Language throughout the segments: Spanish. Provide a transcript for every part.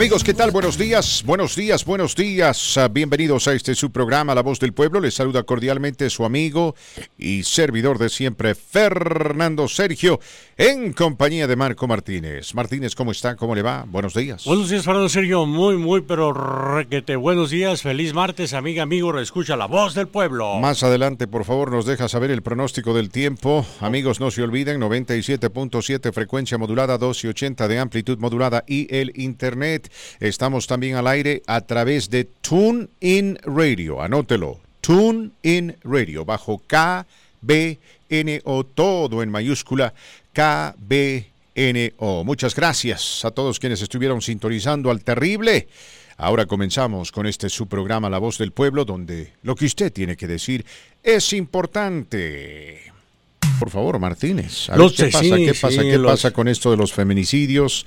Amigos, ¿qué tal? Buenos días, buenos días, buenos días. Ah, Bienvenidos a este su programa La Voz del Pueblo. Les saluda cordialmente su amigo y servidor de siempre, Fernando Sergio, en compañía de Marco Martínez. Martínez, ¿cómo está? ¿Cómo le va? Buenos días. Buenos días, Fernando Sergio. Muy, muy, pero requete. Buenos días, feliz martes, amiga, amigo. Escucha La Voz del Pueblo. Más adelante, por favor, nos deja saber el pronóstico del tiempo. Amigos, no se olviden, 97.7 frecuencia modulada, 280 de amplitud modulada y el internet. Estamos también al aire a través de TuneIn Radio. Anótelo. TuneIn Radio, bajo KBNO, todo en mayúscula, KBNO. Muchas gracias a todos quienes estuvieron sintonizando al terrible. Ahora comenzamos con este su programa La Voz del Pueblo, donde lo que usted tiene que decir es importante. Por favor, Martínez, a ver qué pasa, sí, qué pasa, qué los- pasa con esto de los feminicidios.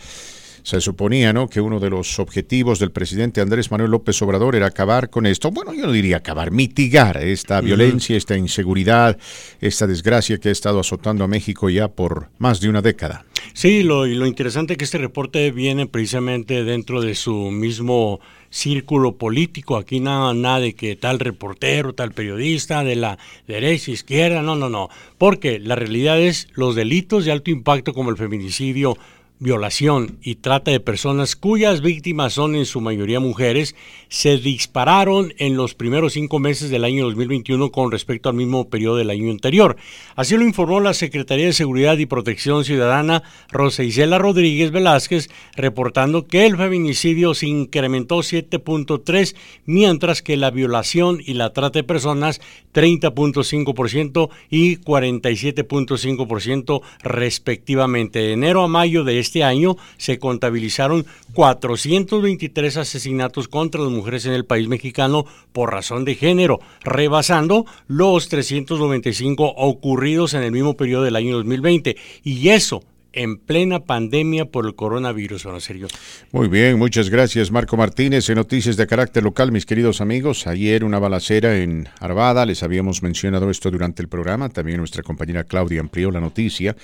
Se suponía, ¿no?, que uno de los objetivos del presidente Andrés Manuel López Obrador era acabar con esto. Bueno, yo no diría acabar, mitigar esta violencia, esta inseguridad, esta desgracia que ha estado azotando a México ya por más de una década. Sí, lo, y lo interesante es que este reporte viene precisamente dentro de su mismo círculo político. Aquí nada, nada de que tal reportero, tal periodista, de la derecha, izquierda, no, no, no. Porque la realidad es los delitos de alto impacto como el feminicidio, violación y trata de personas cuyas víctimas son en su mayoría mujeres, se dispararon en los primeros cinco meses del año 2021 con respecto al mismo periodo del año anterior. Así lo informó la Secretaría de Seguridad y Protección Ciudadana, Rosa Isela Rodríguez Velázquez, reportando que el feminicidio se incrementó 7.3, mientras que la violación y la trata de personas 30.5% y 47.5% respectivamente. De enero a mayo de este año se contabilizaron 423 asesinatos contra las mujeres en el país mexicano por razón de género, rebasando los 395 ocurridos en el mismo periodo del año 2020. Y eso en plena pandemia por el coronavirus, don Sergio. Muy bien, muchas gracias Marco Martínez. En noticias de carácter local, mis queridos amigos, ayer una balacera en Arvada, les habíamos mencionado esto durante el programa, también nuestra compañera Claudia amplió la noticia,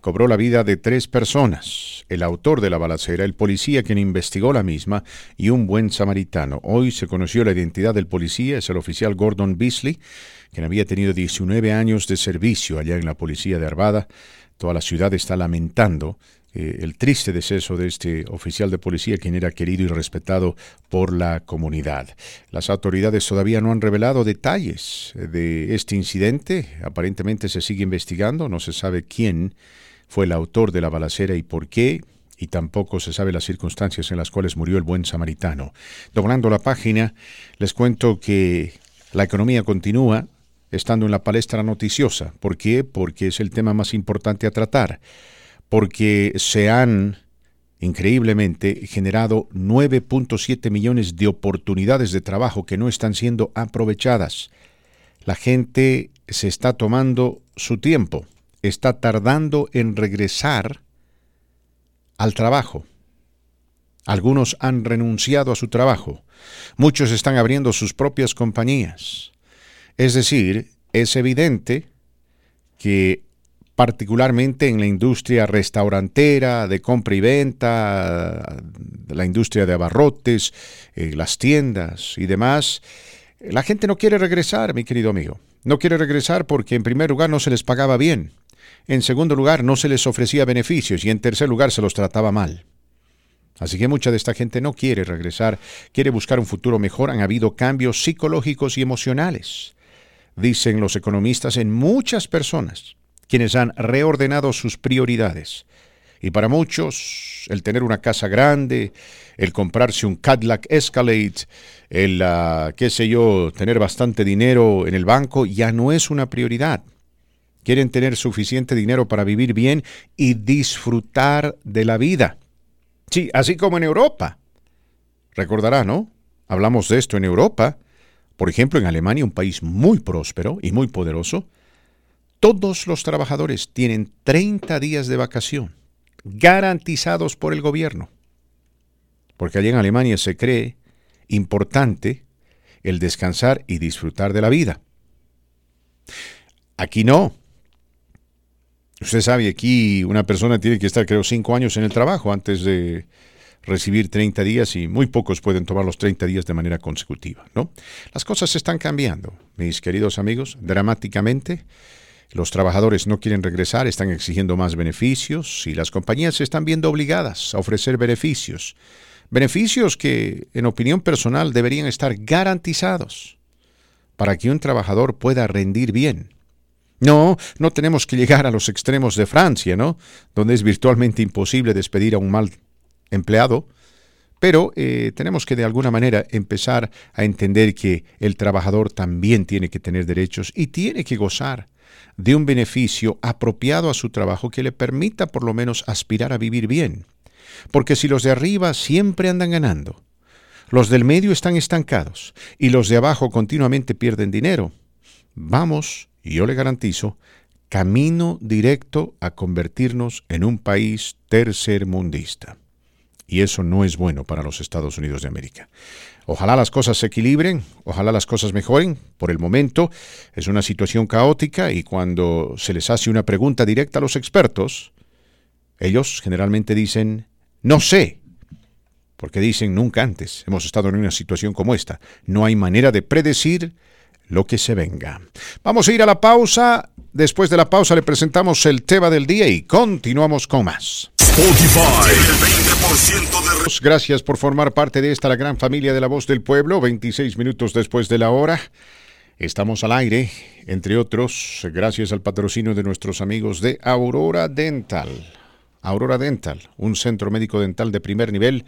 cobró la vida de tres personas, el autor de la balacera, el policía quien investigó la misma y un buen samaritano. Hoy se conoció la identidad del policía, es el oficial Gordon Beasley, quien había tenido 19 años de servicio allá en la policía de Arvada. Toda la ciudad está lamentando eh, el triste deceso de este oficial de policía, quien era querido y respetado por la comunidad. Las autoridades todavía no han revelado detalles de este incidente. Aparentemente se sigue investigando. No se sabe quién fue el autor de la balacera y por qué. Y tampoco se sabe las circunstancias en las cuales murió el buen samaritano. Doblando la página, les cuento que la economía continúa estando en la palestra noticiosa. ¿Por qué? Porque es el tema más importante a tratar. Porque se han increíblemente generado 9.7 millones de oportunidades de trabajo que no están siendo aprovechadas. La gente se está tomando su tiempo, está tardando en regresar al trabajo. Algunos han renunciado a su trabajo, muchos están abriendo sus propias compañías. Es decir, es evidente que particularmente en la industria restaurantera, de compra y venta, la industria de abarrotes, eh, las tiendas y demás, la gente no quiere regresar, mi querido amigo. No quiere regresar porque en primer lugar no se les pagaba bien, en segundo lugar no se les ofrecía beneficios y en tercer lugar se los trataba mal. Así que mucha de esta gente no quiere regresar, quiere buscar un futuro mejor. Han habido cambios psicológicos y emocionales dicen los economistas, en muchas personas, quienes han reordenado sus prioridades. Y para muchos, el tener una casa grande, el comprarse un Cadillac Escalade, el, uh, qué sé yo, tener bastante dinero en el banco, ya no es una prioridad. Quieren tener suficiente dinero para vivir bien y disfrutar de la vida. Sí, así como en Europa. Recordará, ¿no? Hablamos de esto en Europa. Por ejemplo, en Alemania, un país muy próspero y muy poderoso, todos los trabajadores tienen 30 días de vacación, garantizados por el gobierno. Porque allá en Alemania se cree importante el descansar y disfrutar de la vida. Aquí no. Usted sabe, aquí una persona tiene que estar, creo, cinco años en el trabajo antes de recibir 30 días y muy pocos pueden tomar los 30 días de manera consecutiva, ¿no? Las cosas están cambiando, mis queridos amigos, dramáticamente. Los trabajadores no quieren regresar, están exigiendo más beneficios y las compañías se están viendo obligadas a ofrecer beneficios. Beneficios que, en opinión personal, deberían estar garantizados para que un trabajador pueda rendir bien. No, no tenemos que llegar a los extremos de Francia, ¿no? Donde es virtualmente imposible despedir a un mal empleado, pero eh, tenemos que de alguna manera empezar a entender que el trabajador también tiene que tener derechos y tiene que gozar de un beneficio apropiado a su trabajo que le permita por lo menos aspirar a vivir bien. Porque si los de arriba siempre andan ganando, los del medio están estancados y los de abajo continuamente pierden dinero, vamos, y yo le garantizo, camino directo a convertirnos en un país tercermundista. Y eso no es bueno para los Estados Unidos de América. Ojalá las cosas se equilibren, ojalá las cosas mejoren. Por el momento es una situación caótica y cuando se les hace una pregunta directa a los expertos, ellos generalmente dicen, no sé, porque dicen nunca antes hemos estado en una situación como esta. No hay manera de predecir lo que se venga. Vamos a ir a la pausa. Después de la pausa le presentamos el tema del día y continuamos con más. Gracias por formar parte de esta la gran familia de la voz del pueblo. 26 minutos después de la hora. Estamos al aire, entre otros, gracias al patrocinio de nuestros amigos de Aurora Dental. Aurora Dental, un centro médico dental de primer nivel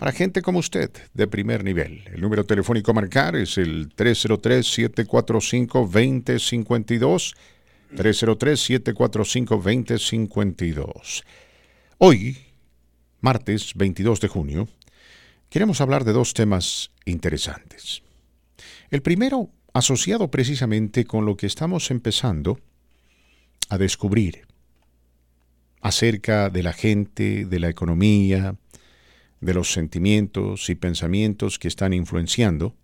para gente como usted, de primer nivel. El número telefónico a marcar es el 303-745-2052. 303-745-2052. Hoy, martes 22 de junio, queremos hablar de dos temas interesantes. El primero, asociado precisamente con lo que estamos empezando a descubrir acerca de la gente, de la economía, de los sentimientos y pensamientos que están influenciando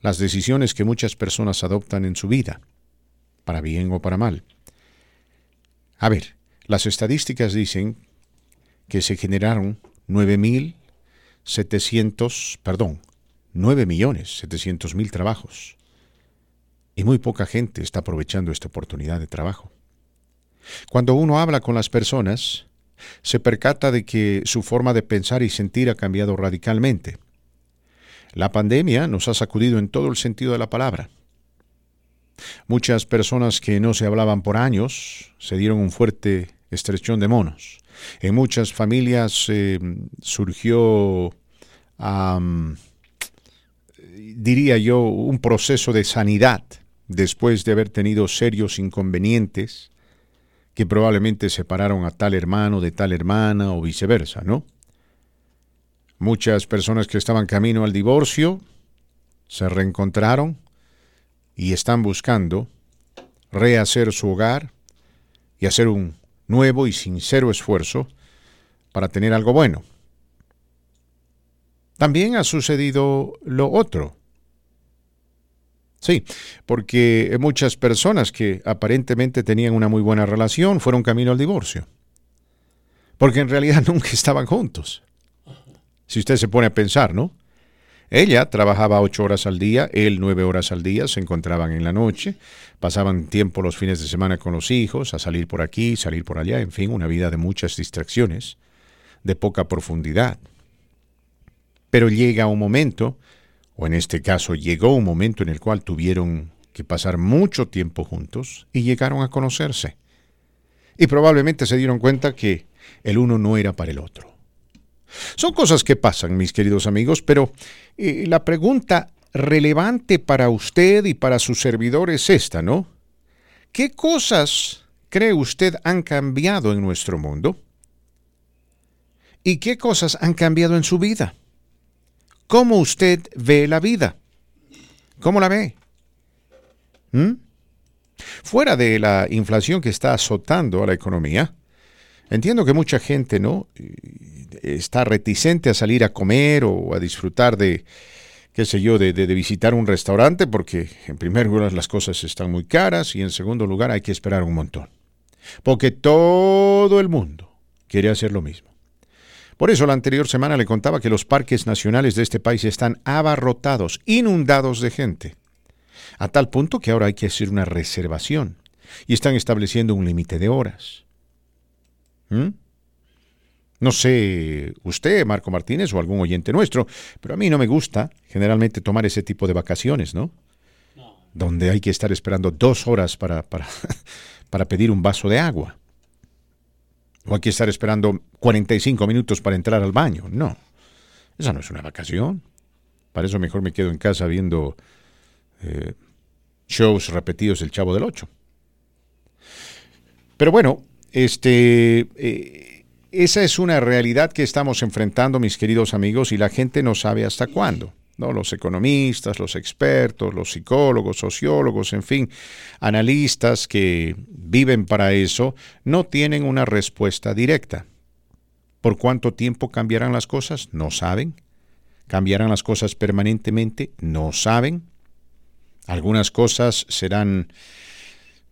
las decisiones que muchas personas adoptan en su vida, para bien o para mal. A ver, las estadísticas dicen que se generaron 9.700, perdón, 9.700.000 trabajos. Y muy poca gente está aprovechando esta oportunidad de trabajo. Cuando uno habla con las personas, se percata de que su forma de pensar y sentir ha cambiado radicalmente. La pandemia nos ha sacudido en todo el sentido de la palabra. Muchas personas que no se hablaban por años se dieron un fuerte estrechón de monos. En muchas familias eh, surgió, diría yo, un proceso de sanidad después de haber tenido serios inconvenientes que probablemente separaron a tal hermano de tal hermana o viceversa, ¿no? Muchas personas que estaban camino al divorcio se reencontraron y están buscando rehacer su hogar y hacer un nuevo y sincero esfuerzo para tener algo bueno. También ha sucedido lo otro. Sí, porque muchas personas que aparentemente tenían una muy buena relación fueron camino al divorcio. Porque en realidad nunca estaban juntos. Si usted se pone a pensar, ¿no? Ella trabajaba ocho horas al día, él nueve horas al día, se encontraban en la noche, pasaban tiempo los fines de semana con los hijos, a salir por aquí, salir por allá, en fin, una vida de muchas distracciones, de poca profundidad. Pero llega un momento, o en este caso llegó un momento en el cual tuvieron que pasar mucho tiempo juntos y llegaron a conocerse. Y probablemente se dieron cuenta que el uno no era para el otro. Son cosas que pasan, mis queridos amigos, pero eh, la pregunta relevante para usted y para su servidor es esta, ¿no? ¿Qué cosas cree usted han cambiado en nuestro mundo? ¿Y qué cosas han cambiado en su vida? ¿Cómo usted ve la vida? ¿Cómo la ve? ¿Mm? Fuera de la inflación que está azotando a la economía, entiendo que mucha gente, ¿no? está reticente a salir a comer o a disfrutar de, qué sé yo, de, visitar un restaurante porque en primer lugar las cosas están muy caras y en segundo lugar hay que esperar un montón. Porque todo el mundo quiere hacer lo mismo. Por eso la anterior semana le contaba que los parques nacionales de este país están abarrotados, inundados de gente, a tal punto que ahora hay que hacer una reservación y están estableciendo un límite de horas. ¿Mm? No sé usted, Marco Martínez, o algún oyente nuestro, pero a mí no me gusta generalmente tomar ese tipo de vacaciones, ¿no? Donde hay que estar esperando dos horas para, para, para pedir un vaso de agua. O hay que estar esperando 45 minutos para entrar al baño. No, esa no es una vacación. Para eso mejor me quedo en casa viendo eh, shows repetidos del Chavo del Ocho. Pero bueno, este, eh, esa es una realidad que estamos enfrentando, mis queridos amigos, y la gente no sabe hasta cuándo. ¿No? Los economistas, los expertos, los psicólogos, sociólogos, en fin, analistas que viven para eso, no tienen una respuesta directa. ¿Por cuánto tiempo cambiarán las cosas? No saben. ¿Cambiarán las cosas permanentemente? No saben. Algunas cosas serán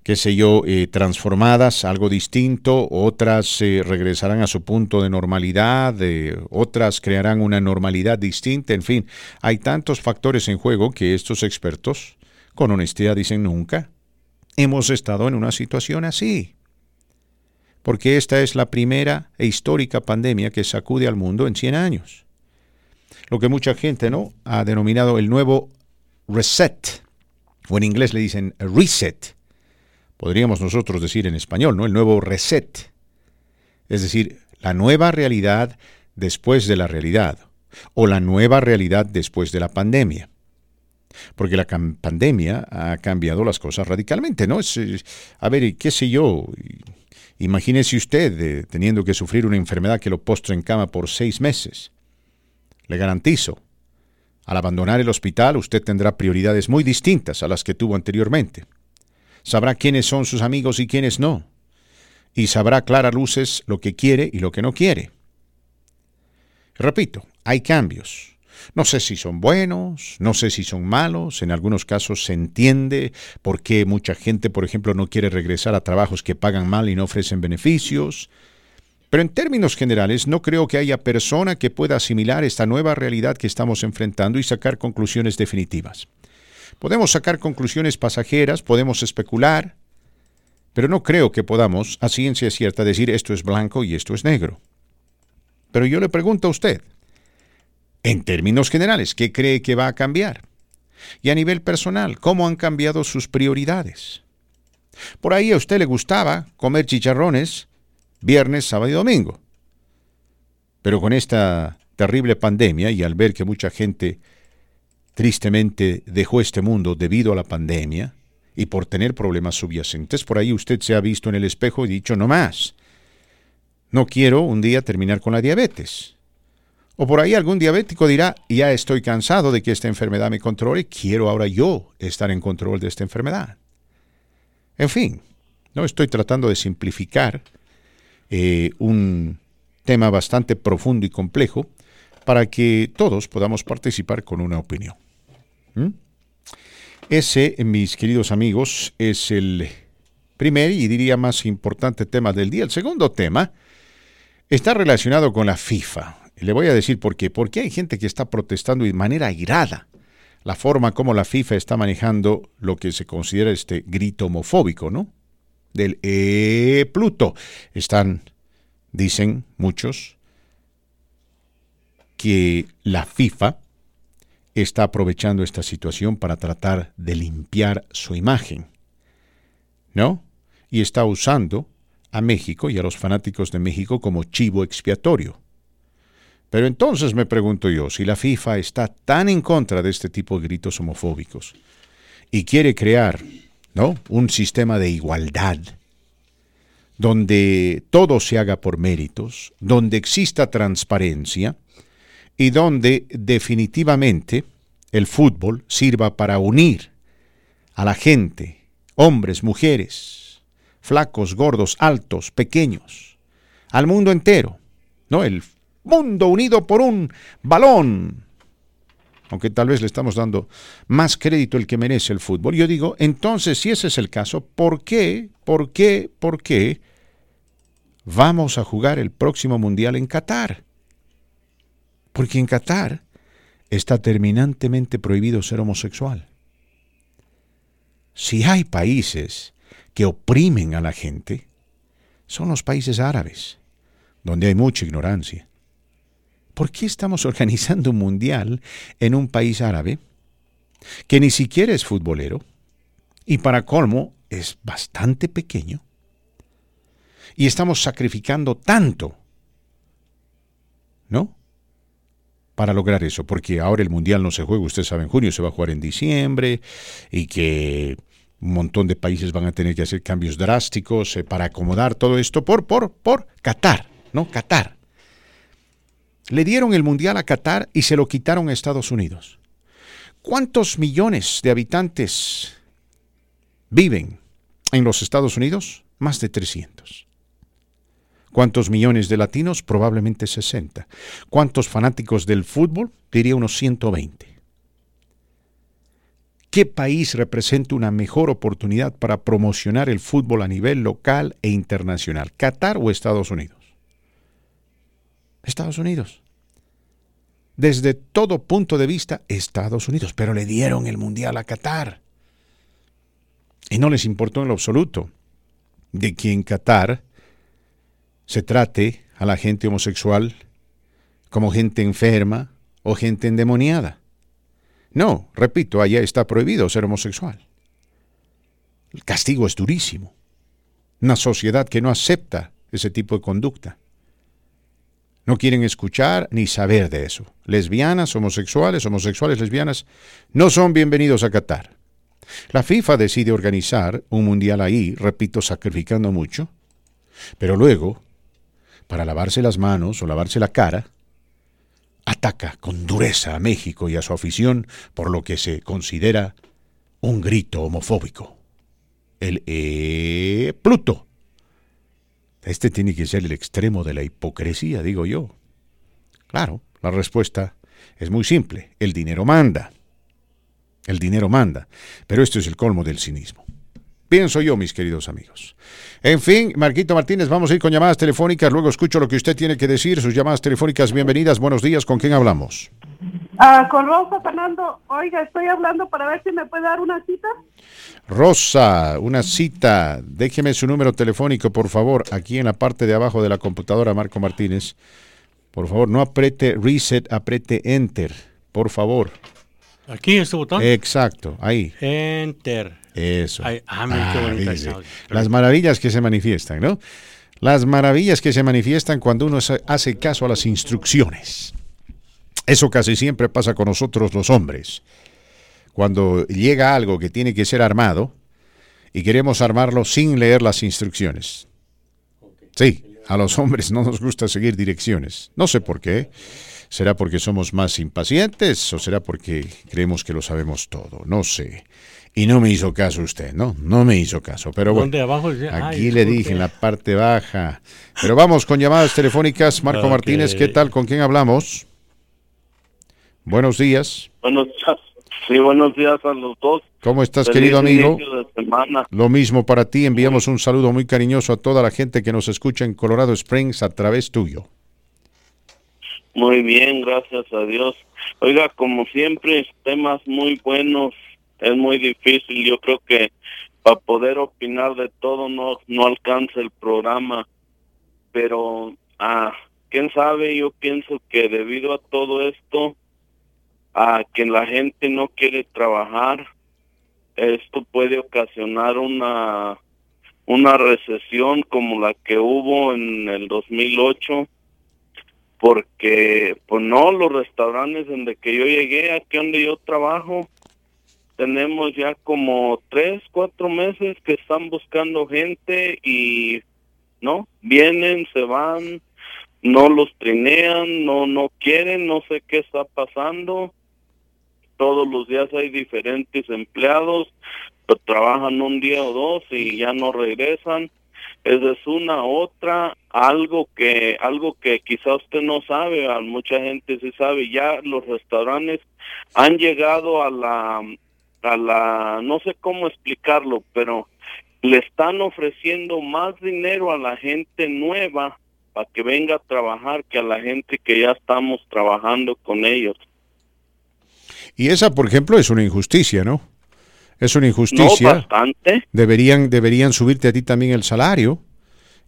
qué sé yo, eh, transformadas, algo distinto, otras eh, regresarán a su punto de normalidad, eh, otras crearán una normalidad distinta, en fin, hay tantos factores en juego que estos expertos, con honestidad, dicen nunca. Hemos estado en una situación así. Porque esta es la primera e histórica pandemia que sacude al mundo en 100 años. Lo que mucha gente ¿no? ha denominado el nuevo reset, o en inglés le dicen reset podríamos nosotros decir en español, ¿no? El nuevo reset. Es decir, la nueva realidad después de la realidad, o la nueva realidad después de la pandemia. Porque la pandemia ha cambiado las cosas radicalmente, ¿no? Es, a ver, qué sé yo, imagínese usted eh, teniendo que sufrir una enfermedad que lo postre en cama por seis meses. Le garantizo, al abandonar el hospital usted tendrá prioridades muy distintas a las que tuvo anteriormente sabrá quiénes son sus amigos y quiénes no, y sabrá claras luces lo que quiere y lo que no quiere. Repito, hay cambios. No sé si son buenos, no sé si son malos, en algunos casos se entiende por qué mucha gente, por ejemplo, no quiere regresar a trabajos que pagan mal y no ofrecen beneficios, pero en términos generales no creo que haya persona que pueda asimilar esta nueva realidad que estamos enfrentando y sacar conclusiones definitivas. Podemos sacar conclusiones pasajeras, podemos especular, pero no creo que podamos, a ciencia cierta, decir esto es blanco y esto es negro. Pero yo le pregunto a usted, en términos generales, ¿qué cree que va a cambiar? Y a nivel personal, ¿cómo han cambiado sus prioridades? Por ahí a usted le gustaba comer chicharrones viernes, sábado y domingo. Pero con esta terrible pandemia y al ver que mucha gente tristemente dejó este mundo debido a la pandemia y por tener problemas subyacentes. Por ahí usted se ha visto en el espejo y dicho, no más. No quiero un día terminar con la diabetes. O por ahí algún diabético dirá, ya estoy cansado de que esta enfermedad me controle, quiero ahora yo estar en control de esta enfermedad. En fin, no estoy tratando de simplificar eh, un tema bastante profundo y complejo para que todos podamos participar con una opinión. ¿Mm? Ese, mis queridos amigos, es el primer y diría más importante tema del día. El segundo tema está relacionado con la FIFA. Le voy a decir por qué. Porque hay gente que está protestando de manera airada la forma como la FIFA está manejando lo que se considera este grito homofóbico, ¿no? Del e Pluto. Están, dicen muchos, que la FIFA está aprovechando esta situación para tratar de limpiar su imagen. ¿No? Y está usando a México y a los fanáticos de México como chivo expiatorio. Pero entonces me pregunto yo, si la FIFA está tan en contra de este tipo de gritos homofóbicos y quiere crear, ¿no? un sistema de igualdad donde todo se haga por méritos, donde exista transparencia, y donde definitivamente el fútbol sirva para unir a la gente, hombres, mujeres, flacos, gordos, altos, pequeños, al mundo entero, ¿no? El mundo unido por un balón. Aunque tal vez le estamos dando más crédito el que merece el fútbol. Yo digo, entonces, si ese es el caso, ¿por qué, por qué, por qué vamos a jugar el próximo mundial en Qatar? Porque en Qatar está terminantemente prohibido ser homosexual. Si hay países que oprimen a la gente, son los países árabes, donde hay mucha ignorancia. ¿Por qué estamos organizando un mundial en un país árabe que ni siquiera es futbolero y para colmo es bastante pequeño? Y estamos sacrificando tanto, ¿no? Para lograr eso, porque ahora el mundial no se juega, usted sabe, en junio se va a jugar en diciembre y que un montón de países van a tener que hacer cambios drásticos eh, para acomodar todo esto por, por, por Qatar, ¿no? Qatar. Le dieron el mundial a Qatar y se lo quitaron a Estados Unidos. ¿Cuántos millones de habitantes viven en los Estados Unidos? Más de 300. ¿Cuántos millones de latinos? Probablemente 60. ¿Cuántos fanáticos del fútbol? Diría unos 120. ¿Qué país representa una mejor oportunidad para promocionar el fútbol a nivel local e internacional? ¿Qatar o Estados Unidos? Estados Unidos. Desde todo punto de vista, Estados Unidos. Pero le dieron el Mundial a Qatar. Y no les importó en lo absoluto de que en Qatar se trate a la gente homosexual como gente enferma o gente endemoniada. No, repito, allá está prohibido ser homosexual. El castigo es durísimo. Una sociedad que no acepta ese tipo de conducta. No quieren escuchar ni saber de eso. Lesbianas, homosexuales, homosexuales, lesbianas, no son bienvenidos a Qatar. La FIFA decide organizar un mundial ahí, repito, sacrificando mucho, pero luego, para lavarse las manos o lavarse la cara, ataca con dureza a México y a su afición por lo que se considera un grito homofóbico. El eh, Pluto. Este tiene que ser el extremo de la hipocresía, digo yo. Claro, la respuesta es muy simple. El dinero manda. El dinero manda. Pero esto es el colmo del cinismo. Pienso yo, mis queridos amigos. En fin, Marquito Martínez, vamos a ir con llamadas telefónicas. Luego escucho lo que usted tiene que decir. Sus llamadas telefónicas, bienvenidas. Buenos días. ¿Con quién hablamos? Ah, con Rosa Fernando. Oiga, estoy hablando para ver si me puede dar una cita. Rosa, una cita. Déjeme su número telefónico, por favor, aquí en la parte de abajo de la computadora, Marco Martínez. Por favor, no apriete reset, apriete enter. Por favor. Aquí, este botón. Exacto, ahí. Enter. Eso. Ay, ah, mira qué bonita fíjese. esa. Las maravillas que se manifiestan, ¿no? Las maravillas que se manifiestan cuando uno hace caso a las instrucciones. Eso casi siempre pasa con nosotros los hombres. Cuando llega algo que tiene que ser armado y queremos armarlo sin leer las instrucciones. Sí, a los hombres no nos gusta seguir direcciones. No sé por qué. ¿Será porque somos más impacientes o será porque creemos que lo sabemos todo? No sé. Y no me hizo caso usted, ¿no? No me hizo caso. Pero bueno, aquí le dije en la parte baja. Pero vamos con llamadas telefónicas. Marco. Martínez, ¿qué tal? ¿Con quién hablamos? Buenos días. Buenos días. Sí, buenos días a los dos. ¿Cómo estás, Feliz querido amigo? inicio de semana. Lo mismo para ti. Enviamos un saludo muy cariñoso a toda la gente que nos escucha en Colorado Springs a través tuyo. Muy bien, gracias a Dios. Oiga, como siempre, temas muy buenos. Es muy difícil. Yo creo que para poder opinar de todo no, no alcanza el programa. Pero, ah, quién sabe, yo pienso que debido a todo esto, a que la gente no quiere trabajar, esto puede ocasionar una una recesión como la que hubo en el 2008 porque pues no los restaurantes donde que yo llegué aquí donde yo trabajo tenemos ya como tres cuatro meses que están buscando gente y no vienen se van no los trinean no no quieren no sé qué está pasando. Todos los días hay diferentes empleados pero trabajan un día o dos y ya no regresan. Esa es una. Otra algo que algo que quizá usted no sabe mucha gente sí sabe ya los restaurantes han llegado a la a la no sé cómo explicarlo pero le están ofreciendo más dinero a la gente nueva para que venga a trabajar que a la gente que ya estamos trabajando con ellos. Y esa, por ejemplo, es una injusticia, ¿no? Es una injusticia. No, bastante. Deberían, deberían subirte a ti también el salario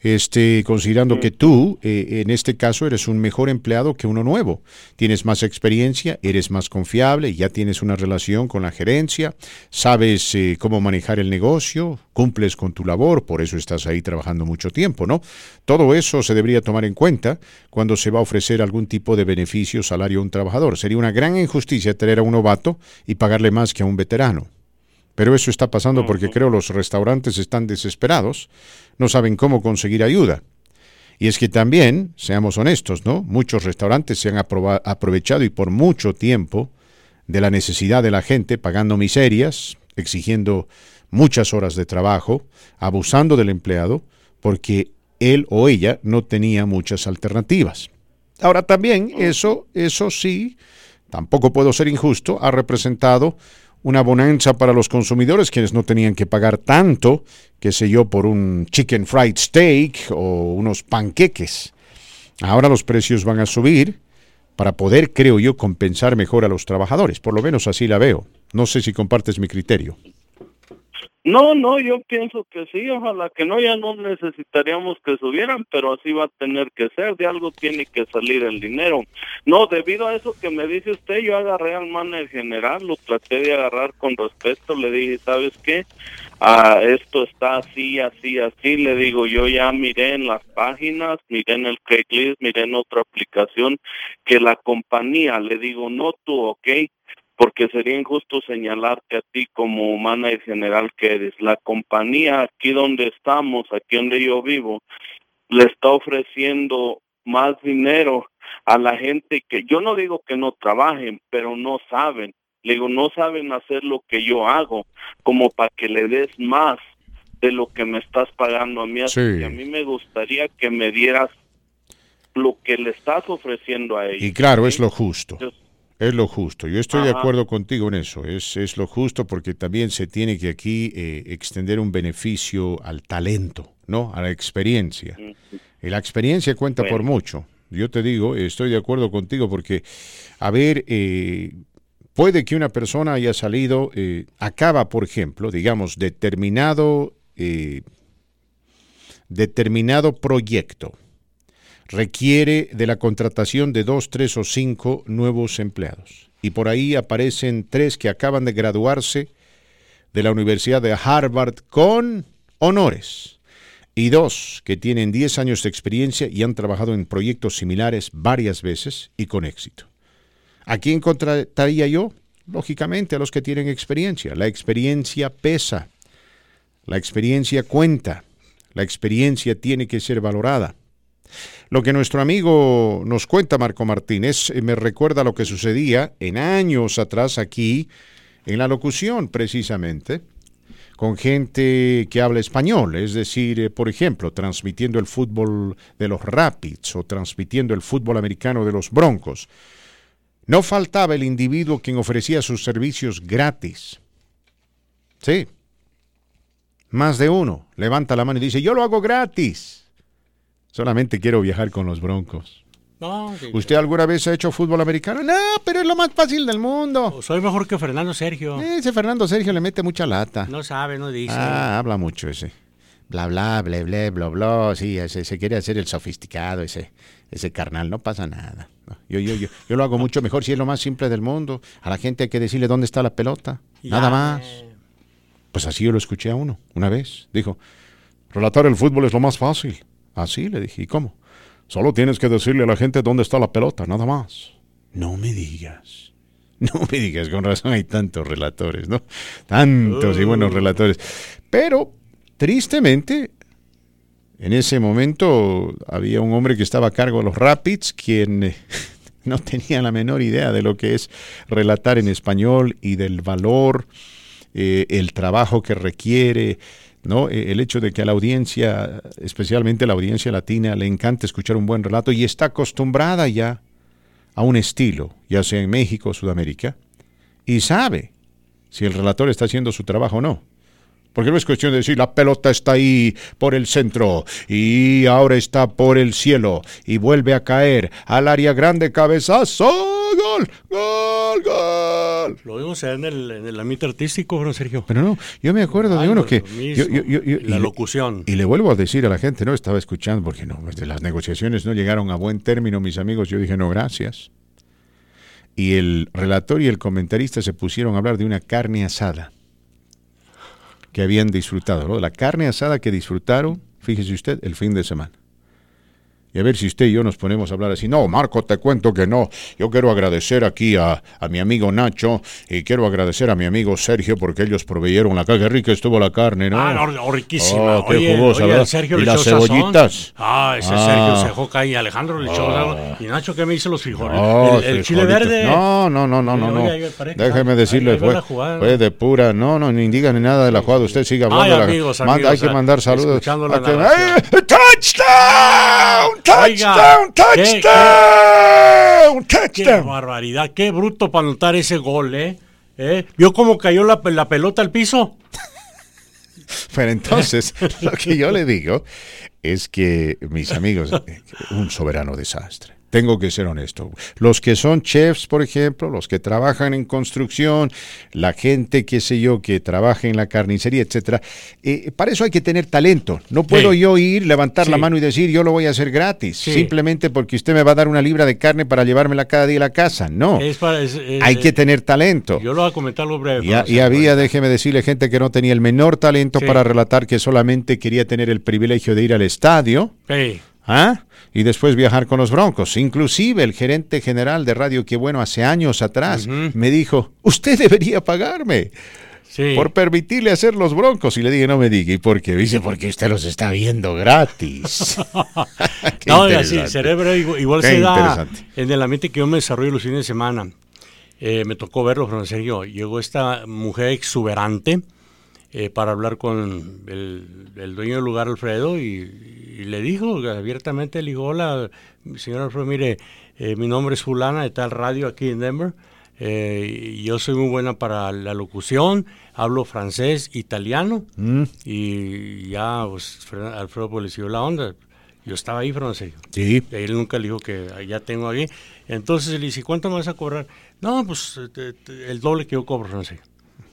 este, considerando que tú, eh, en este caso, eres un mejor empleado que uno nuevo. Tienes más experiencia, eres más confiable, ya tienes una relación con la gerencia, sabes eh, cómo manejar el negocio, cumples con tu labor, por eso estás ahí trabajando mucho tiempo, ¿no? Todo eso se debería tomar en cuenta cuando se va a ofrecer algún tipo de beneficio, salario a un trabajador. Sería una gran injusticia tener a un novato y pagarle más que a un veterano. Pero eso está pasando porque creo los restaurantes están desesperados, no saben cómo conseguir ayuda. Y es que también, seamos honestos, ¿no? Muchos restaurantes se han aprovechado y por mucho tiempo de la necesidad de la gente, pagando miserias, exigiendo muchas horas de trabajo, abusando del empleado, porque él o ella no tenía muchas alternativas. Ahora también eso, eso sí, tampoco puedo ser injusto, ha representado una bonanza para los consumidores, quienes no tenían que pagar tanto, qué sé yo, por un chicken fried steak o unos panqueques. Ahora los precios van a subir para poder, creo yo, compensar mejor a los trabajadores. Por lo menos así la veo. No sé si compartes mi criterio. No, no, yo pienso que sí, ojalá que no, ya no necesitaríamos que subieran, pero así va a tener que ser, de algo tiene que salir el dinero. No, debido a eso que me dice usted, yo agarré al manager general, lo traté de agarrar con respeto, le dije, ¿sabes qué? Ah, esto está así, así, así, le digo, yo ya miré en las páginas, miré en el Craigslist, miré en otra aplicación, que la compañía, le digo, no tú, ok, porque sería injusto señalarte a ti como manager general que eres. La compañía aquí donde estamos, aquí donde yo vivo, le está ofreciendo más dinero a la gente que yo no digo que no trabajen, pero no saben. Le digo, no saben hacer lo que yo hago, como para que le des más de lo que me estás pagando a mí. Así que a mí me gustaría que me dieras lo que le estás ofreciendo a ellos. Y claro, es lo justo. Es lo justo. Yo estoy de acuerdo contigo en eso. Es, es, lo justo porque también se tiene que aquí eh, extender un beneficio al talento, ¿no? A la experiencia. Y la experiencia cuenta por mucho. Yo te digo, estoy de acuerdo contigo porque, a ver, eh, puede que una persona haya salido, eh, acaba, por ejemplo, digamos, determinado, determinado proyecto requiere de la contratación de dos, tres o cinco nuevos empleados. Y por ahí aparecen tres que acaban de graduarse de la Universidad de Harvard con honores y dos que tienen 10 años de experiencia y han trabajado en proyectos similares varias veces y con éxito. ¿A quién contrataría yo? Lógicamente a los que tienen experiencia. La experiencia pesa. La experiencia cuenta. La experiencia tiene que ser valorada. Lo que nuestro amigo nos cuenta, Marco Martínez, eh, me recuerda lo que sucedía en años atrás aquí, en la locución precisamente, con gente que habla español, es decir, eh, por ejemplo, transmitiendo el fútbol de los Rapids o transmitiendo el fútbol americano de los Broncos. No faltaba el individuo quien ofrecía sus servicios gratis. Sí. Más de uno levanta la mano y dice, yo lo hago gratis. Solamente quiero viajar con los Broncos. ¿Usted alguna vez ha hecho fútbol americano? No, pero es lo más fácil del mundo. Soy mejor que Fernando Sergio. Ese Fernando Sergio le mete mucha lata. No sabe, no dice. Ah, habla mucho ese. Bla, bla, ble, ble, bla, bla. Sí, ese, se quiere hacer el sofisticado, ese, ese carnal. No pasa nada. Yo, yo, yo, yo lo hago mucho mejor si es lo más simple del mundo. A la gente hay que decirle dónde está la pelota. Nada más. Pues así yo lo escuché a uno, una vez. Dijo, relatar el fútbol es lo más fácil. Así le dije, ¿y cómo? Solo tienes que decirle a la gente dónde está la pelota, nada más. No me digas. No me digas, con razón hay tantos relatores, ¿no? Tantos y buenos uh. relatores. Pero, tristemente, en ese momento había un hombre que estaba a cargo de los Rapids, quien eh, no tenía la menor idea de lo que es relatar en español y del valor, eh, el trabajo que requiere, ¿no? E, el hecho de que a la audiencia, especialmente a la audiencia latina, le encanta escuchar un buen relato y está acostumbrada ya a un estilo, ya sea en México o Sudamérica, y sabe si el relator está haciendo su trabajo o no. Porque no es cuestión de decir la pelota está ahí por el centro y ahora está por el cielo y vuelve a caer al área grande, cabezazo, gol, gol, gol. Lo vimos en el, en el ámbito artístico, don Sergio. Pero no, yo me acuerdo de uno que... mismo. yo- yo- yo- yo- la y locución. Y le vuelvo a decir a la gente, no estaba escuchando porque no, pues, las negociaciones no llegaron a buen término, mis amigos. Yo dije, no, gracias. Y el relator y el comentarista se pusieron a hablar de una carne asada que habían disfrutado, ¿no? La carne asada que disfrutaron, fíjese usted, el fin de semana. Y a ver si usted y yo nos ponemos a hablar así. No, Marco, te cuento que no. Yo quiero agradecer aquí a, a mi amigo Nacho y quiero agradecer a mi amigo Sergio porque ellos proveyeron la carne. Qué rica estuvo la carne, ¿no? Ah, no, riquísima. Oh, qué oye, jugosa, Sergio Y las sazón. cebollitas. Ah, ese Ah. Sergio se dejó caer. Alejandro le echó sazón. ¿Y Nacho qué me hizo los frijoles? Oh, el, chile verde. No, no, no, no, no, no. Déjeme decirle, fue, fue de pura, no, no, ni diga ni nada de la jugada. Usted siga hablando. Ay, de la- amigos, manda- amigos, hay que ah, mandar saludos. la que- narración. ¡Touchdown! Oiga, ¡Touchdown! ¿qué- ¡Touchdown! Qué barbaridad. Qué bruto para anotar ese gol, ¿eh? ¿Eh? ¿Vio cómo cayó la, la pelota al piso? Pero entonces, lo que yo le digo es que, mis amigos, un soberano desastre. Tengo que ser honesto. Los que son chefs, por ejemplo, los que trabajan en construcción, la gente, qué sé yo, que trabaja en la carnicería, etcétera, eh, para eso hay que tener talento. No puedo Sí. yo ir, levantar la mano y decir, yo lo voy a hacer gratis, Sí. simplemente porque usted me va a dar una libra de carne para llevármela cada día a la casa. No, Es para- es- es- hay que tener talento. Yo lo voy a comentar algo breve. Y, y había, déjeme decirle, gente que no tenía el menor talento para relatar que solamente quería tener el privilegio de ir al estadio Sí. ¿Ah? y después viajar con los Broncos. Inclusive el gerente general de Radio Qué Bueno hace años atrás me dijo, usted debería pagarme Sí. por permitirle hacer los Broncos. Y le dije, no me diga, ¿y por qué? Dice, porque usted los está viendo gratis. No, así, el cerebro igual, se da en el ambiente que yo me desarrollo los fines de semana. Eh, me tocó verlo, serio, llegó esta mujer exuberante eh, para hablar con el, el dueño del lugar, Alfredo, y, y le dijo abiertamente, le dijo, hola, señor Alfredo, mire, eh, mi nombre es fulana de tal radio aquí en Denver, eh, y yo soy muy buena para la locución, hablo francés, italiano, Mm, y ya pues, Fred- Alfredo pues, le siguió la onda. Yo estaba ahí, serio. sí. Y Él nunca le dijo que ya tengo aquí. Entonces le dice, ¿cuánto me vas a cobrar? No, pues te- te- el doble que yo cobro, francés.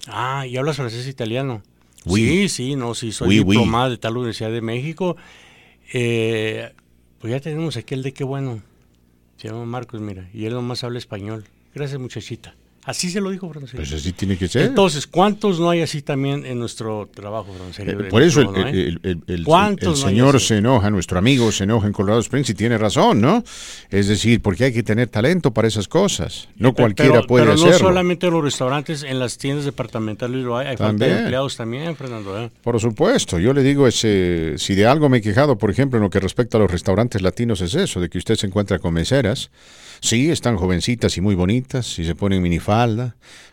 Ah, ¿y hablas francés e italiano? Oui. Sí, sí, no, sí, soy Oui, oui. diplomada de tal Universidad de México. Eh, pues ya tenemos aquí el de qué bueno. Se llama Marcos, mira, y él nomás habla español. Gracias, muchachita. Así se lo dijo, francés. Pues así tiene que ser. Entonces, ¿cuántos no hay así también en nuestro trabajo, francés? Eh, Por eso el, ¿no, eh? el- el- el- ¿Cuántos el no señor se enoja, nuestro amigo se enoja en Colorado Springs y tiene razón, ¿no? Es decir, porque hay que tener talento para esas cosas. No Pero- cualquiera pero, puede pero no hacerlo. solamente en los restaurantes, en las tiendas departamentales lo hay. Hay falta También. de empleados también, Fernando. ¿eh? Por supuesto, yo le digo, ese, si de algo me he quejado, por ejemplo, en lo que respecta a los restaurantes latinos, es eso, de que usted se encuentra con meseras. Sí, están jovencitas y muy bonitas, y se ponen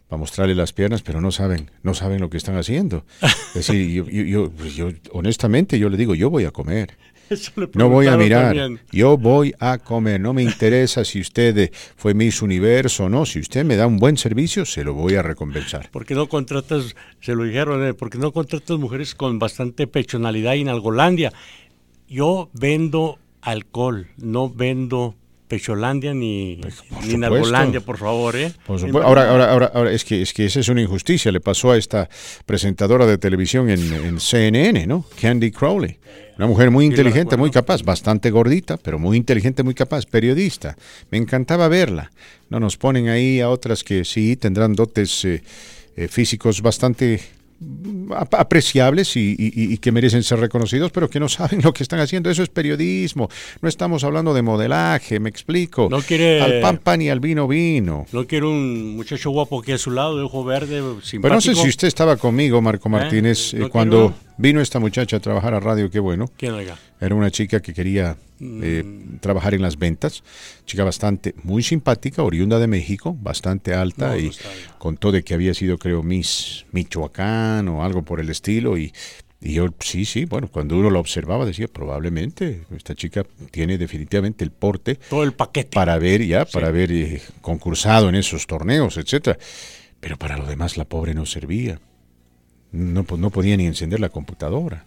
para mostrarle las piernas, pero no saben, no saben lo que están haciendo. Es decir, yo, yo- yo- pues yo, honestamente, yo le digo, yo voy a comer. No voy a mirar, también. yo voy a comer. No me interesa si usted eh, fue Miss Universo o no. Si usted me da un buen servicio, se lo voy a recompensar. ¿Por qué no contratas, se lo dijeron, eh, ¿por qué no contratas mujeres con bastante pechonalidad y en Algolandia? Yo vendo alcohol, no vendo pecholandia ni, por ni supuesto. Nargolandia, por favor, ¿eh? Por. Ahora, ahora, ahora, ahora, es que es que esa es una injusticia. Le pasó a esta presentadora de televisión en, en CNN, ¿no? Candy Crowley. Una mujer muy inteligente, muy capaz, bastante gordita, pero muy inteligente, muy capaz, periodista. Me encantaba verla. No nos ponen ahí a otras que sí tendrán dotes eh, eh, físicos bastante apreciables y, y- y que merecen ser reconocidos, pero que no saben lo que están haciendo. Eso es periodismo. No estamos hablando de modelaje, me explico. No quiere- Al pan pan y al vino vino. No quiero un muchacho guapo aquí a su lado, de ojo verde, simpático. Pero no sé si usted estaba conmigo, Marco Martínez, ¿No eh, cuando quiero? Vino esta muchacha a trabajar a radio, qué bueno. ¿Quién oiga? Era una chica que quería eh, Mm. trabajar en las ventas, chica bastante, muy simpática, oriunda de México, bastante alta No, y contó de que había sido, creo, Miss Michoacán o algo por el estilo y, y yo, sí, sí, bueno, cuando uno la observaba decía, probablemente esta chica tiene definitivamente el porte Todo el paquete. para haber ya, para haber eh, concursado en esos torneos, etcétera. Pero para lo demás la pobre no servía. No, pues no podía ni encender la computadora.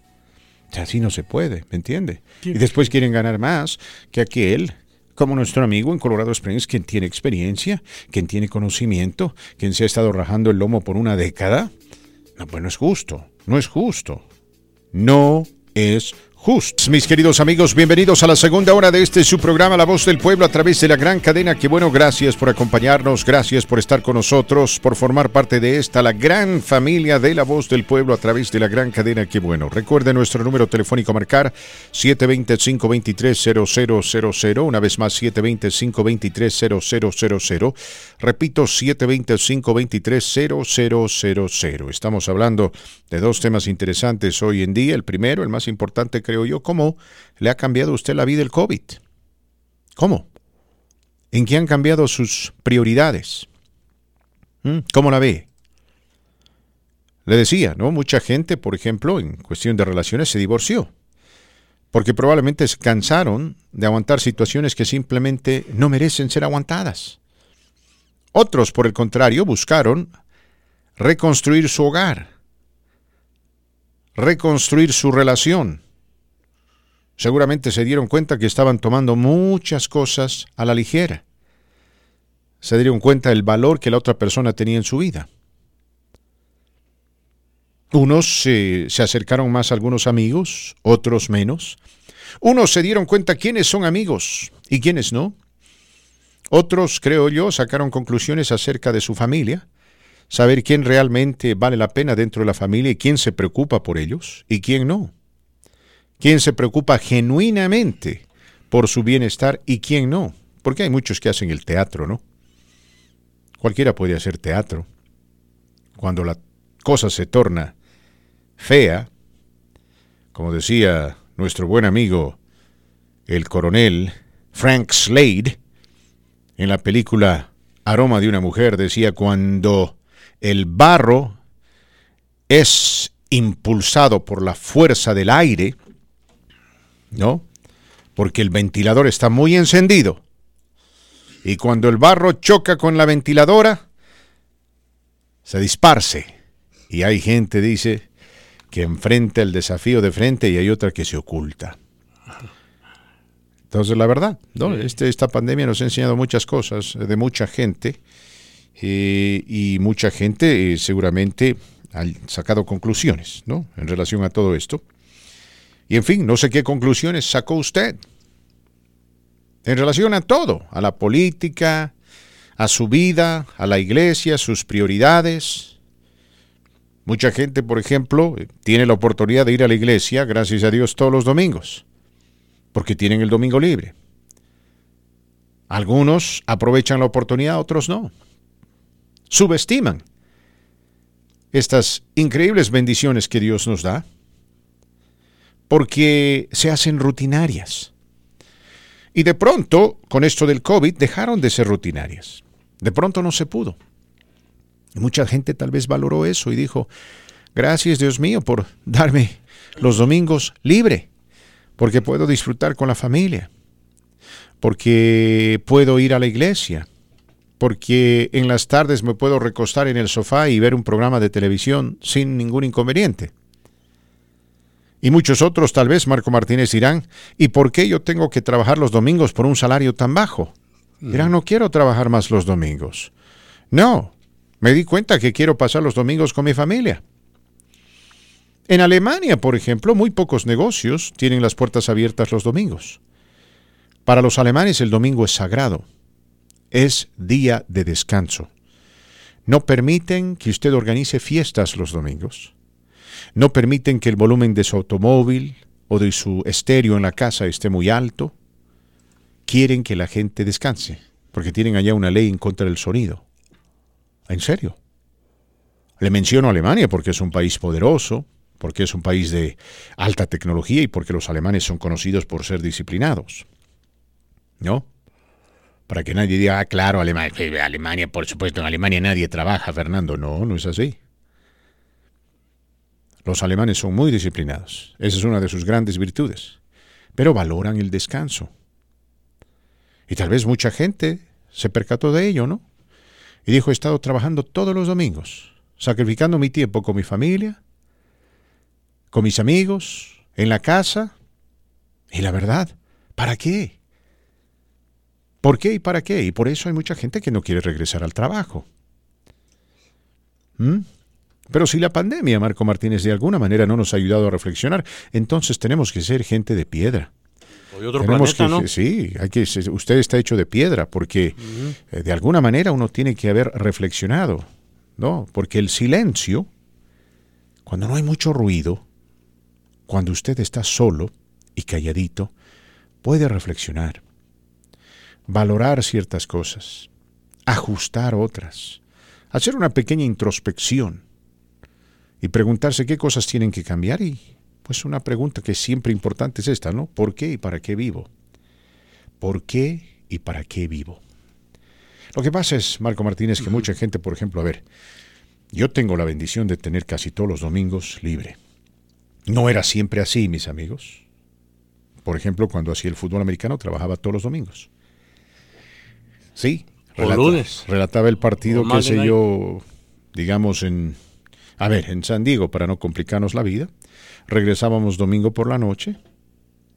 O sea, así no se puede, ¿me entiende? Y después quieren ganar más que aquel, como nuestro amigo en Colorado Springs, quien tiene experiencia, quien tiene conocimiento, quien se ha estado rajando el lomo por una década. No, pues no es justo, no es justo. No es Just. Mis queridos amigos, bienvenidos a la segunda hora de este su programa La Voz del Pueblo a través de la gran cadena. Que bueno, gracias por acompañarnos, gracias por estar con nosotros, por formar parte de esta, la gran familia de La Voz del Pueblo a través de la gran cadena. Que bueno, recuerde nuestro número telefónico marcar 720-523-0000. Una vez más, 720-523-0000. Repito, 720-523-0000. Estamos hablando de dos temas interesantes hoy en día. El primero, el más importante, creo yo, ¿cómo le ha cambiado a usted la vida el COVID? ¿Cómo? ¿En qué han cambiado sus prioridades? ¿Mm? ¿Cómo la ve? Le decía, ¿no? Mucha gente, por ejemplo, en cuestión de relaciones, se divorció. Porque probablemente se cansaron de aguantar situaciones que simplemente no merecen ser aguantadas. Otros, por el contrario, buscaron reconstruir su hogar, reconstruir su relación, seguramente se dieron cuenta que estaban tomando muchas cosas a la ligera. Se dieron cuenta del valor que la otra persona tenía en su vida. Unos se acercaron más a algunos amigos, otros menos. Unos se dieron cuenta quiénes son amigos y quiénes no. Otros, creo yo, sacaron conclusiones acerca de su familia, saber quién realmente vale la pena dentro de la familia y quién se preocupa por ellos y quién no quién se preocupa genuinamente por su bienestar y quién no. Porque hay muchos que hacen el teatro, ¿no? Cualquiera puede hacer teatro. Cuando la cosa se torna fea, como decía nuestro buen amigo el coronel Frank Slade, en la película Aroma de una mujer, decía, cuando el barro es impulsado por la fuerza del aire, ¿no? Porque el ventilador está muy encendido. Y cuando el barro choca con la ventiladora, se disparce. Y hay gente, dice, que enfrenta el desafío de frente y hay otra que se oculta. Entonces, la verdad, ¿no? Este, esta pandemia nos ha enseñado muchas cosas de mucha gente eh, y mucha gente eh, seguramente ha sacado conclusiones, ¿no? En relación a todo esto. Y en fin, no sé qué conclusiones sacó usted en relación a todo, a la política, a su vida, a la iglesia, sus prioridades. Mucha gente, por ejemplo, tiene la oportunidad de ir a la iglesia, gracias a Dios, todos los domingos, porque tienen el domingo libre. Algunos aprovechan la oportunidad, otros no. Subestiman estas increíbles bendiciones que Dios nos da porque se hacen rutinarias. Y de pronto, con esto del COVID, dejaron de ser rutinarias. De pronto no se pudo. Mucha gente tal vez valoró eso y dijo, gracias Dios mío por darme los domingos libre, porque puedo disfrutar con la familia, porque puedo ir a la iglesia, porque en las tardes me puedo recostar en el sofá y ver un programa de televisión sin ningún inconveniente. Y muchos otros, tal vez, Marco Martínez, dirán, ¿y por qué yo tengo que trabajar los domingos por un salario tan bajo? Dirán, no quiero trabajar más los domingos. No, me di cuenta que quiero pasar los domingos con mi familia. En Alemania, por ejemplo, muy pocos negocios tienen las puertas abiertas los domingos. Para los alemanes el domingo es sagrado, es día de descanso. No permiten que usted organice fiestas los domingos no permiten que el volumen de su automóvil o de su estéreo en la casa esté muy alto. Quieren que la gente descanse, porque tienen allá una ley en contra del sonido. ¿En serio? Le menciono Alemania porque es un país poderoso, porque es un país de alta tecnología y porque los alemanes son conocidos por ser disciplinados. ¿No? Para que nadie diga, ah, claro, Alemania, Alemania, por supuesto, en Alemania nadie trabaja, Fernando. No, no es así. Los alemanes son muy disciplinados. Esa es una de sus grandes virtudes. Pero valoran el descanso. Y tal vez mucha gente se percató de ello, ¿no? Y dijo, he estado trabajando todos los domingos, sacrificando mi tiempo con mi familia, con mis amigos, en la casa. Y la verdad, ¿para qué? ¿Por qué y para qué? Y por eso hay mucha gente que no quiere regresar al trabajo. ¿Mm? Pero si la pandemia, Marco Martínez, de alguna manera no nos ha ayudado a reflexionar, entonces tenemos que ser gente de piedra. otro planeta, ¿no? Sí, hay que, usted está hecho de piedra, porque eh, de alguna manera uno tiene que haber reflexionado, ¿no? Porque el silencio, cuando no hay mucho ruido, cuando usted está solo y calladito, puede reflexionar, valorar ciertas cosas, ajustar otras, hacer una pequeña introspección y preguntarse qué cosas tienen que cambiar y pues una pregunta que es siempre importante es esta, ¿no? ¿Por qué y para qué vivo? ¿Por qué y para qué vivo? Lo que pasa es, Marco Martínez, que mucha gente, por ejemplo, a ver, yo tengo la bendición de tener casi todos los domingos libre. No era siempre así, mis amigos. Por ejemplo, cuando hacía el fútbol americano, trabajaba todos los domingos. Sí. lunes. Relataba el partido, qué sé yo, digamos, en a ver, en San Diego, para no complicarnos la vida, regresábamos domingo por la noche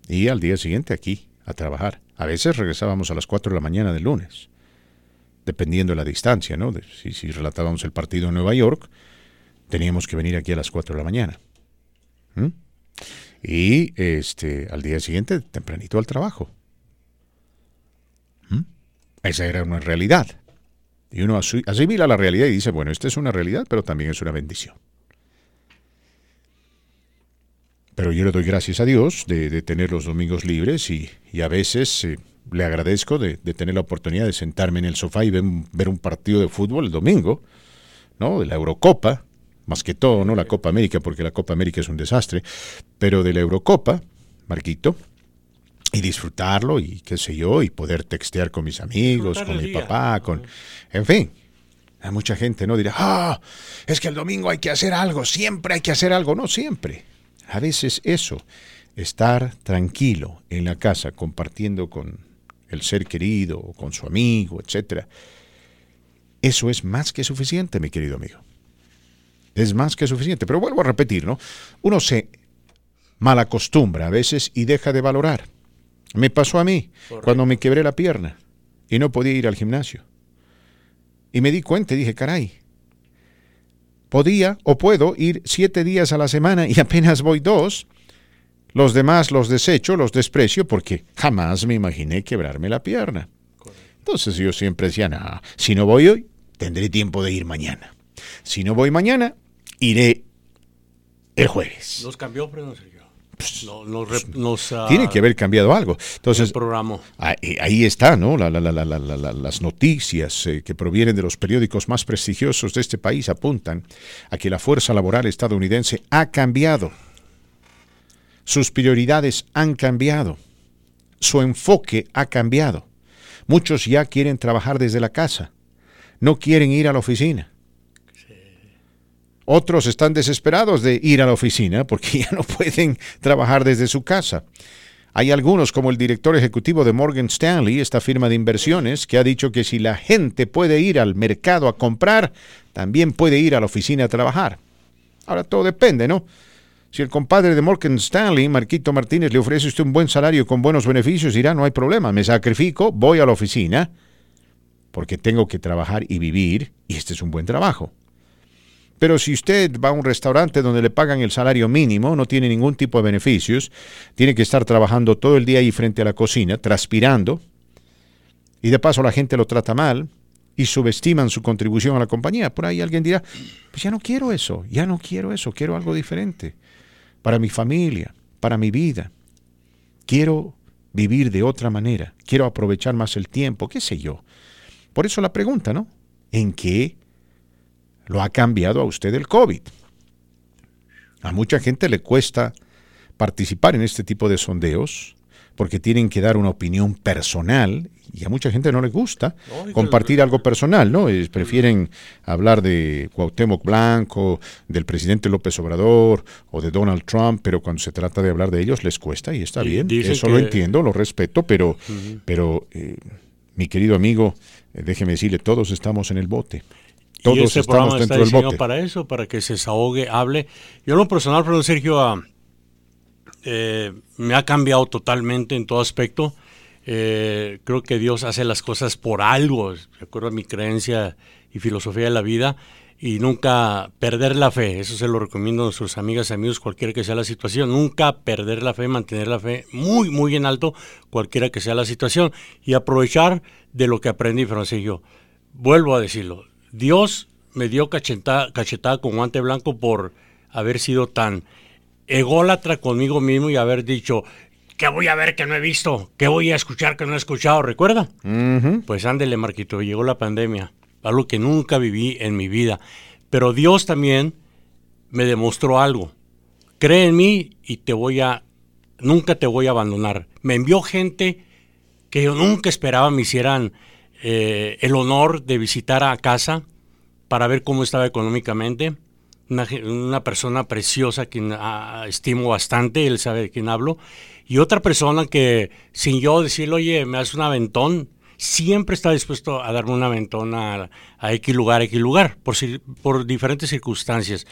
y al día siguiente aquí, a trabajar. A veces regresábamos a las 4 de la mañana del lunes, dependiendo de la distancia, ¿no? si, si relatábamos el partido en Nueva York, teníamos que venir aquí a las 4 de la mañana. Y este, al día siguiente, tempranito al trabajo. Esa era una realidad. Y uno asimila la realidad y dice, bueno, esta es una realidad, pero también es una bendición. Pero yo le doy gracias a Dios de, tener los domingos libres y, a veces eh, le agradezco de, tener la oportunidad de sentarme en el sofá y ver, ver, un partido de fútbol el domingo, ¿no? De la Eurocopa, más que todo, ¿no? La Copa América, porque la Copa América es un desastre, pero de la Eurocopa, Marquito, y disfrutarlo y qué sé yo, y poder textear con mis amigos, con mi papá, con... En fin, hay mucha gente, ¿no? Dirá, ah, es que el domingo hay que hacer algo, siempre hay que hacer algo. No, siempre. A veces eso, estar tranquilo en la casa, compartiendo con el ser querido, o con su amigo, etcétera, eso es más que suficiente, mi querido amigo. Es más que suficiente. Pero vuelvo a repetir, ¿no? Uno se malacostumbra a veces y deja de valorar. Me pasó a mí cuando me quebré la pierna y no podía ir al gimnasio. Y me di cuenta y dije, caray, podía o puedo ir siete días a la semana y apenas voy dos. Los demás los desecho, los desprecio porque jamás me imaginé quebrarme la pierna. Entonces yo siempre decía, no, si no voy hoy, tendré tiempo de ir mañana. Si no voy mañana, iré el jueves. Nos cambió, nos, ah, tiene que haber cambiado algo. Entonces, programa. Ahí, está, ¿no? las noticias eh, que provienen de los periódicos más prestigiosos de este país apuntan a que la fuerza laboral estadounidense ha cambiado. Sus prioridades han cambiado. Su enfoque ha cambiado. Muchos ya quieren trabajar desde la casa. No quieren ir a la oficina. Otros están desesperados de ir a la oficina porque ya no pueden trabajar desde su casa. Hay algunos, como el director ejecutivo de Morgan Stanley, esta firma de inversiones, que ha dicho que si la gente puede ir al mercado a comprar, también puede ir a la oficina a trabajar. Ahora todo depende, ¿no? Si el compadre de Morgan Stanley, Marquito Martínez, le ofrece usted un buen salario con buenos beneficios, dirá, no hay problema, me sacrifico, voy a la oficina, porque tengo que trabajar y vivir, y este es un buen trabajo. Pero si usted va a un restaurante donde le pagan el salario mínimo, no tiene ningún tipo de beneficios, tiene que estar trabajando todo el día ahí frente a la cocina, transpirando, y de paso la gente lo trata mal y subestiman su contribución a la compañía, por ahí alguien dirá, pues ya no quiero eso, ya no quiero eso, quiero algo diferente para mi familia, para mi vida. Quiero vivir de otra manera, quiero aprovechar más el tiempo, qué sé yo. Por eso la pregunta, ¿no? ¿En qué lo ha cambiado a usted el COVID. A mucha gente le cuesta participar en este tipo de sondeos porque tienen que dar una opinión personal y a mucha gente no le gusta compartir algo personal, ¿no? prefieren hablar de Cuauhtémoc Blanco, del presidente López Obrador o de Donald Trump, pero cuando se trata de hablar de ellos les cuesta y está bien. Eso lo entiendo, lo respeto, pero, pero eh, mi querido amigo, eh, déjeme decirle, todos estamos en el bote. Todos y este estamos programa está dentro del diseñado bote. para eso, para que se desahogue, hable. Yo en lo personal, pero Sergio, ah, eh, me ha cambiado totalmente en todo aspecto. Eh, creo que Dios hace las cosas por algo, de acuerdo a mi creencia y filosofía de la vida, y nunca perder la fe. Eso se lo recomiendo a nuestros amigas y amigos, cualquiera que sea la situación. Nunca perder la fe, mantener la fe muy, muy en alto, cualquiera que sea la situación, y aprovechar de lo que aprendí, Francisco. Vuelvo a decirlo, Dios me dio cachetada, cachetada con guante blanco por haber sido tan ególatra conmigo mismo y haber dicho, ¿qué voy a ver que no he visto? ¿Qué voy a escuchar que no he escuchado? ¿Recuerda? Ujú. Pues ándele, Marquito, llegó la pandemia, algo que nunca viví en mi vida. Pero Dios también me demostró algo. Cree en mí y te voy a, nunca te voy a abandonar. Me envió gente que yo nunca esperaba me hicieran eh, el honor de visitar a casa para ver cómo estaba económicamente. Una, una persona preciosa que estimo bastante, él sabe de quién hablo. Y otra persona que, sin yo decirle, oye, me hace un aventón, siempre está dispuesto a darme un aventón a, a X lugar, X lugar, por, por diferentes circunstancias.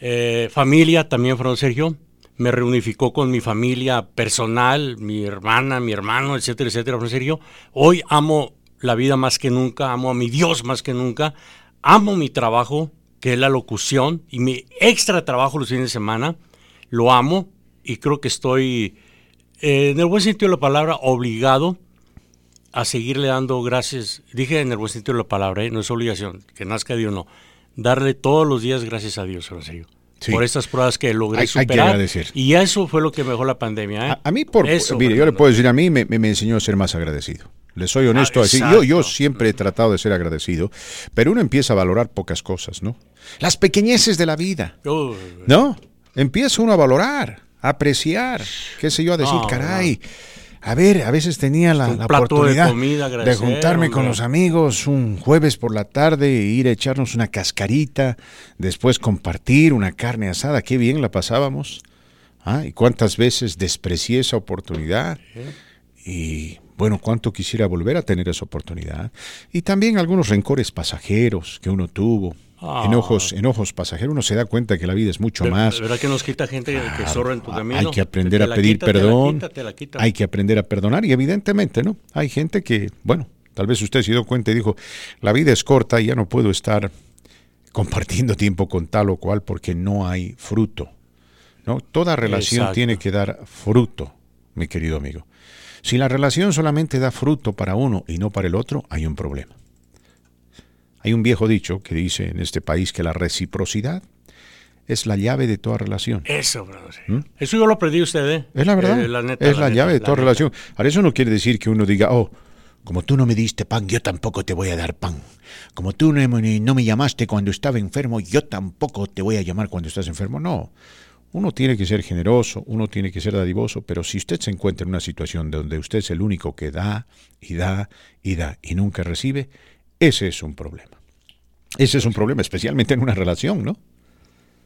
Eh, familia también, Fran Sergio, me reunificó con mi familia personal, mi hermana, mi hermano, etcétera, etcétera, Fran Sergio. Hoy amo la vida más que nunca, amo a mi Dios más que nunca, amo mi trabajo, que es la locución, y mi extra trabajo los fines de semana, lo amo y creo que estoy, eh, en el buen sentido de la palabra, obligado a seguirle dando gracias. Dije en el buen sentido de la palabra, ¿eh? no es obligación, que nazca de uno. Darle todos los días gracias a Dios, en serio. Sí. Por estas pruebas que logré Hay- hay que superar. agradecer. Y eso fue lo que mejoró la pandemia. ¿eh? A, a mí, por, Eso, mire, yo le puedo decir, a mí me, me- me enseñó a ser más agradecido. Le soy honesto Ah, así. Yo, yo siempre he tratado de ser agradecido, pero uno empieza a valorar pocas cosas, ¿no? Las pequeñeces de la vida, ¿no? Empieza uno a valorar, a apreciar, qué sé yo, a decir, No, caray. A ver, a veces tenía la, de oportunidad de juntarme con los amigos un jueves por la tarde e ir a echarnos una cascarita, después compartir una carne asada, qué bien la pasábamos. Ah, y cuántas veces desprecié esa oportunidad. Y bueno, cuánto quisiera volver a tener esa oportunidad. Y también algunos rencores pasajeros que uno tuvo. Ah. Enojos, enojos pasajeros. Uno se da cuenta que la vida es mucho Pero, más. ¿Verdad que nos quita gente que zorra en tu camino? Hay que aprender a pedir quita, te la perdón. quita, te la quita. Hay que aprender a perdonar. Y evidentemente, ¿no? Hay gente que, bueno, tal vez usted se dio cuenta y dijo, la vida es corta y ya no puedo estar compartiendo tiempo con tal o cual porque no hay fruto. ¿no? Toda relación Exacto. tiene que dar fruto, mi querido amigo. Si la relación solamente da fruto para uno y no para el otro, hay un problema. Hay un viejo dicho que dice en este país que la reciprocidad es la llave de toda relación. Eso, brother. Eso yo lo aprendí usted, ¿eh? Es la verdad. Eh, la neta, es la, neta, llave de toda neta. relación. Ahora, eso no quiere decir que uno diga, oh, como tú no me diste pan, yo tampoco te voy a dar pan. Como tú no me, no me llamaste cuando estaba enfermo, yo tampoco te voy a llamar cuando estás enfermo. No. Uno tiene que ser generoso, uno tiene que ser dadivoso, pero si usted se encuentra en una situación donde usted es el único que da y da y da y nunca recibe, ese es un problema. Ese es un problema, especialmente en una relación, ¿no?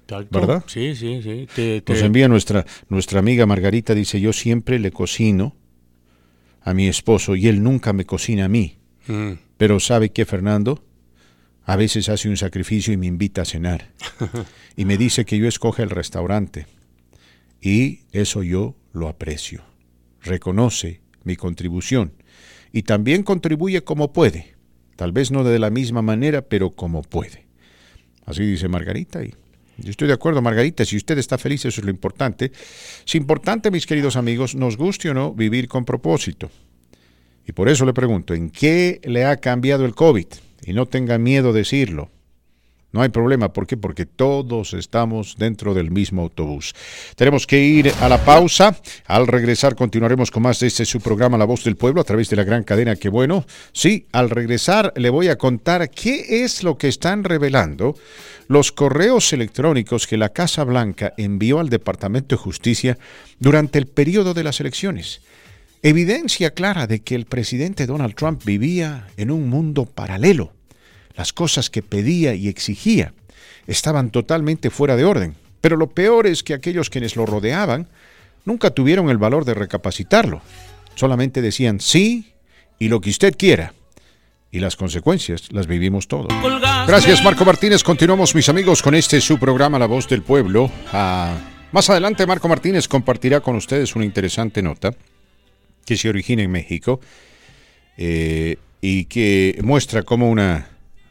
Exacto. ¿Verdad? Sí, sí, sí. Te- te- Nos envía nuestra, nuestra amiga Margarita, dice, yo siempre le cocino a mi esposo y él nunca me cocina a mí. Mm. Pero ¿sabe qué, Fernando? A veces hace un sacrificio y me invita a cenar. Y me dice que yo escoge el restaurante. Y eso yo lo aprecio. Reconoce mi contribución. Y también contribuye como puede. Tal vez no de la misma manera, pero como puede. Así dice Margarita y yo estoy de acuerdo, Margarita, si usted está feliz, eso es lo importante. Es importante, mis queridos amigos, nos guste o no, vivir con propósito. Y por eso le pregunto, ¿en qué le ha cambiado el COVID? Y no tenga miedo de decirlo. No hay problema, ¿por qué? Porque todos estamos dentro del mismo autobús. Tenemos que ir a la pausa. Al regresar continuaremos con más de este su programa La Voz del Pueblo a través de la gran cadena Que Bueno. Sí, al regresar le voy a contar qué es lo que están revelando los correos electrónicos que la Casa Blanca envió al Departamento de Justicia durante el periodo de las elecciones. Evidencia clara de que el presidente Donald Trump vivía en un mundo paralelo. Las cosas que pedía y exigía estaban totalmente fuera de orden. Pero lo peor es que aquellos quienes lo rodeaban nunca tuvieron el valor de recapacitarlo. Solamente decían sí y lo que usted quiera. y las consecuencias las vivimos todos. Gracias Marco Martínez. Continuamos mis amigos con este su programa La Voz del Pueblo. Ah, más adelante Marco Martínez compartirá con ustedes una interesante nota que se origina en México eh, y que muestra cómo una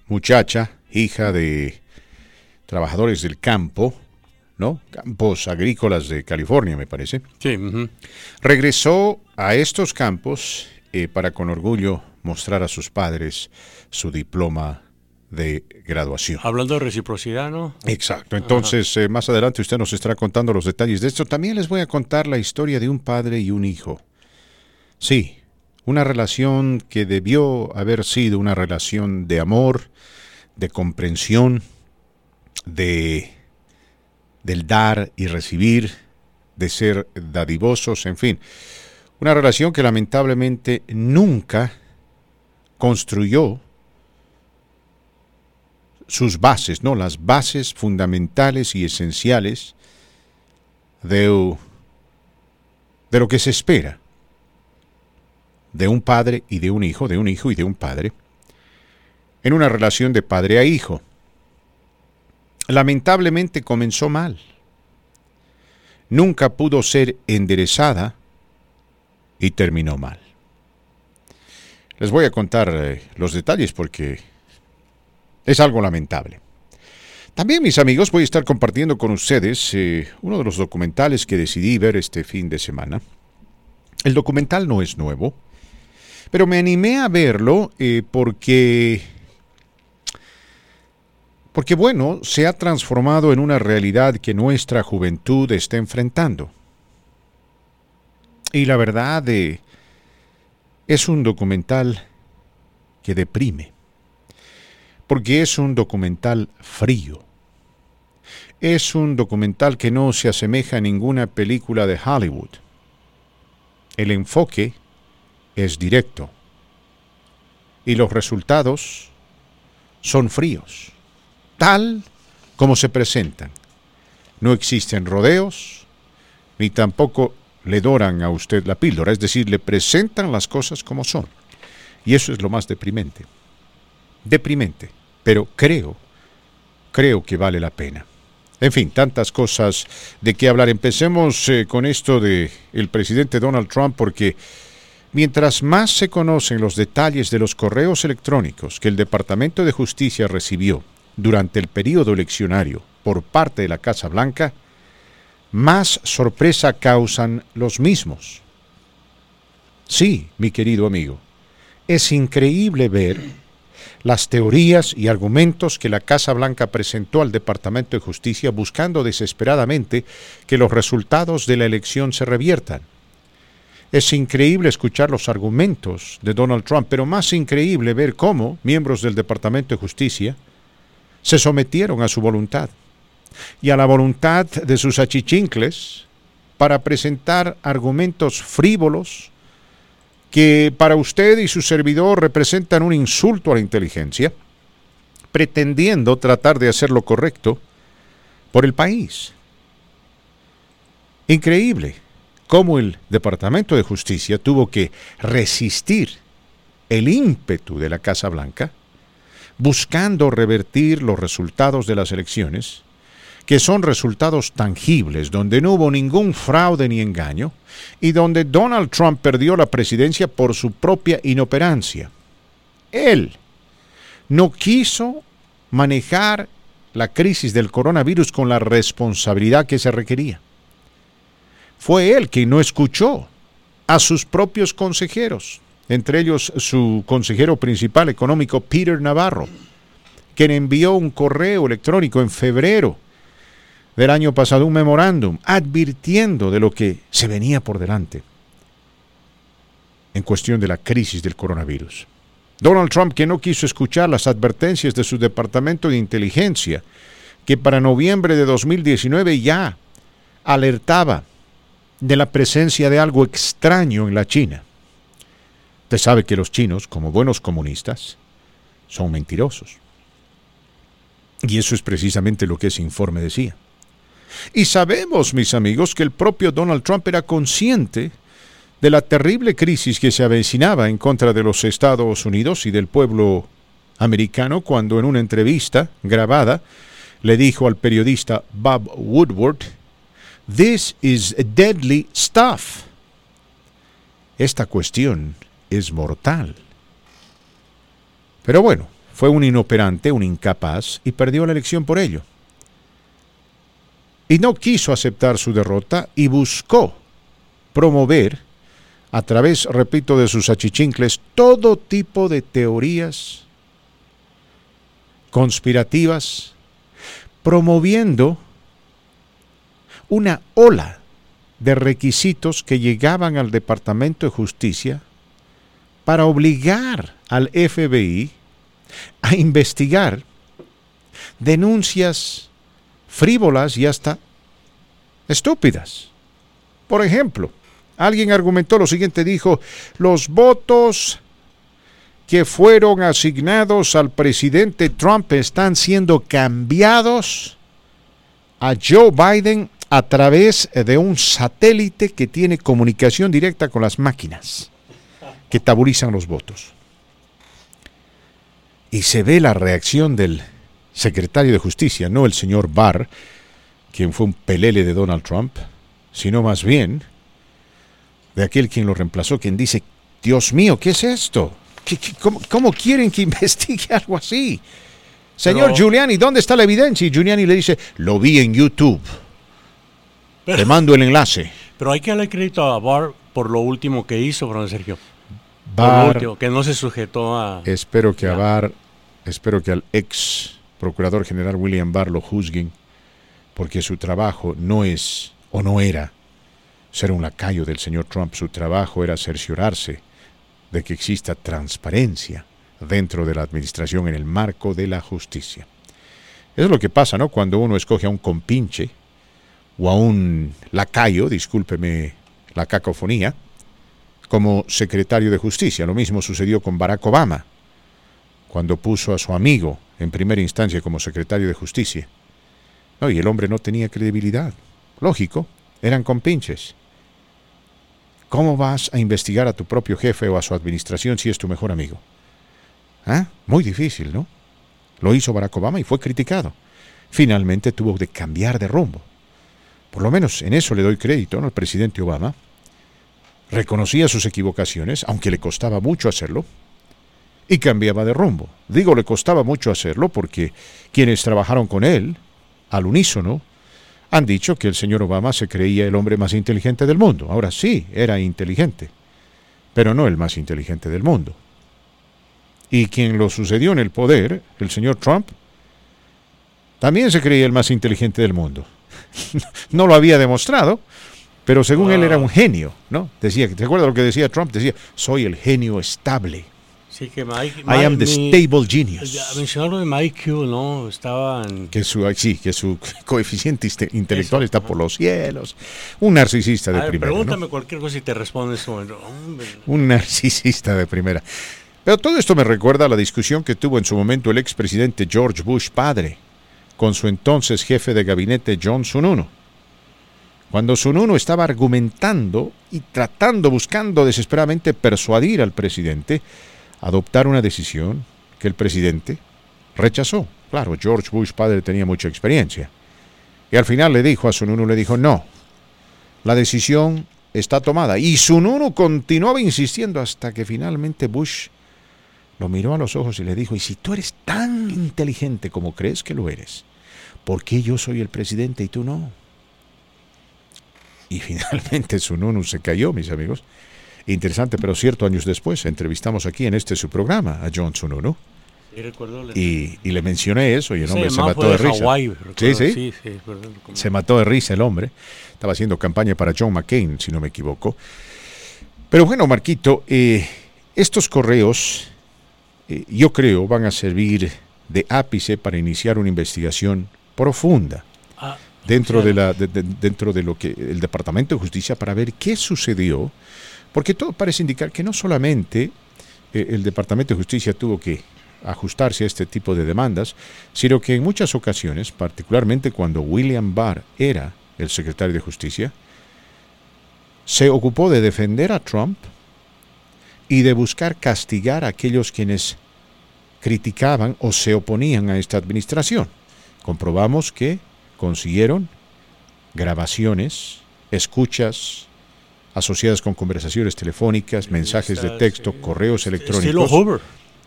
muchacha, hija de trabajadores del campo, ¿no? Campos agrícolas de California, me parece. Sí. Regresó a estos campos eh, para con orgullo mostrar a sus padres su diploma de graduación. Hablando de reciprocidad, ¿no? Exacto. Entonces, eh, más adelante usted nos estará contando los detalles de esto. También les voy a contar la historia de un padre y un hijo. Sí, una relación que debió haber sido una relación de amor, de comprensión, de del dar y recibir, de ser dadivosos, en fin. Una relación que lamentablemente nunca construyó sus bases, ¿no? Las bases fundamentales y esenciales de, de lo que se espera de un padre y de un hijo, de un hijo y de un padre, en una relación de padre a hijo. Lamentablemente comenzó mal. Nunca pudo ser enderezada y terminó mal. Les voy a contar eh, los detalles porque es algo lamentable. También, mis amigos, voy a estar compartiendo con ustedes eh, uno de los documentales que decidí ver este fin de semana. El documental no es nuevo, pero me animé a verlo eh, porque, porque, bueno, se ha transformado en una realidad que nuestra juventud está enfrentando. Y la verdad, de es un documental que deprime, porque es un documental frío. Es un documental que no se asemeja a ninguna película de Hollywood. El enfoque es directo y los resultados son fríos, tal como se presentan. No existen rodeos, ni tampoco le doran a usted la píldora, es decir, le presentan las cosas como son. Y eso es lo más deprimente. Deprimente, pero creo, creo que vale la pena. En fin, tantas cosas de qué hablar. Empecemos eh, con esto de el presidente Donald Trump porque mientras más se conocen los detalles de los correos electrónicos que el Departamento de Justicia recibió durante el periodo eleccionario por parte de la Casa Blanca, más sorpresa causan los mismos. Sí, mi querido amigo, es increíble ver las teorías y argumentos que la Casa Blanca presentó al Departamento de Justicia buscando desesperadamente que los resultados de la elección se reviertan. Es increíble escuchar los argumentos de Donald Trump, pero más increíble ver cómo miembros del Departamento de Justicia se sometieron a su voluntad y a la voluntad de sus achichincles para presentar argumentos frívolos que para usted y su servidor representan un insulto a la inteligencia, pretendiendo tratar de hacer lo correcto por el país. Increíble cómo el Departamento de Justicia tuvo que resistir el ímpetu de la Casa Blanca, buscando revertir los resultados de las elecciones que son resultados tangibles, donde no hubo ningún fraude ni engaño, y donde Donald Trump perdió la presidencia por su propia inoperancia. Él no quiso manejar la crisis del coronavirus con la responsabilidad que se requería. Fue él quien no escuchó a sus propios consejeros, entre ellos su consejero principal económico Peter Navarro, quien envió un correo electrónico en febrero del año pasado un memorándum advirtiendo de lo que se venía por delante en cuestión de la crisis del coronavirus. Donald Trump, que no quiso escuchar las advertencias de su Departamento de Inteligencia, que para noviembre de 2019 ya alertaba de la presencia de algo extraño en la China. Usted sabe que los chinos, como buenos comunistas, son mentirosos. Y eso es precisamente lo que ese informe decía. Y sabemos, mis amigos, que el propio Donald Trump era consciente de la terrible crisis que se avecinaba en contra de los Estados Unidos y del pueblo americano cuando en una entrevista grabada le dijo al periodista Bob Woodward, This is deadly stuff. Esta cuestión es mortal. Pero bueno, fue un inoperante, un incapaz, y perdió la elección por ello. Y no quiso aceptar su derrota y buscó promover, a través, repito, de sus achichincles, todo tipo de teorías conspirativas, promoviendo una ola de requisitos que llegaban al Departamento de Justicia para obligar al FBI a investigar denuncias frívolas y hasta estúpidas. Por ejemplo, alguien argumentó lo siguiente, dijo, los votos que fueron asignados al presidente Trump están siendo cambiados a Joe Biden a través de un satélite que tiene comunicación directa con las máquinas que tabulizan los votos. Y se ve la reacción del secretario de Justicia, no el señor Barr, quien fue un pelele de Donald Trump, sino más bien de aquel quien lo reemplazó, quien dice, Dios mío, ¿qué es esto? cómo, quieren que investigue algo así? Señor Giuliani, ¿dónde está la evidencia? Y Giuliani le dice, lo vi en YouTube. Te mando el enlace. Pero hay que darle crédito a Barr por lo último que hizo, Fernando Sergio. Barr, que no se sujetó a... Espero que a Barr, espero que al ex procurador general William Barr lo juzguen, porque su trabajo no es, o no era, ser un lacayo del señor Trump. Su trabajo era cerciorarse de que exista transparencia dentro de la administración en el marco de la justicia. Eso es lo que pasa, ¿no? Cuando uno escoge a un compinche o a un lacayo, discúlpeme la cacofonía, como secretario de justicia. Lo mismo sucedió con Barack Obama, cuando puso a su amigo en primera instancia como secretario de justicia. No, y el hombre no tenía credibilidad. Lógico, eran compinches. ¿Cómo vas a investigar a tu propio jefe o a su administración si es tu mejor amigo? ¿Ah? Muy difícil, ¿no? Lo hizo Barack Obama y fue criticado. Finalmente tuvo que cambiar de rumbo. Por lo menos en eso le doy crédito al presidente Obama. Reconocía sus equivocaciones, aunque le costaba mucho hacerlo, y cambiaba de rumbo. Digo, le costaba mucho hacerlo porque quienes trabajaron con él, al unísono, han dicho que el señor Obama se creía el hombre más inteligente del mundo. Ahora sí, era inteligente, pero no el más inteligente del mundo. Y quien lo sucedió en el poder, el señor Trump, también se creía el más inteligente del mundo. no lo había demostrado, pero según él era un genio, ¿no? Decía, ¿te acuerdas lo que decía Trump? Decía, soy el genio estable. Sí, que Mike, I am the stable genius. Mencionarlo de Mike Q, ¿no? Estaba en... Que su, sí, que su coeficiente intelectual está por los cielos. Un narcisista de primera. Pregúntame cualquier cosa y te respondes. Un narcisista de primera. Pero todo esto me recuerda a la discusión que tuvo en su momento el expresidente George Bush padre con su entonces jefe de gabinete John Sununu. Cuando Sununu estaba argumentando y tratando, buscando desesperadamente persuadir al presidente adoptar una decisión que el presidente rechazó. Claro, George Bush padre tenía mucha experiencia. Y al final le dijo a Sununu, le dijo, no, la decisión está tomada. Y Sununu continuaba insistiendo hasta que finalmente Bush lo miró a los ojos y le dijo, y si tú eres tan inteligente como crees que lo eres, ¿por qué yo soy el presidente y tú no? Y finalmente Sununu se cayó, mis amigos. Interesante, pero cierto, años después, entrevistamos aquí en este su programa a John Sununu. y, y, le mencioné eso y el hombre se mató de, risa. sí, sí. se mató de risa el hombre. Estaba haciendo campaña para John McCain, si no me equivoco. Pero bueno, Marquito, eh, estos correos, eh, yo creo, van a servir de ápice para iniciar una investigación profunda ah, dentro, de la, dentro de lo que el Departamento de Justicia para ver qué sucedió, porque todo parece indicar que no solamente eh, el Departamento de Justicia tuvo que ajustarse a este tipo de demandas, sino que en muchas ocasiones, particularmente cuando William Barr era el secretario de Justicia, se ocupó de defender a Trump y de buscar castigar a aquellos quienes criticaban o se oponían a esta administración. Comprobamos que consiguieron grabaciones, escuchas asociadas con conversaciones telefónicas, mensajes de texto, correos electrónicos.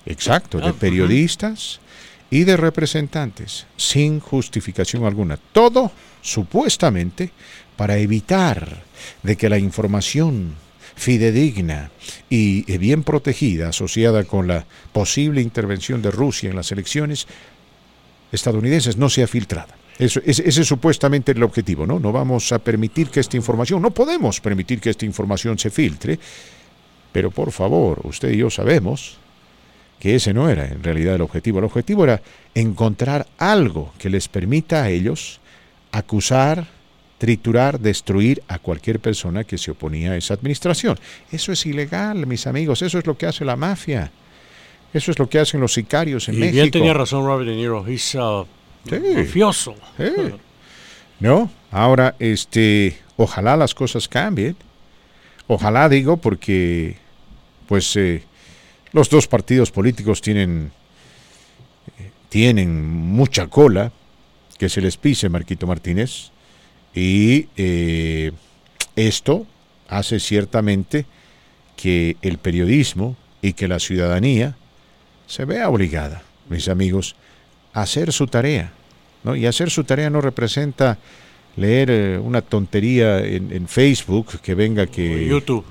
Exacto, de ah, periodistas y de representantes, sin justificación alguna. Todo supuestamente para evitar de que la información fidedigna y bien protegida asociada con la posible intervención de Rusia en las elecciones estadounidenses no sea filtrada. ese, es supuestamente el objetivo, ¿no? No vamos a permitir que esta información, no podemos permitir que esta información se filtre, pero por favor, usted y yo sabemos que ese no era en realidad el objetivo. El objetivo era encontrar algo que les permita a ellos acusar, triturar, destruir a cualquier persona que se oponía a esa administración. Eso es ilegal, mis amigos, eso es lo que hace la mafia. Eso es lo que hacen los sicarios en y México. bien tenía razón Robert De Niro, es uh, mafioso. No, ahora, este, ojalá las cosas cambien. Ojalá digo porque, pues, eh, los dos partidos políticos tienen, eh, tienen mucha cola que se les pise, Marquito Martínez, y eh, esto hace ciertamente que el periodismo y que la ciudadanía se vea obligada, mis amigos, a hacer su tarea. ¿no? Y hacer su tarea no representa leer eh, una tontería en, en, Facebook que venga que... YouTube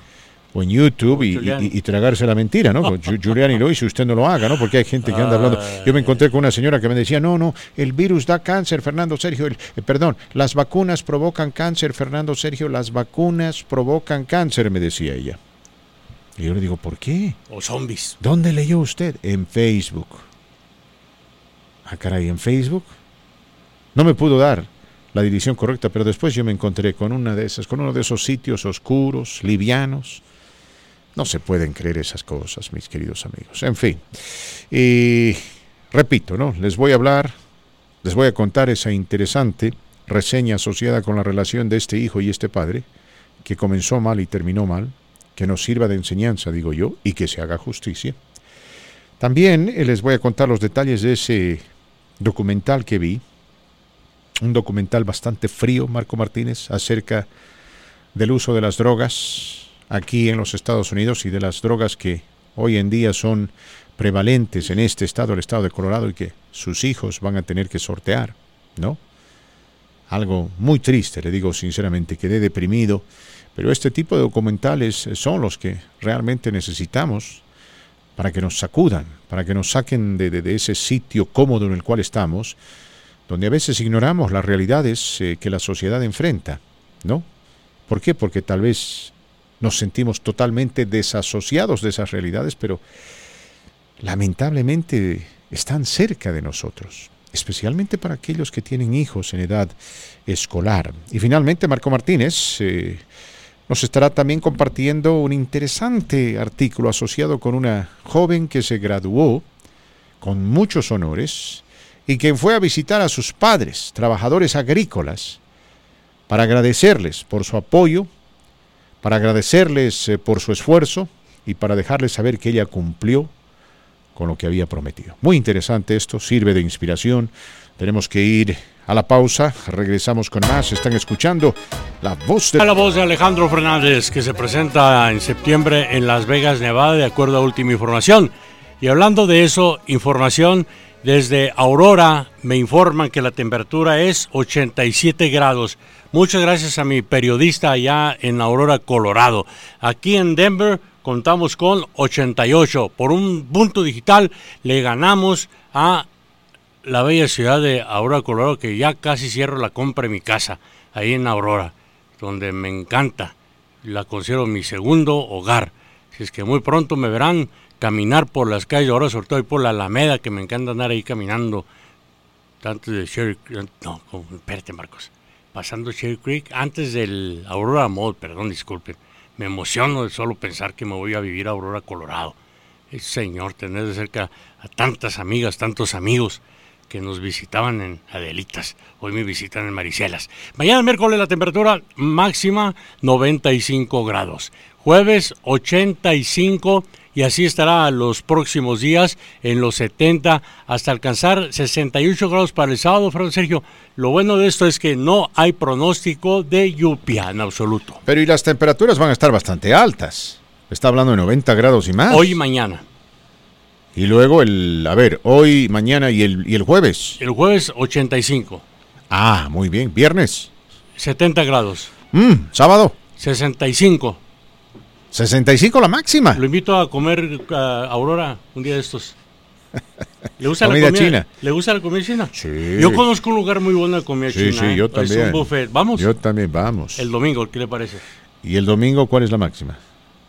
o en YouTube y, tragarse la mentira, ¿no? Giuliani lo hizo, usted no lo haga, ¿no? Porque hay gente que anda hablando. Yo me encontré con una señora que me decía, no, no, el virus da cáncer, Fernando Sergio, el, eh, perdón, las vacunas provocan cáncer, Fernando Sergio, las vacunas provocan cáncer, me decía ella. Y yo le digo, ¿por qué? O zombies. ¿Dónde leyó usted? En Facebook. Ah, caray, en Facebook. No me pudo dar la dirección correcta, pero después yo me encontré con una de esas, con uno de esos sitios oscuros, livianos, no se pueden creer esas cosas, mis queridos amigos. En fin, y repito, ¿no? Les voy a hablar, les voy a contar esa interesante reseña asociada con la relación de este hijo y este padre, que comenzó mal y terminó mal, que nos sirva de enseñanza, digo yo, y que se haga justicia. También eh, les voy a contar los detalles de ese documental que vi, un documental bastante frío, Marco Martínez, acerca del uso de las drogas, aquí en los Estados Unidos y de las drogas que hoy en día son prevalentes en este estado, el estado de Colorado, y que sus hijos van a tener que sortear, ¿no? Algo muy triste, le digo sinceramente, quedé deprimido, pero este tipo de documentales son los que realmente necesitamos para que nos sacudan, para que nos saquen de, ese sitio cómodo en el cual estamos, donde a veces ignoramos las realidades eh, que la sociedad enfrenta, ¿no? ¿Por qué? Porque tal vez nos sentimos totalmente desasociados de esas realidades, pero lamentablemente están cerca de nosotros, especialmente para aquellos que tienen hijos en edad escolar. Y finalmente, Marco Martínez eh, nos estará también compartiendo un interesante artículo asociado con una joven que se graduó con muchos honores y que fue a visitar a sus padres, trabajadores agrícolas, para agradecerles por su apoyo para agradecerles eh, por su esfuerzo y para dejarles saber que ella cumplió con lo que había prometido. Muy interesante esto, sirve de inspiración. Tenemos que ir a la pausa, regresamos con más. Están escuchando la voz de... La voz de Alejandro Fernández, que se presenta en septiembre en Las Vegas, Nevada, de acuerdo a última información. Y hablando de eso, información desde Aurora, me informan que la temperatura es 87 grados. Muchas gracias a mi periodista allá en Aurora, Colorado. Aquí en Denver contamos con 88. Por un punto digital le ganamos a la bella ciudad de Aurora, Colorado, que ya casi cierro la compra de mi casa, ahí en Aurora, donde me encanta. La considero mi segundo hogar. Si es que muy pronto me verán caminar por las calles, ahora sobre todo por la Alameda, que me encanta andar ahí caminando. Tanto de Sherry, no, espérate Marcos pasando Cherry Creek, antes del Aurora Mall, perdón, disculpen. Me emociono de solo pensar que me voy a vivir a Aurora, Colorado. señor, tener de cerca a tantas amigas, tantos amigos. que nos visitaban en Adelitas. Hoy me visitan en Maricelas. Mañana miércoles la temperatura máxima 95 grados. Jueves 85 y así estará los próximos días en los 70 hasta alcanzar 68 grados para el sábado, Fran Sergio. Lo bueno de esto es que no hay pronóstico de lluvia en absoluto. Pero y las temperaturas van a estar bastante altas. Está hablando de 90 grados y más. Hoy y mañana. Y luego el, a ver, hoy, mañana y el, y el jueves. El jueves 85. Ah, muy bien. Viernes. 70 grados. Mm, sábado. 65. 65 la máxima. Lo invito a comer a Aurora un día de estos. ¿Le gusta Comida la comida china. ¿Le gusta la comida china? Sí. Yo conozco un lugar muy bueno de comida Sí, china. sí, ¿eh? yo Es también. un buffet. Vamos. Yo también, vamos. El domingo, ¿qué le parece? ¿Y el domingo cuál es la máxima?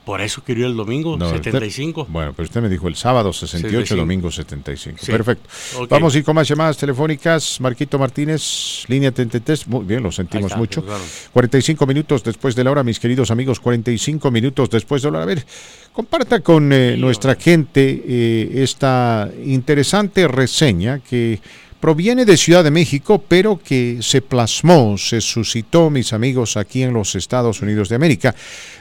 Por eso quería el domingo, No, usted- 75. bueno, pero usted me dijo el sábado 68, 65. domingo 75. Sí. Perfecto. Ok. Vamos a ir con más llamadas telefónicas. Marquito Martínez, línea 33. Muy bien, lo sentimos está, mucho. claro. 45 minutos después de la hora, mis queridos amigos. 45 minutos después de la hora. A ver, comparta con eh, Sí, nuestra hombre. gente eh, esta interesante reseña que proviene de Ciudad de México, pero que se plasmó, se suscitó, mis amigos, aquí en los Estados Unidos de América.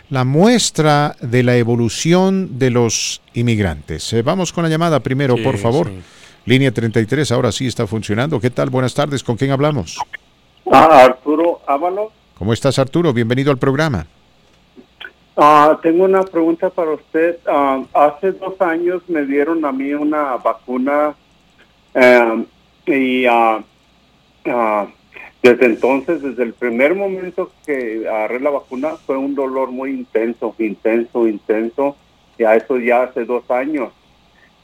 La muestra de la evolución de los inmigrantes. Eh, vamos con la llamada primero, Sí, por favor. sí. Línea 33, ahora sí está funcionando. ¿Qué tal? Buenas tardes. ¿Con quién hablamos? Ah, Arturo Ábalos. ¿Cómo estás, Arturo? Bienvenido al programa. Ah, tengo una pregunta para usted. Ah, hace dos años me dieron a mí una vacuna eh, y ah, ah, desde entonces, desde el primer momento que agarré la vacuna, fue un dolor muy intenso, intenso, intenso. Y a eso ya hace dos años.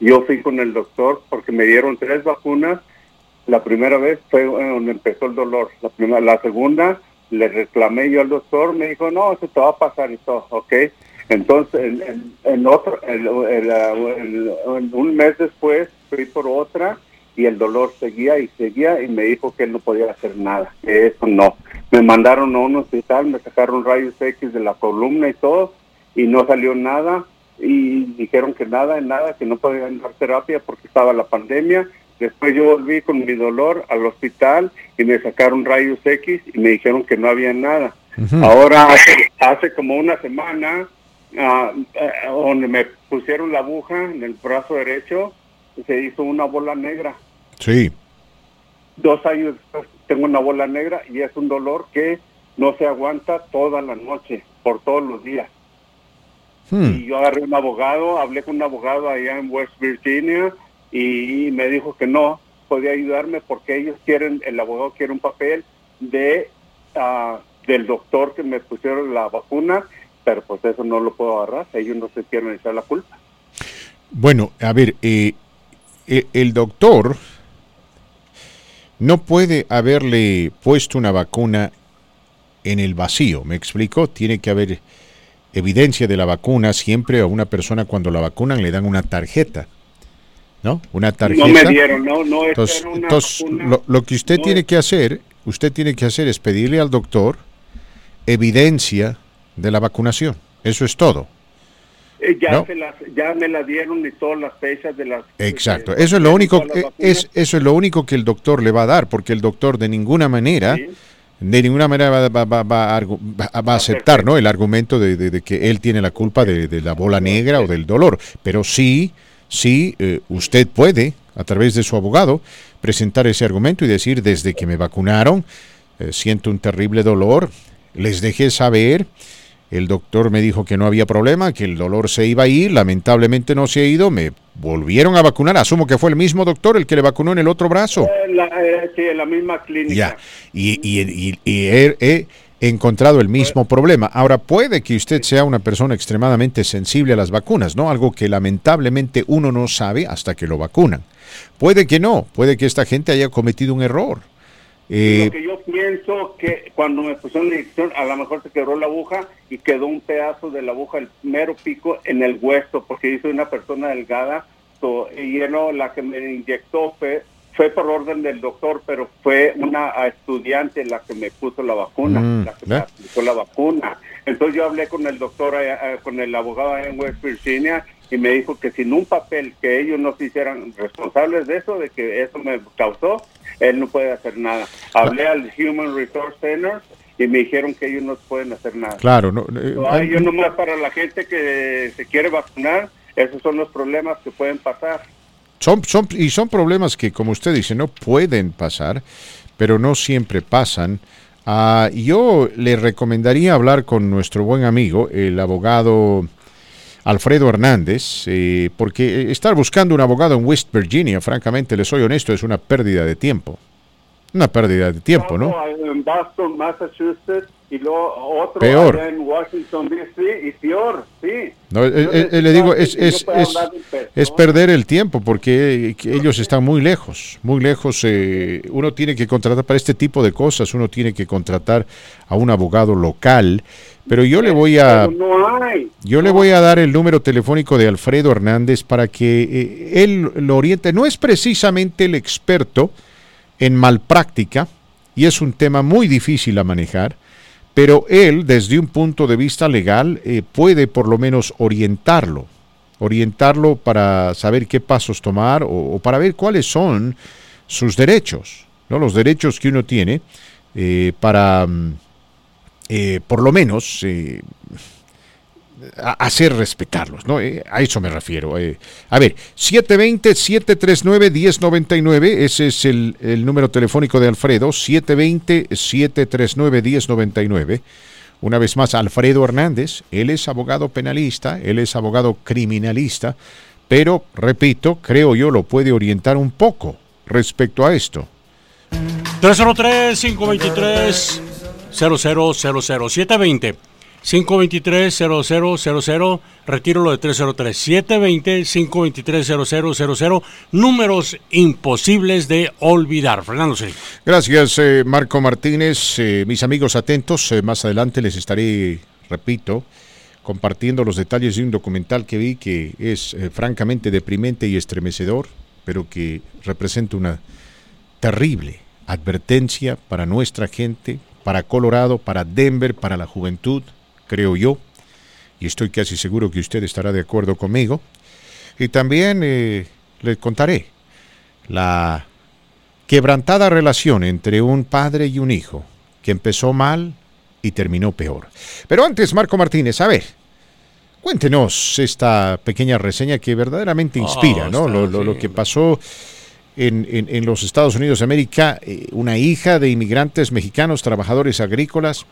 Yo fui con el doctor porque me dieron tres vacunas. La primera vez fue donde empezó el dolor. La, primera, la segunda le reclamé yo al doctor, me dijo, no, eso te va a pasar y todo, ¿ok? Entonces, en, en- otro, en un mes después fui por otra y el dolor seguía y seguía y me dijo que él no podía hacer nada, que eso no. Me mandaron a un hospital, me sacaron rayos X de la columna y todo y no salió nada y dijeron que nada, nada, que no podían dar terapia porque estaba la pandemia. Después yo volví con mi dolor al hospital y me sacaron rayos X y me dijeron que no había nada. Ahora, hace, hace como una semana, ah, eh, donde me pusieron la aguja en el brazo derecho, se hizo una bola negra. Sí. Dos años después tengo una bola negra y es un dolor que no se aguanta toda la noche, por todos los días. Hmm. Y yo agarré un abogado, hablé con un abogado allá en West Virginia y me dijo que no podía ayudarme porque ellos quieren, el abogado quiere un papel de ah, del doctor que me pusieron la vacuna, pero pues eso no lo puedo agarrar, ellos no se quieren echar la culpa. Bueno, a ver, eh, e- el doctor no puede haberle puesto una vacuna en el vacío, ¿me explico? Tiene que haber evidencia de la vacuna. Siempre a una persona cuando la vacunan le dan una tarjeta, ¿no? Una tarjeta. No me dieron, no, no, Entonces, una entonces, vacuna- lo, lo que usted no tiene que hacer, usted tiene que hacer es pedirle al doctor evidencia de la vacunación. Eso es todo. Eh, ya, ¿no? se las, ya me la dieron y todas las fechas de las... Exacto. de- Eso es lo único eh, es eso es lo único que el doctor le va a dar, porque el doctor de ninguna manera Sí. de ninguna manera va, va- va- va a argu- va- va a aceptar ¿no? el argumento de, de- de que él tiene la culpa de, de la bola negra o del dolor. Pero sí, sí, eh, usted puede, a través de su abogado, presentar ese argumento y decir, desde que me vacunaron, eh, siento un terrible dolor, les dejé saber, el doctor me dijo que no había problema, que el dolor se iba a ir, lamentablemente no se ha ido, me volvieron a vacunar, asumo que fue el mismo doctor el que le vacunó en el otro brazo. Eh, la, eh, sí, en la misma clínica. Ya, y, y- y- y he, he encontrado el mismo problema. Ahora, puede que usted sea una persona extremadamente sensible a las vacunas, ¿no? Algo que lamentablemente uno no sabe hasta que lo vacunan. Puede que no, puede que esta gente haya cometido un error. Eh, lo que yo pienso que cuando me pusieron la inyección, a lo mejor se quebró la aguja y quedó un pedazo de la aguja, el mero pico, en el hueso, porque yo soy una persona delgada, so, y no, la que me inyectó fue, fue por orden del doctor, pero fue una estudiante la que me puso la vacuna, Mm, la que me ¿eh? aplicó la vacuna. Entonces yo hablé con el doctor, allá, ah, con el abogado en West Virginia, y me dijo que sin un papel que ellos no se hicieran responsables de eso, de que eso me causó, él no puede hacer nada. Hablé al Human Resource Center y me dijeron que ellos no pueden hacer nada. Claro, no, eh, yo nomás para la gente que se quiere vacunar, esos son los problemas que pueden pasar. Son, son, y son problemas que, como usted dice, no pueden pasar, pero no siempre pasan. Uh, yo le recomendaría hablar con nuestro buen amigo, el abogado Alfredo Hernández, eh, porque estar buscando un abogado en West Virginia, francamente, le soy honesto, es una pérdida de tiempo. Una pérdida de tiempo, ¿no? En Boston, Massachusetts, y luego otro peor. en Washington, D.C., y peor, sí. No, eh, eh, le digo, es, es, es, es, perder el tiempo, porque ellos están muy lejos, muy lejos. uno tiene que contratar para este tipo de cosas, uno tiene que contratar a un abogado local pero yo le voy a yo le voy a dar el número telefónico de Alfredo Hernández para que eh, él lo oriente. No es precisamente el experto en malpráctica y es un tema muy difícil a manejar, pero él desde un punto de vista legal eh, puede por lo menos orientarlo, orientarlo para saber qué pasos tomar o, para ver cuáles son sus derechos, no los derechos que uno tiene eh, para mm, eh, por lo menos eh, hacer respetarlos, ¿no? Eh, a eso me refiero. a ver, 720-739-1099, ese es el, el, número telefónico de Alfredo, 720-739-1099. Una vez más, Alfredo Hernández, él es abogado penalista, él es abogado criminalista, pero, repito, creo yo lo puede orientar un poco respecto a esto. 303-523. 0000720 523 0000 retiro lo de 303 720 523 0000 números imposibles de olvidar. Fernando sí. Gracias eh, Marco Martínez. Eh, mis amigos atentos eh, más adelante les estaré repito compartiendo los detalles de un documental que vi que es francamente deprimente y estremecedor pero que representa una terrible advertencia para nuestra gente para Colorado, para Denver, para la juventud, creo yo, y estoy casi seguro que usted estará de acuerdo conmigo. Y también eh, le contaré la quebrantada relación entre un padre y un hijo, que empezó mal y terminó peor. Pero antes, Marco Martínez, a ver, cuéntenos esta pequeña reseña que verdaderamente inspira, oh, ¿no? lo, que pasó en, los Estados Unidos de América, eh, una hija de inmigrantes mexicanos, trabajadores agrícolas,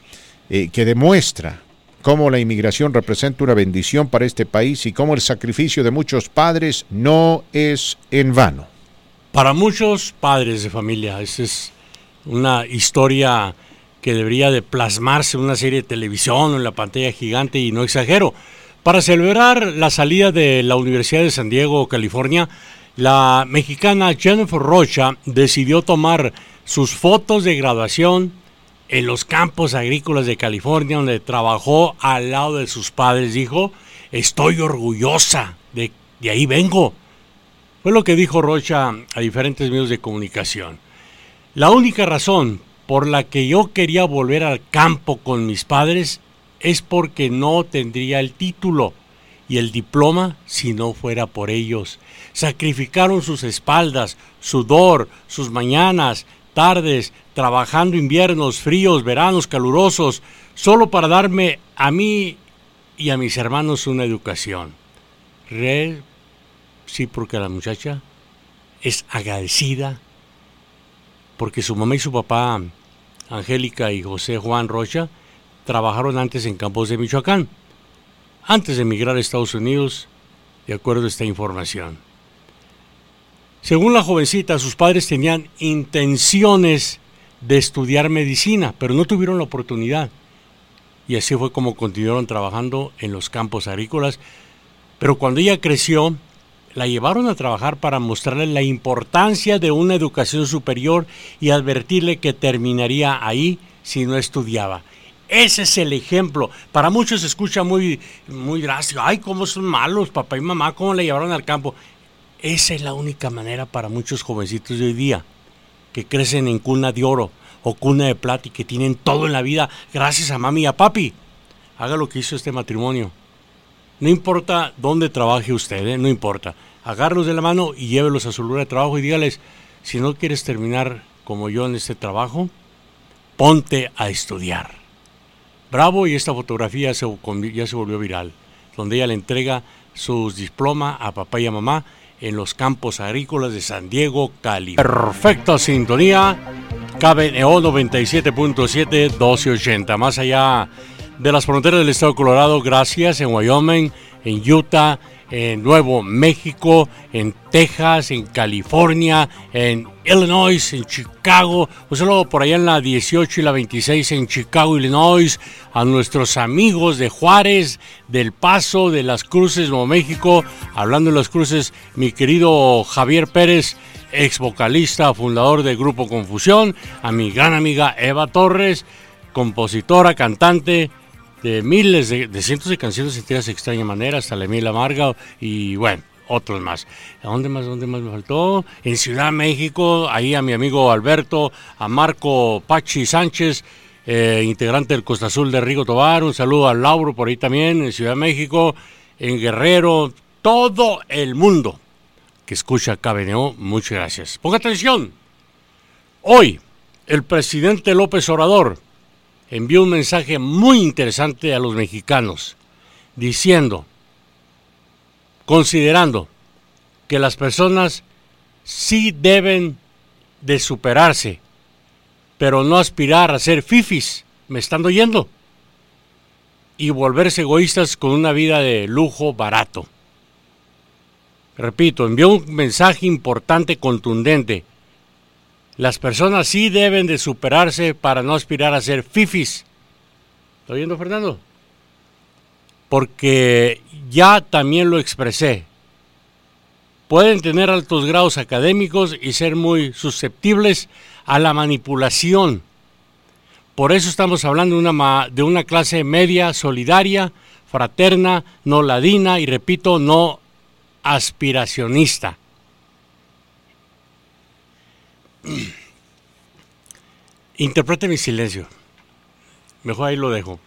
eh, que demuestra cómo la inmigración representa una bendición para este país y cómo el sacrificio de muchos padres no es en vano. Para muchos padres de familia, esa es una historia que debería de plasmarse en una serie de televisión en la pantalla gigante y no exagero. Para celebrar la salida de la Universidad de San Diego, California, la mexicana Jennifer Rocha decidió tomar sus fotos de graduación en los campos agrícolas de California, donde trabajó al lado de sus padres. Dijo, estoy orgullosa, de, de ahí vengo. Fue lo que dijo Rocha a diferentes medios de comunicación. La única razón por la que yo quería volver al campo con mis padres es porque no tendría el título y el diploma si no fuera por ellos. Sacrificaron sus espaldas, sudor, sus mañanas, tardes, trabajando inviernos, fríos, veranos calurosos, solo para darme a mí y a mis hermanos una educación. Re, sí, porque la muchacha es agradecida porque su mamá y su papá, Angélica y José Juan Rocha, trabajaron antes en campos de Michoacán antes de emigrar a Estados Unidos, de acuerdo a esta información. Según la jovencita, sus padres tenían intenciones de estudiar medicina, pero no tuvieron la oportunidad. Y así fue como continuaron trabajando en los campos agrícolas. Pero cuando ella creció, la llevaron a trabajar para mostrarle la importancia de una educación superior y advertirle que terminaría ahí si no estudiaba. Ese es el ejemplo. Para muchos se escucha muy, muy drástico. Ay, cómo son malos, papá y mamá, cómo le llevaron al campo. Esa es la única manera para muchos jovencitos de hoy día, que crecen en cuna de oro o cuna de plata y que tienen todo en la vida gracias a mami y a papi. Haga lo que hizo este matrimonio. No importa dónde trabaje usted, ¿eh? no importa. Agárralos de la mano y llévelos a su lugar de trabajo y dígales, si no quieres terminar como yo en este trabajo, ponte a estudiar. Bravo y esta fotografía ya se volvió viral, donde ella le entrega sus diplomas a papá y a mamá en los campos agrícolas de San Diego, Cali. Perfecta sintonía, KBNO 97.7 1280, más allá de las fronteras del estado de Colorado, gracias, en Wyoming, en Utah, en Nuevo México, en Texas, en California, en Illinois, en Chicago, un saludo por allá en la 18 y la 26 en Chicago, Illinois, a nuestros amigos de Juárez, del Paso, de las Cruces, Nuevo México, hablando de las Cruces, mi querido Javier Pérez, ex vocalista, fundador del Grupo Confusión, a mi gran amiga Eva Torres, compositora, cantante, de miles de, cientos de canciones sentidas de extraña manera, hasta la Emil Amarga y bueno, otros más. ¿A dónde más, dónde más me faltó? En Ciudad México, ahí a mi amigo Alberto, a Marco Pachi Sánchez, eh, integrante del Costa Azul de Rigo Tobar, un saludo a Lauro por ahí también, en Ciudad México, en Guerrero, todo el mundo que escucha KBNO, muchas gracias. Ponga atención, hoy el presidente López Obrador envió un mensaje muy interesante a los mexicanos, diciendo, considerando que las personas sí deben de superarse, pero no aspirar a ser fifis, me están oyendo, y volverse egoístas con una vida de lujo barato. Repito, envió un mensaje importante, contundente, las personas sí deben de superarse para no aspirar a ser fifis. ¿Está oyendo, Fernando? Porque ya también lo expresé. Pueden tener altos grados académicos y ser muy susceptibles a la manipulación. Por eso estamos hablando de una, de una clase media, solidaria, fraterna, no ladina y, repito, no aspiracionista. Interprete mi silencio. Mejor ahí lo dejo.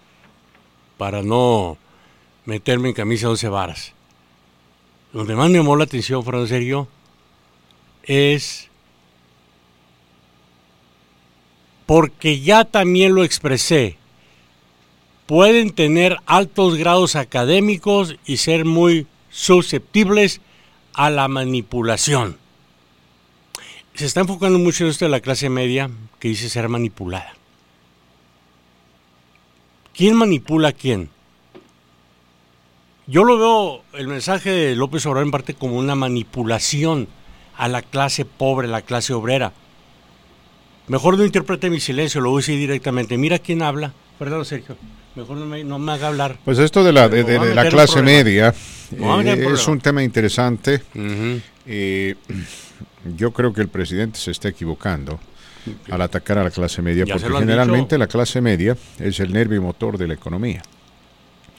Para no meterme en camisa once varas. Donde más me llamó la atención, Fernando Serio, es porque ya también lo expresé. Pueden tener altos grados académicos y ser muy susceptibles a la manipulación se está enfocando mucho en esto de la clase media que dice ser manipulada. ¿Quién manipula a quién? Yo lo veo el mensaje de López Obrador en parte como una manipulación a la clase pobre, la clase obrera. Mejor no interprete mi silencio, lo voy a decir directamente. Mira quién habla. Perdón, Sergio. Mejor no me, haga hablar. Pues esto de la, de, la clase media eh, es un tema interesante. Yo creo que el presidente se está equivocando al atacar a la clase media, porque generalmente la clase media es el nervio motor de la economía.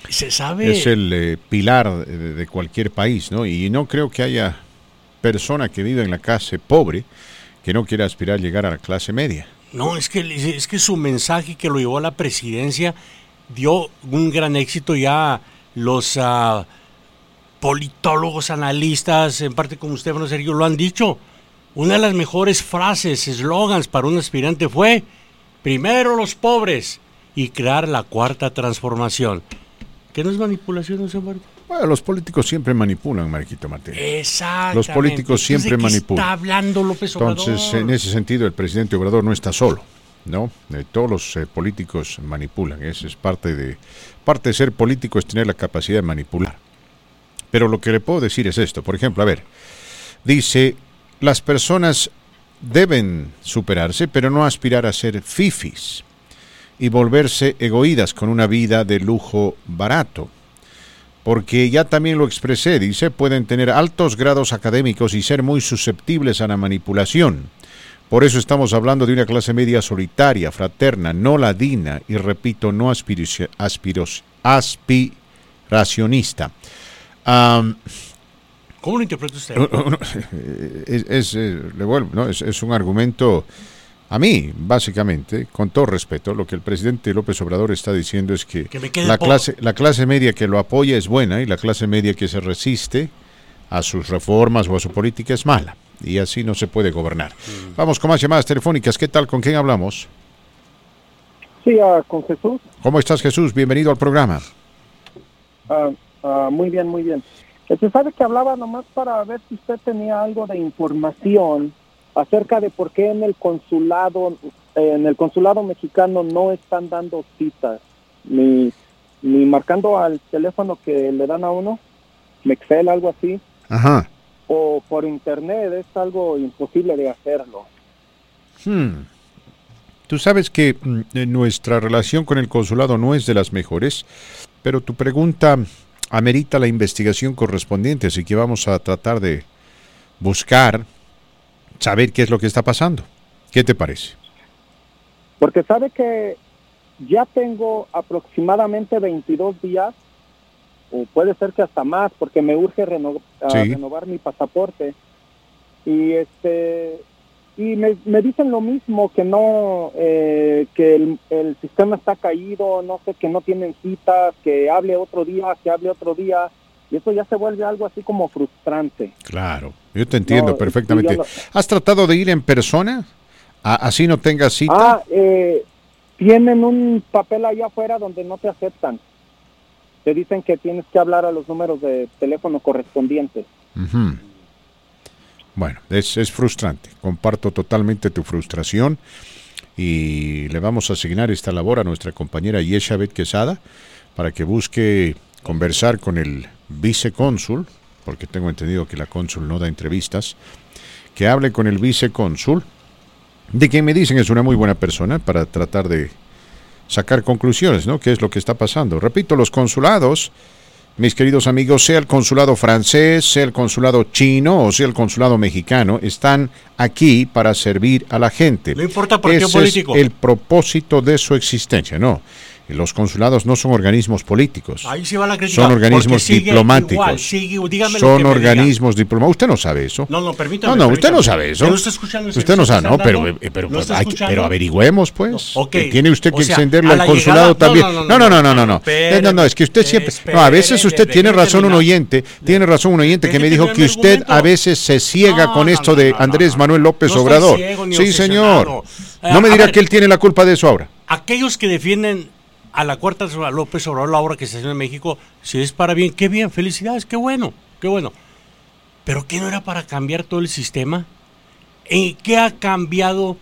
Se sabe. Es el eh, pilar de, cualquier país, ¿no? Y no creo que haya persona que viva en la clase pobre que no quiera aspirar a llegar a la clase media. No, es que, es que su mensaje que lo llevó a la presidencia dio un gran éxito ya los ah, politólogos, analistas, en parte como usted, no Sergio, lo han dicho. Una de las mejores frases, eslogans para un aspirante fue, primero los pobres y crear la cuarta transformación. ¿Qué no es manipulación, no Bueno, los políticos siempre manipulan, Marquito Martínez. Exacto. Los políticos siempre manipulan. está hablando López Obrador? Entonces, en ese sentido, el presidente Obrador no está solo, ¿no? Eh, todos los eh, políticos manipulan. Esa es parte de, parte de ser político, es tener la capacidad de manipular. Pero lo que le puedo decir es esto. Por ejemplo, a ver, dice las personas deben superarse, pero no aspirar a ser fifis y volverse egoídas con una vida de lujo barato. Porque ya también lo expresé, dice, pueden tener altos grados académicos y ser muy susceptibles a la manipulación. Por eso estamos hablando de una clase media solitaria, fraterna, no ladina y, repito, no aspiracionista. ¿Cómo lo interpreta usted? Es, es, eh, es, un argumento A mí, básicamente, con todo respeto, lo que el presidente López Obrador está diciendo es que, la, clase, la clase media que lo apoya es buena y la clase media que se resiste a sus reformas o a su política es mala. Y así no se puede gobernar. Mm. Vamos con más llamadas telefónicas. ¿Qué tal? ¿Con quién hablamos? Sí, uh, con Jesús. ¿Cómo estás, Jesús? Bienvenido al programa. Uh, muy bien, muy bien. Este, sabe que hablaba nomás para ver si usted tenía algo de información acerca de por qué en el consulado, en el consulado mexicano no están dando citas, ni, ni marcando al teléfono que le dan a uno, Mexel, algo así. Ajá. O por internet, es algo imposible de hacerlo. Hmm. Tú sabes que mm, nuestra relación con el consulado no es de las mejores, pero tu pregunta amerita la investigación correspondiente, así que vamos a tratar de buscar, saber qué es lo que está pasando. ¿Qué te parece? Porque sabe que ya tengo aproximadamente 22 días, o puede ser que hasta más, porque me urge renovar mi pasaporte. Y este y me, me, dicen lo mismo que no eh, que el, sistema está caído no sé que no tienen citas que hable otro día que hable otro día. Y eso ya se vuelve algo así como frustrante. Claro yo te entiendo perfectamente. has tratado de ir en persona así no tengas cita. Ah eh, tienen un papel allá afuera donde no te aceptan. Te dicen que tienes que hablar a los números de teléfono correspondientes bueno, es, es frustrante. Comparto totalmente tu frustración y le vamos a asignar esta labor a nuestra compañera Yeshabet Quesada para que busque conversar con el vicecónsul, porque tengo entendido que la cónsul no da entrevistas, que hable con el vicecónsul, de quien me dicen es una muy buena persona para tratar de sacar conclusiones, ¿no? ¿Qué es lo que está pasando? Repito, los consulados mis queridos amigos, sea el consulado francés, sea el consulado chino o sea el consulado mexicano, están aquí para servir a la gente. No importa por qué político. Es el propósito de su existencia, no. Los consulados no son organismos políticos. Ahí va la crítica, son organismos diplomáticos. son organismos diplomáticos. Usted no sabe eso. No, no, permítame. No, no, usted no sabe eso. No está escuchando usted no sabe, no, pero, eh, pero, pero averigüemos, pues. Tiene usted que extenderlo al consulado también. No, no, no, no, no. No, no, no, es que usted siempre. No, a veces usted tiene razón un oyente, tiene razón un oyente que me dijo que usted a veces se ciega con esto de Andrés Manuel López Obrador. Sí, señor. No me dirá que él tiene la culpa de eso ahora. Aquellos que defienden a la cuarta López Obrador la obra que se hace en México, si es para bien, qué bien, felicidades, qué bueno, qué bueno. Pero ¿qué no era para cambiar todo el sistema? ¿En qué ha cambiado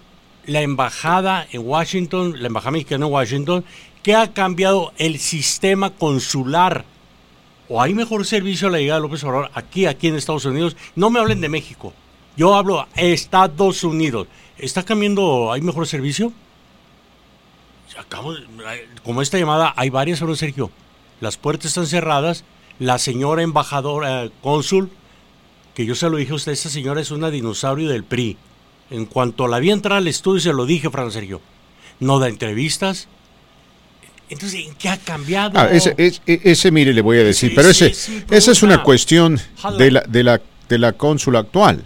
la embajada en Washington, la embajada mexicana en Washington? ¿Qué ha cambiado el sistema consular? ¿O hay mejor servicio a la llegada de López Obrador aquí, aquí en Estados Unidos? No me hablen de México. Yo hablo Estados Unidos. ¿Está cambiando, hay mejor servicio? Como esta llamada, hay varias, don Sergio. Las puertas están cerradas. La señora embajadora, eh, cónsul, que yo se lo dije a usted, esta señora es una dinosaurio del PRI. En cuanto la vi entrar al estudio, se lo dije, Fran Sergio. No da entrevistas. Entonces, ¿en qué ha cambiado? Ah, ese, ese, mire, le voy a decir, pero ese, esa es una cuestión de la, de la, de la cónsula actual.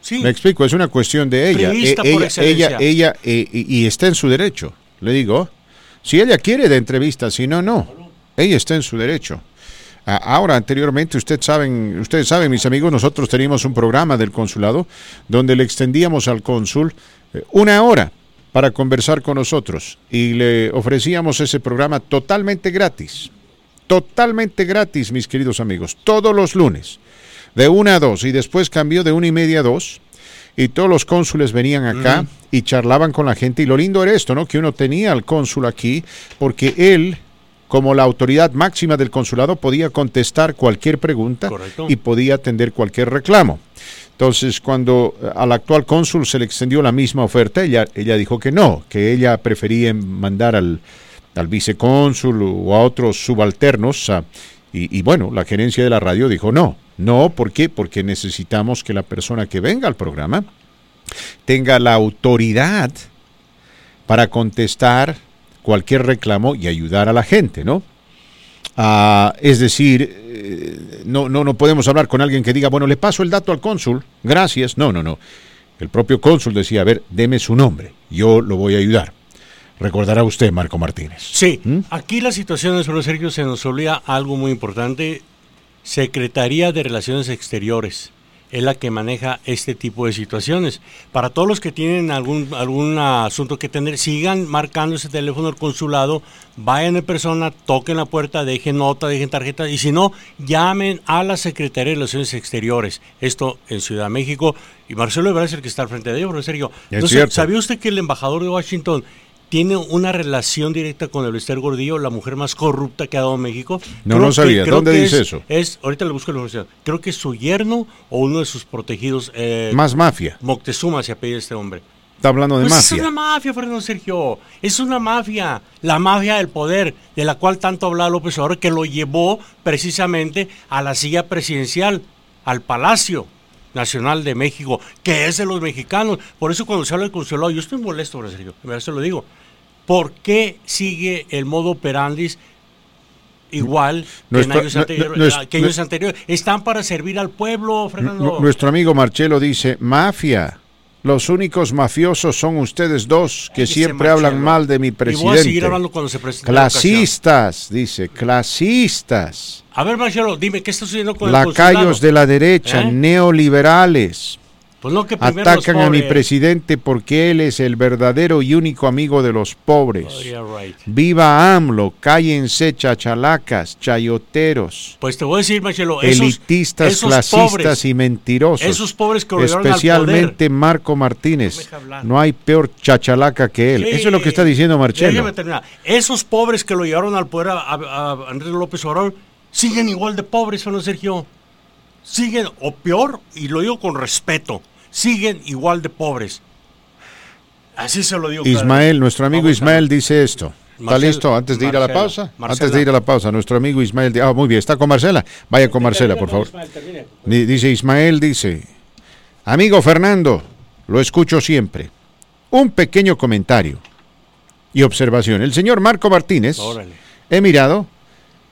Sí. Me explico, es una cuestión de ella. E, ella, ella, ella, eh, y está en su derecho. Le digo, si ella quiere de entrevista, si no, no. Ella está en su derecho. Ahora, anteriormente, ustedes saben, ustedes saben, mis amigos, nosotros teníamos un programa del consulado donde le extendíamos al cónsul eh, una hora para conversar con nosotros y le ofrecíamos ese programa totalmente gratis. Totalmente gratis, mis queridos amigos, todos los lunes, de una a dos, y después cambió de una y media a dos y todos los cónsules venían acá y charlaban con la gente. Y lo lindo era esto, ¿no? Que uno tenía al cónsul aquí porque él, como la autoridad máxima del consulado, podía contestar cualquier pregunta y podía atender cualquier reclamo. Entonces, cuando eh, al actual cónsul se le extendió la misma oferta, ella, ella dijo que no, que ella prefería mandar al, al vicecónsul o a otros subalternos. y, y bueno, la gerencia de la radio dijo no, no, ¿por qué? Porque necesitamos que la persona que venga al programa tenga la autoridad para contestar cualquier reclamo y ayudar a la gente, ¿no? Ah, es decir, eh, no, no, no podemos hablar con alguien que diga, bueno, le paso el dato al cónsul, gracias. No, no, no. El propio cónsul decía, a ver, deme su nombre, yo lo voy a ayudar. Recordará usted, Marco Martínez. Sí, ¿Mm? aquí la situación, señor Sergio, se nos olvida algo muy importante. Secretaría de Relaciones Exteriores es la que maneja este tipo de situaciones. Para todos los que tienen algún, algún asunto que tener, sigan marcando ese teléfono del consulado, vayan en persona, toquen la puerta, dejen nota, dejen tarjeta, y si no, llamen a la Secretaría de Relaciones Exteriores. Esto en Ciudad de México. Y Marcelo Ebrard es el que está al frente de ellos, pero en serio. ¿Sabía usted que el embajador de Washington tiene una relación directa con el Esther Gordillo, la mujer más corrupta que ha dado México. No, no sabía. ¿Dónde dice eso? Es, ahorita le busco la universidad. Creo que es su yerno o uno de sus protegidos. Eh, más mafia. Moctezuma se apellida este hombre. Está hablando de pues mafia. Es una mafia, Fernando Sergio. Es una mafia. La mafia del poder, de la cual tanto habla López Obrador, que lo llevó precisamente a la silla presidencial, al Palacio. Nacional de México, que es de los mexicanos. Por eso cuando se habla del consulado, yo estoy molesto, Sergio, se lo digo. ¿Por qué sigue el modo operandis igual que, en años anteriores, Están para servir al pueblo, Fernando. Nuestro amigo Marcelo dice, mafia. Los únicos mafiosos son ustedes dos que siempre hablan mal de mi presidente. Y hablando cuando se Clasistas, dice, clasistas. A ver, Marcelo, dime, ¿qué está sucediendo con Lacayos de la derecha, ¿Eh? neoliberales. Pues Atacan a mi presidente porque él es el verdadero y único amigo de los pobres. Oh, Viva AMLO, cállense chachalacas, chayoteros. Pues te voy a decir, Machelo, elitistas, clasistas y mentirosos. Esos pobres que Especialmente Marco Martínez. No hay peor chachalaca que él. Eso es lo que está diciendo Marcelo. Esos pobres que lo llevaron al poder a, Andrés López Obrador siguen igual de pobres, ¿no, Sergio? Siguen, o peor, y lo digo con respeto, siguen igual de pobres. Así se lo digo. Ismael, nuestro amigo Ismael dice esto. ¿Está listo? Antes de ir a la pausa. Antes de ir a la pausa, nuestro amigo Ismael. Ah, muy bien, está con Marcela. Vaya con Marcela, por favor. Dice Ismael, dice, amigo Fernando, lo escucho siempre. Un pequeño comentario y observación. El señor Marco Martínez, he mirado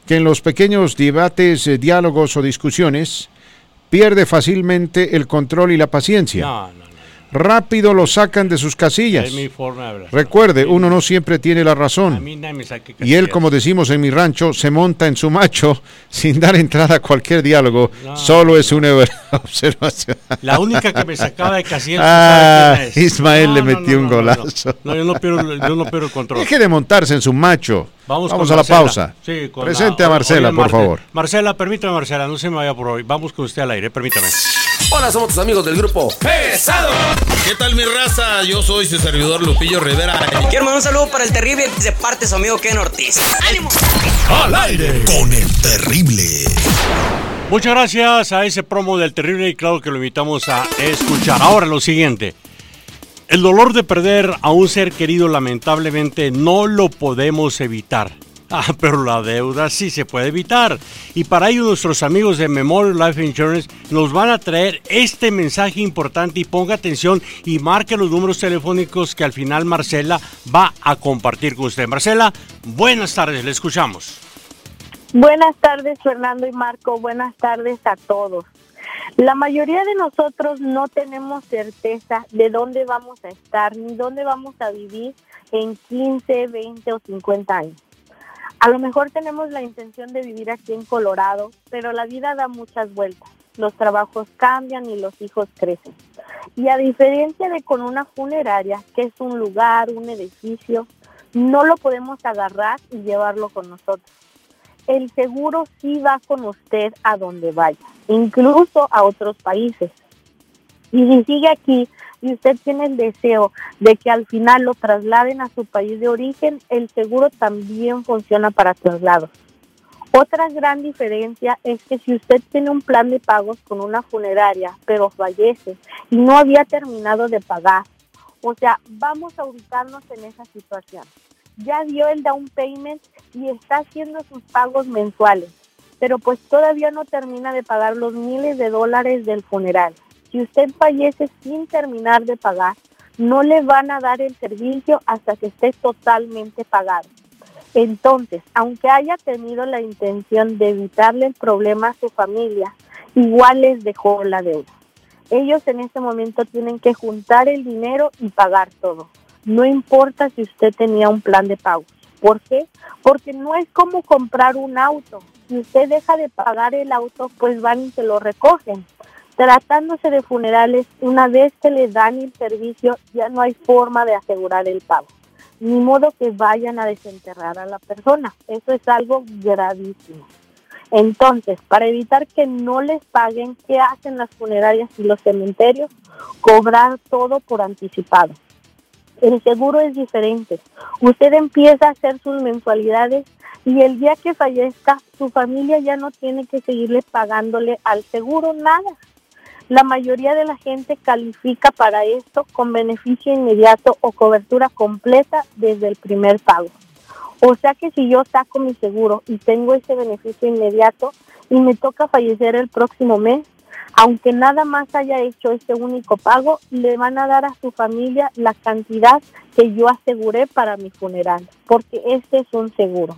que en los pequeños debates, eh, diálogos o discusiones, pierde fácilmente el control y la paciencia rápido lo sacan de sus casillas. Recuerde, uno no siempre tiene la razón. y él, como decimos en mi rancho, se monta en su macho sin dar entrada a cualquier diálogo. Solo es una observación. La única que me sacaba de casillas. Ah, Ismael le metió un golazo. No, yo no pierdo, yo no pierdo el control. Deje de montarse en su macho. Vamos, a la pausa. Presente a Marcela, por favor. Marcela, permítame, Marcela, no se me vaya por hoy. Vamos con usted al aire, permítame. Hola, somos tus amigos del grupo Pesado. ¿Qué tal, mi raza? Yo soy su servidor Lupillo Rivera. quiero mandar un saludo para el terrible de parte de su amigo Ken Ortiz. ¡Ánimo! Al aire con el terrible. Muchas gracias a ese promo del terrible y claro que lo invitamos a escuchar. Ahora lo siguiente. El dolor de perder a un ser querido lamentablemente no lo podemos evitar. Ah, pero la deuda sí se puede evitar. Y para ello nuestros amigos de Memorial Life Insurance nos van a traer este mensaje importante y ponga atención y marque los números telefónicos que al final Marcela va a compartir con usted. Marcela, buenas tardes, le escuchamos. Buenas tardes Fernando y Marco, buenas tardes a todos. La mayoría de nosotros no tenemos certeza de dónde vamos a estar ni dónde vamos a vivir en 15, 20 o 50 años. A lo mejor tenemos la intención de vivir aquí en Colorado, pero la vida da muchas vueltas. Los trabajos cambian y los hijos crecen. Y a diferencia de con una funeraria, que es un lugar, un edificio, no lo podemos agarrar y llevarlo con nosotros. El seguro sí va con usted a donde vaya, incluso a otros países. Y si sigue aquí, y usted tiene el deseo de que al final lo trasladen a su país de origen, el seguro también funciona para traslados. Otra gran diferencia es que si usted tiene un plan de pagos con una funeraria, pero fallece y no había terminado de pagar, o sea, vamos a ubicarnos en esa situación. Ya dio el down payment y está haciendo sus pagos mensuales, pero pues todavía no termina de pagar los miles de dólares del funeral si usted fallece sin terminar de pagar, no le van a dar el servicio hasta que esté totalmente pagado. Entonces, aunque haya tenido la intención de evitarle el problema a su familia, igual les dejó la deuda. Ellos en este momento tienen que juntar el dinero y pagar todo. No importa si usted tenía un plan de pago. ¿Por qué? Porque no es como comprar un auto. Si usted deja de pagar el auto, pues van y se lo recogen. Tratándose de funerales, una vez que le dan el servicio, ya no hay forma de asegurar el pago. Ni modo que vayan a desenterrar a la persona. Eso es algo gravísimo. Entonces, para evitar que no les paguen, ¿qué hacen las funerarias y los cementerios? Cobrar todo por anticipado. El seguro es diferente. Usted empieza a hacer sus mensualidades y el día que fallezca, su familia ya no tiene que seguirle pagándole al seguro nada. La mayoría de la gente califica para esto con beneficio inmediato o cobertura completa desde el primer pago. O sea que si yo saco mi seguro y tengo ese beneficio inmediato y me toca fallecer el próximo mes, aunque nada más haya hecho ese único pago, le van a dar a su familia la cantidad que yo aseguré para mi funeral, porque este es un seguro.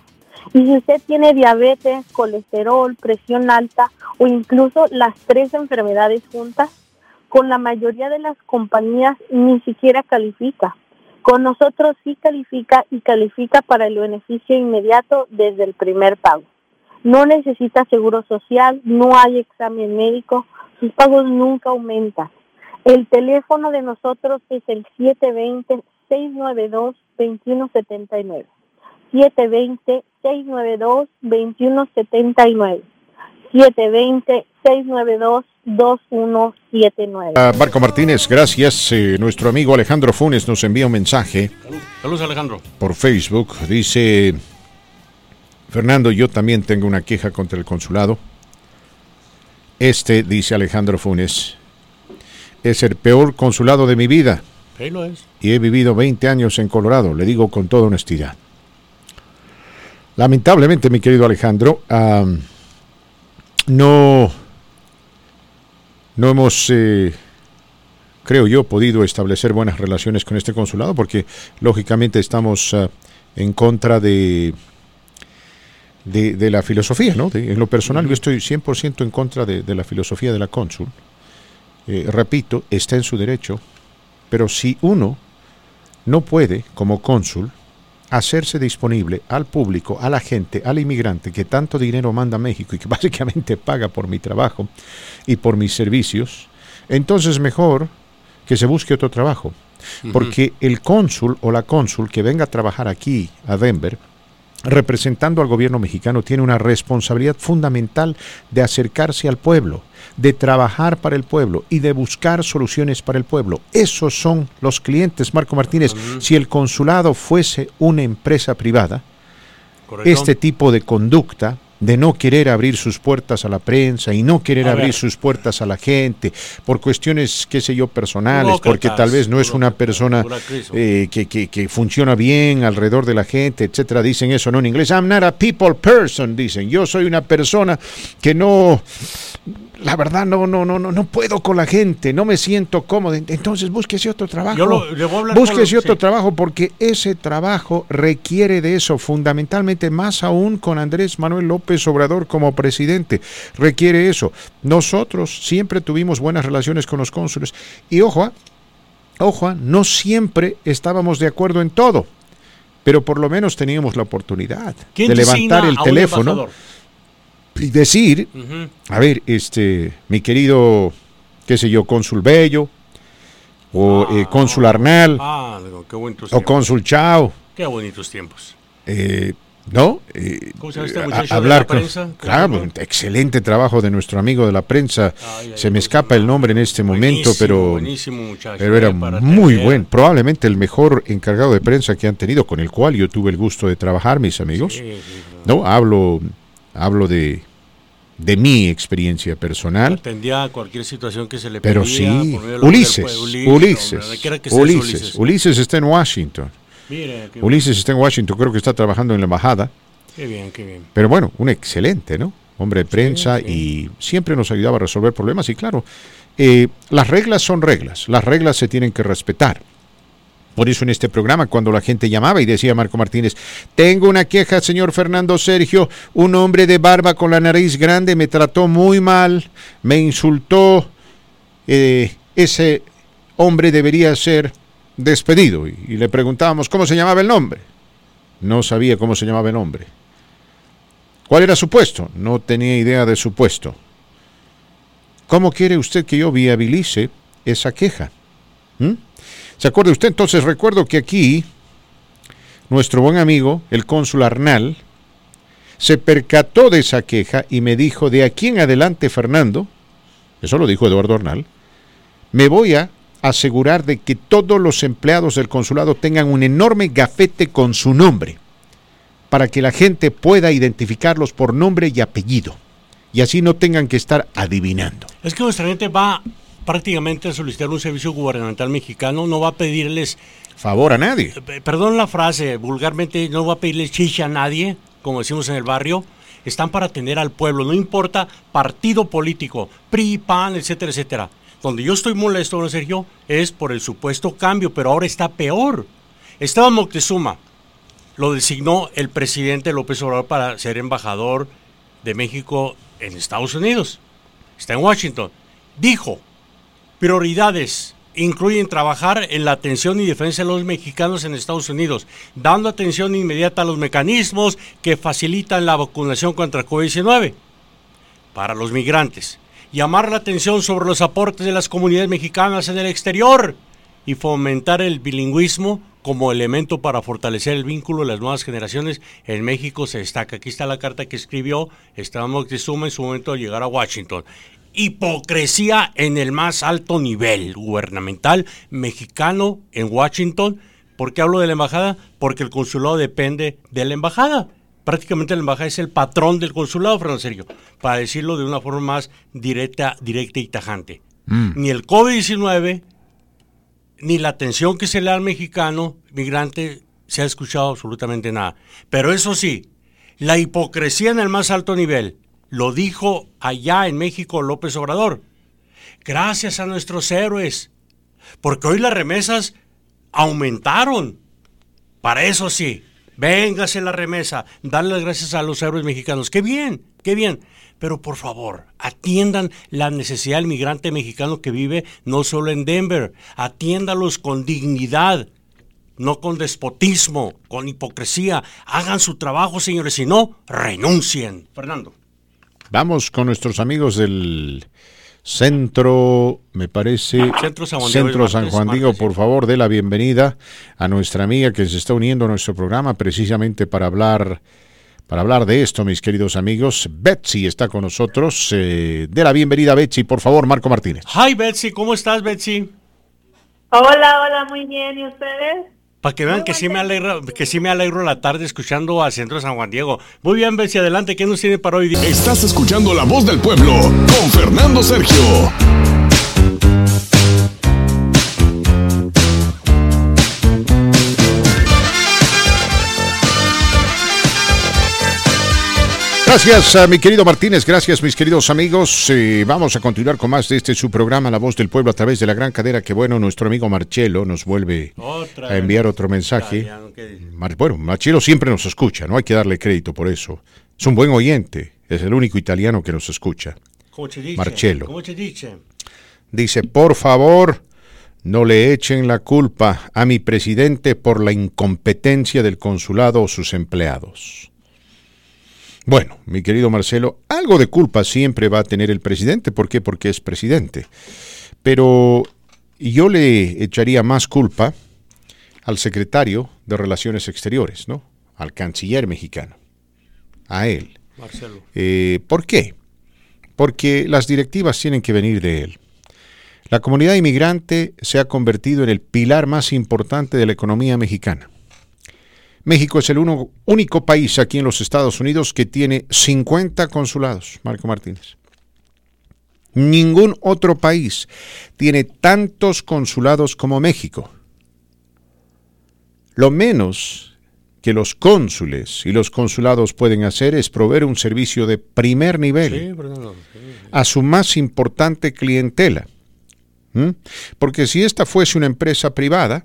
Y si usted tiene diabetes, colesterol, presión alta o incluso las tres enfermedades juntas, con la mayoría de las compañías ni siquiera califica. Con nosotros sí califica y califica para el beneficio inmediato desde el primer pago. No necesita seguro social, no hay examen médico, sus pagos nunca aumentan. El teléfono de nosotros es el 720-692-2179. 720-692-2179. 720-692-2179. Uh, Marco Martínez, gracias. Eh, nuestro amigo Alejandro Funes nos envía un mensaje. Saludos, Alejandro. Por Facebook. Dice, Fernando, yo también tengo una queja contra el consulado. Este, dice Alejandro Funes, es el peor consulado de mi vida. Sí, lo es. Y he vivido 20 años en Colorado, le digo con toda honestidad. Lamentablemente, mi querido Alejandro, um, no, no hemos, eh, creo yo, podido establecer buenas relaciones con este consulado porque lógicamente estamos uh, en contra de, de, de, la filosofía, ¿no? De, en lo personal, yo estoy 100% en contra de, de, la filosofía de la cónsul. Eh, repito, está en su derecho, pero si uno no puede, como cónsul, hacerse disponible al público, a la gente, al inmigrante que tanto dinero manda a México y que básicamente paga por mi trabajo y por mis servicios, entonces mejor que se busque otro trabajo. Porque el cónsul o la cónsul que venga a trabajar aquí a Denver, representando al gobierno mexicano, tiene una responsabilidad fundamental de acercarse al pueblo, de trabajar para el pueblo y de buscar soluciones para el pueblo. Esos son los clientes, Marco Martínez. Si el consulado fuese una empresa privada, Correcto. este tipo de conducta de no querer abrir sus puertas a la prensa y no querer a abrir ver. sus puertas a la gente por cuestiones, qué sé yo, personales, porque tal vez no es una persona eh, que, que, que, funciona bien alrededor de la gente, etcétera. Dicen eso, ¿no? En inglés, I'm not a people person, dicen. Yo soy una persona que no la verdad no, no, no, no, no puedo con la gente, no me siento cómodo. Entonces búsquese otro trabajo. Lo, le voy a búsquese con, otro sí. trabajo porque ese trabajo requiere de eso, fundamentalmente más aún con Andrés Manuel López Obrador como presidente. Requiere eso. Nosotros siempre tuvimos buenas relaciones con los cónsules. Y ojo, ¿ah? ojo, ¿ah? no siempre estábamos de acuerdo en todo. Pero por lo menos teníamos la oportunidad de levantar el teléfono. Y decir, uh -huh. a ver, este, mi querido, qué sé yo, cónsul Bello, o ah, eh, cónsul Arnal, ah, qué o cónsul Chao. Qué bonitos tiempos. Eh, ¿No? Eh, ¿Cómo se este muchacho hablar de la prensa? Con, claro, excelente trabajo de nuestro amigo de la prensa. Ay, ay, se me escapa el nombre en este momento, pero, muchacho, pero era muy tener. buen, probablemente el mejor encargado de prensa que han tenido, con el cual yo tuve el gusto de trabajar, mis amigos. Sí, sí, no, hablo, hablo de, de mi experiencia personal. Atendía cualquier situación que se le Pero pedía, sí, Ulises, Ulises, Ulises, Ulises, Ulises, Ulises, está en Washington. Mire, Ulises está en Washington, creo que está trabajando en la embajada. Qué bien, qué bien. Pero bueno, un excelente, ¿no? Hombre de prensa sí. y siempre nos ayudaba a resolver problemas. Y claro, eh, las reglas son reglas, las reglas se tienen que respetar. Por eso en este programa, cuando la gente llamaba y decía Marco Martínez, tengo una queja, señor Fernando Sergio, un hombre de barba con la nariz grande me trató muy mal, me insultó, eh, ese hombre debería ser despedido. Y, le preguntábamos cómo se llamaba el nombre. No sabía cómo se llamaba el hombre. ¿Cuál era su puesto? No tenía idea de su puesto. ¿Cómo quiere usted que yo viabilice esa queja? ¿Mm? ¿Se acuerda usted? Entonces recuerdo que aquí nuestro buen amigo, el cónsul Arnal, se percató de esa queja y me dijo, de aquí en adelante, Fernando, eso lo dijo Eduardo Arnal, me voy a asegurar de que todos los empleados del consulado tengan un enorme gafete con su nombre, para que la gente pueda identificarlos por nombre y apellido, y así no tengan que estar adivinando. Es que nuestra gente va prácticamente solicitar un servicio gubernamental mexicano, no va a pedirles... Favor a nadie. Perdón la frase, vulgarmente no va a pedirles chicha a nadie, como decimos en el barrio, están para atender al pueblo, no importa partido político, PRI, PAN, etcétera, etcétera. Donde yo estoy molesto, don Sergio, es por el supuesto cambio, pero ahora está peor. Esteban Moctezuma lo designó el presidente López Obrador para ser embajador de México en Estados Unidos. Está en Washington. Dijo, prioridades incluyen trabajar en la atención y defensa de los mexicanos en Estados Unidos, dando atención inmediata a los mecanismos que facilitan la vacunación contra COVID-19 para los migrantes, llamar la atención sobre los aportes de las comunidades mexicanas en el exterior y fomentar el bilingüismo como elemento para fortalecer el vínculo de las nuevas generaciones en México se destaca. Aquí está la carta que escribió Esteban Moctezuma en su momento de llegar a Washington hipocresía en el más alto nivel gubernamental mexicano en Washington. ¿Por qué hablo de la embajada? Porque el consulado depende de la embajada. Prácticamente la embajada es el patrón del consulado, Fernando Sergio, para decirlo de una forma más directa, directa y tajante. Mm. Ni el COVID-19, ni la atención que se le da al mexicano migrante se ha escuchado absolutamente nada. Pero eso sí, la hipocresía en el más alto nivel, lo dijo allá en México López Obrador. Gracias a nuestros héroes, porque hoy las remesas aumentaron. Para eso sí, véngase la remesa, darle las gracias a los héroes mexicanos. Qué bien, qué bien. Pero por favor, atiendan la necesidad del migrante mexicano que vive no solo en Denver, atiéndalos con dignidad, no con despotismo, con hipocresía. Hagan su trabajo, señores, si no, renuncien. Fernando. Vamos con nuestros amigos del centro, me parece, Centro San Juan, centro San Juan Diego, por favor, dé la bienvenida a nuestra amiga que se está uniendo a nuestro programa precisamente para hablar, para hablar de esto, mis queridos amigos. Betsy está con nosotros. Eh, de la bienvenida, Betsy, por favor, Marco Martínez. Hi, Betsy, ¿cómo estás, Betsy? Hola, hola, muy bien, ¿y ustedes? Para que vean que sí, me alegro, que sí me alegro la tarde escuchando a Centro San Juan Diego. Muy bien, Betsy, adelante, ¿qué nos tiene para hoy? Estás escuchando La Voz del Pueblo con Fernando Sergio. Gracias a mi querido Martínez, gracias mis queridos amigos. Eh, vamos a continuar con más de este su programa La Voz del Pueblo a través de la gran cadera que bueno, nuestro amigo Marcelo nos vuelve a enviar otro mensaje. bueno, Marcelo siempre nos escucha, no hay que darle crédito por eso. Es un buen oyente, es el único italiano que nos escucha. Marcelo. ¿Cómo te dice? Dice, por favor, no le echen la culpa a mi presidente por la incompetencia del consulado o sus empleados. Bueno, mi querido Marcelo, algo de culpa siempre va a tener el presidente. ¿Por qué? Porque es presidente. Pero yo le echaría más culpa al secretario de Relaciones Exteriores, ¿no? Al canciller mexicano. A él. Marcelo. Eh, ¿Por qué? Porque las directivas tienen que venir de él. La comunidad inmigrante se ha convertido en el pilar más importante de la economía mexicana. México es el único país aquí en los Estados Unidos que tiene 50 consulados, Marco Martínez. Ningún otro país tiene tantos consulados como México. Lo menos que los cónsules y los consulados pueden hacer es proveer un servicio de primer nivel a su más importante clientela. ¿Mm? Porque si esta fuese una empresa privada,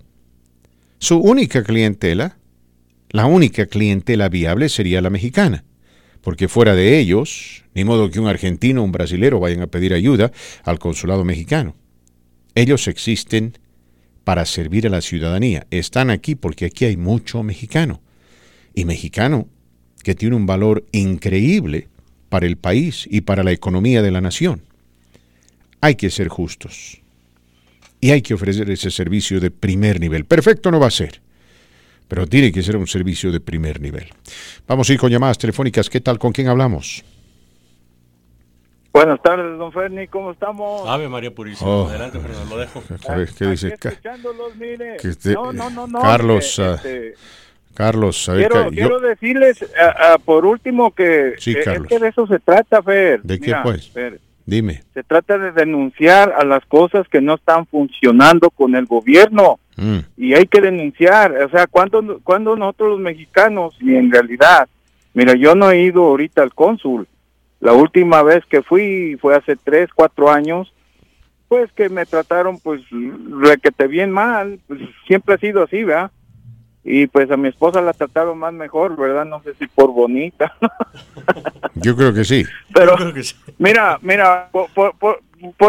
su única clientela la única clientela viable sería la mexicana, porque fuera de ellos, ni modo que un argentino o un brasilero vayan a pedir ayuda al consulado mexicano. Ellos existen para servir a la ciudadanía. Están aquí porque aquí hay mucho mexicano. Y mexicano que tiene un valor increíble para el país y para la economía de la nación. Hay que ser justos. Y hay que ofrecer ese servicio de primer nivel. Perfecto no va a ser, pero tiene que ser un servicio de primer nivel. Vamos a ir con llamadas telefónicas. ¿Qué tal? ¿Con quién hablamos? Buenas tardes, don Ferni, ¿cómo estamos? Ave María Purísima, oh, adelante, pero lo dejo. ¿Qué dice? no, no, no, no, Carlos, ah, este, Carlos, a ver, quiero, quiero decirles por último que, sí, es que de eso se trata, Fer. ¿De qué pues? Dime. Se trata de denunciar a las cosas que no están funcionando con el gobierno. Mm. Y hay que denunciar, o sea, cuando, cuando nosotros los mexicanos, y en realidad, mira, yo no he ido ahorita al cónsul, la última vez que fui fue hace tres, cuatro años, pues que me trataron pues requete bien mal, pues siempre ha sido así, ¿verdad? Y pues a mi esposa la trataron más mejor, ¿verdad? No sé si por bonita. Yo creo que sí. Pero, mira, mira, por, por,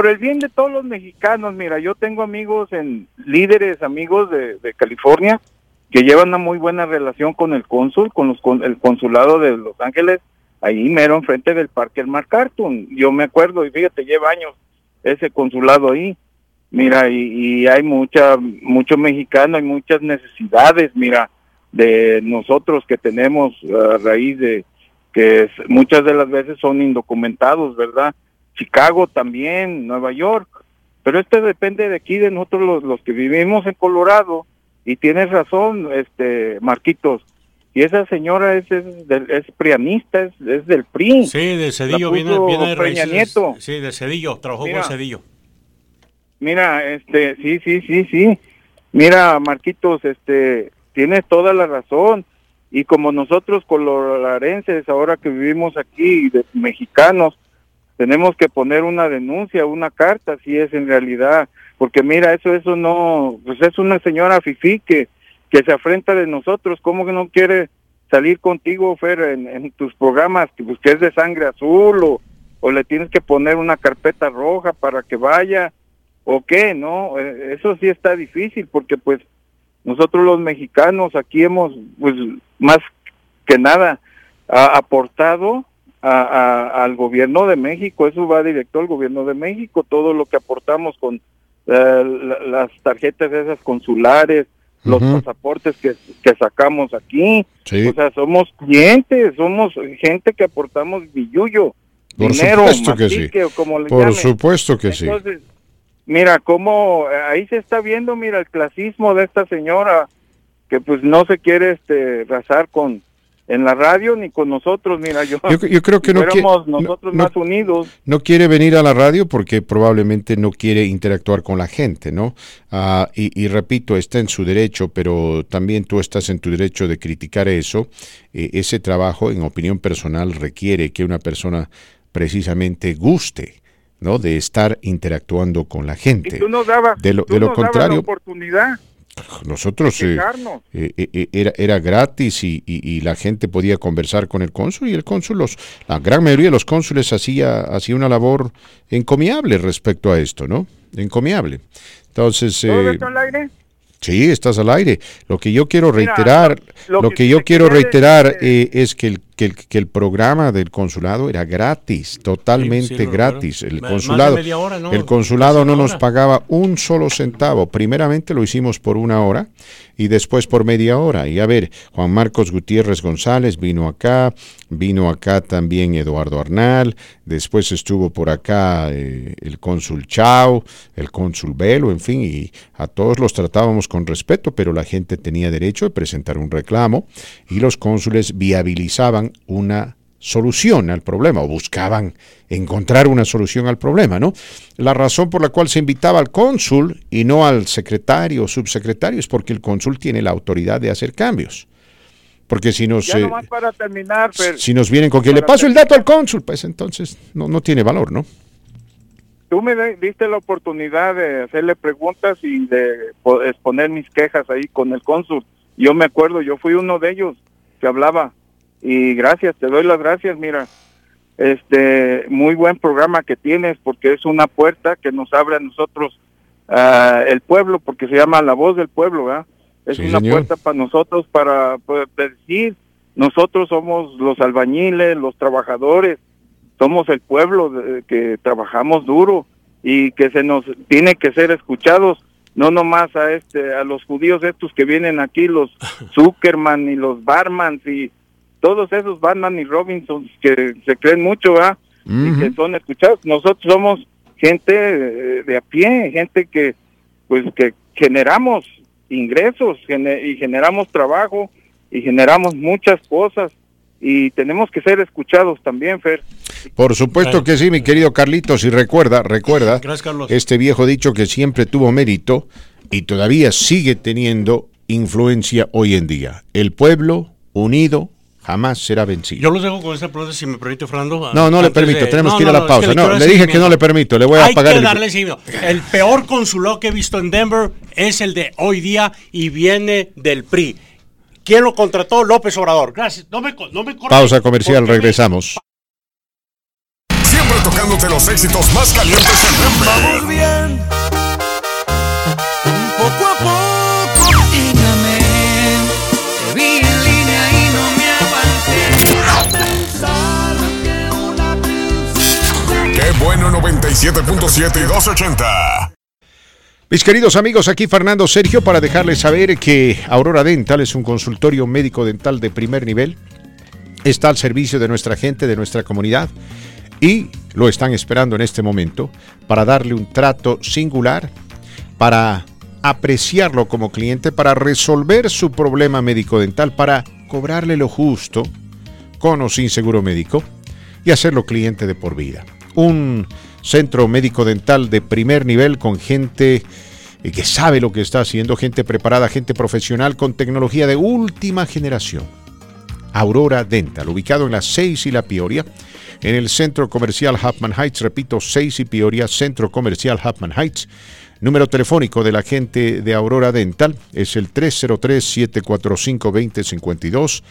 el bien de todos los mexicanos, mira, yo tengo amigos en líderes, amigos de, California, que llevan una muy buena relación con el cónsul, con, con el consulado de Los Ángeles, ahí mero enfrente del Parque El Mar Cartoon. Yo me acuerdo, y fíjate, lleva años ese consulado ahí. Mira, y, hay mucha, mucho mexicano, hay muchas necesidades, mira, de nosotros que tenemos a raíz de que muchas de las veces son indocumentados, ¿verdad? Chicago también, Nueva York, pero este depende de aquí, de nosotros los, los que vivimos en Colorado, y tienes razón, este Marquitos, y esa señora es, es, es prianista, es, es, del PRI. Sí, de Cedillo, viene, viene de raíces, Nieto. Sí, de Cedillo, trabajó con Cedillo. Mira, este, sí, sí, sí, sí. Mira, Marquitos, este, tienes toda la razón. Y como nosotros colorarenses, ahora que vivimos aquí, de mexicanos, tenemos que poner una denuncia, una carta, si es en realidad, porque mira, eso, eso no, pues es una señora fifí que que se afrenta de nosotros, ¿cómo que no quiere salir contigo, Fer, en, tus programas, que, pues, es de sangre azul o, o le tienes que poner una carpeta roja para que vaya o qué, ¿no? Eh, eso sí está difícil porque pues nosotros los mexicanos aquí hemos pues más que nada aportado al gobierno de México, eso va directo al gobierno de México, todo lo que aportamos con eh, las tarjetas esas consulares, los pasaportes que, sacamos aquí. O sea, somos clientes, somos gente que aportamos billuyo, Por dinero, supuesto que sí. como Por supuesto que Entonces, sí. Mira, cómo eh, ahí se está viendo, mira, el clasismo de esta señora que pues no se quiere este razar con en la radio ni con nosotros, mira, yo, yo, creo que no quiere, nosotros más unidos. No quiere venir a la radio porque probablemente no quiere interactuar con la gente, ¿no? Ah, y, repito, está en su derecho, pero también tú estás en tu derecho de criticar eso. E, ese trabajo, en opinión personal, requiere que una persona precisamente guste. ¿no? de estar interactuando con la gente. de lo, de lo contrario, oportunidad nosotros eh, eh, eh, era, era gratis y, la gente podía conversar con el cónsul y el cónsul, los, la gran mayoría de los cónsules hacía, hacía una labor encomiable respecto a esto, ¿no? Encomiable. Entonces... al aire? Sí, estás al aire. Lo que yo quiero reiterar, lo, que, yo quiero reiterar es que el, que el, que el, programa del consulado era gratis, totalmente gratis. El consulado, el consulado no nos pagaba un solo centavo. Primeramente lo hicimos por una hora y después por media hora. Y a ver, Juan Marcos Gutiérrez González vino acá, vino acá también Eduardo Arnal, después estuvo por acá eh, el cónsul Chao, el cónsul Velo, en fin, y a todos los tratábamos con respeto, pero la gente tenía derecho de presentar un reclamo y los cónsules viabilizaban una solución al problema o buscaban encontrar una solución al problema, ¿no? La razón por la cual se invitaba al cónsul y no al secretario o subsecretario es porque el cónsul tiene la autoridad de hacer cambios. Porque si nos eh, para terminar, si nos vienen con que le paso el dato al cónsul, pues entonces no, no tiene valor, ¿no? Tú me diste la oportunidad de hacerle preguntas y de exponer mis quejas ahí con el cónsul. Yo me acuerdo, yo fui uno de ellos que hablaba y gracias, te doy las gracias, mira, este, muy buen programa que tienes porque es una puerta que nos abre a nosotros ah, el pueblo, porque se llama la voz del pueblo, ¿verdad? Es una puerta para nosotros para decir, nosotros somos los albañiles, los trabajadores, somos el pueblo que trabajamos duro y que se nos tiene que ser escuchados no nomás a este a los judíos estos que vienen aquí los Zuckerman y los Barmans y todos esos Batman y Robinson que se creen mucho ¿verdad? y que son escuchados nosotros somos gente de a pie gente que pues que generamos ingresos y generamos trabajo y generamos muchas cosas y tenemos que ser escuchados también, Fer. Por supuesto que sí, mi querido Carlitos, y recuerda, recuerda este viejo dicho que siempre tuvo mérito y todavía sigue teniendo influencia hoy en día. El pueblo unido jamás será vencido. Yo los dejo con esta pregunta, si me permite, Fernando. No, no le permito, tenemos que ir a la pausa. no, le dije que no le permito, le voy a pagar. el... el peor consulado que he visto en Denver es el de hoy día y viene del PRI. ¿Quién lo contrató? López Obrador. Gracias. No me, no me Pausa comercial, regresamos. Siempre tocándote los éxitos más calientes en Denver. Vamos bien. Bueno 97.7 y 280. Mis queridos amigos, aquí Fernando Sergio para dejarles saber que Aurora Dental es un consultorio médico dental de primer nivel. Está al servicio de nuestra gente, de nuestra comunidad y lo están esperando en este momento para darle un trato singular, para apreciarlo como cliente, para resolver su problema médico dental, para cobrarle lo justo con o sin seguro médico y hacerlo cliente de por vida. Un centro médico dental de primer nivel con gente eh, que sabe lo que está haciendo, gente preparada, gente profesional con tecnología de última generación. Aurora Dental, ubicado en las 6 y la Peoria, en el centro comercial Huffman Heights, repito, 6 y Peoria, centro comercial Huffman Heights. Número telefónico de la gente de Aurora Dental es el 303-745-2052.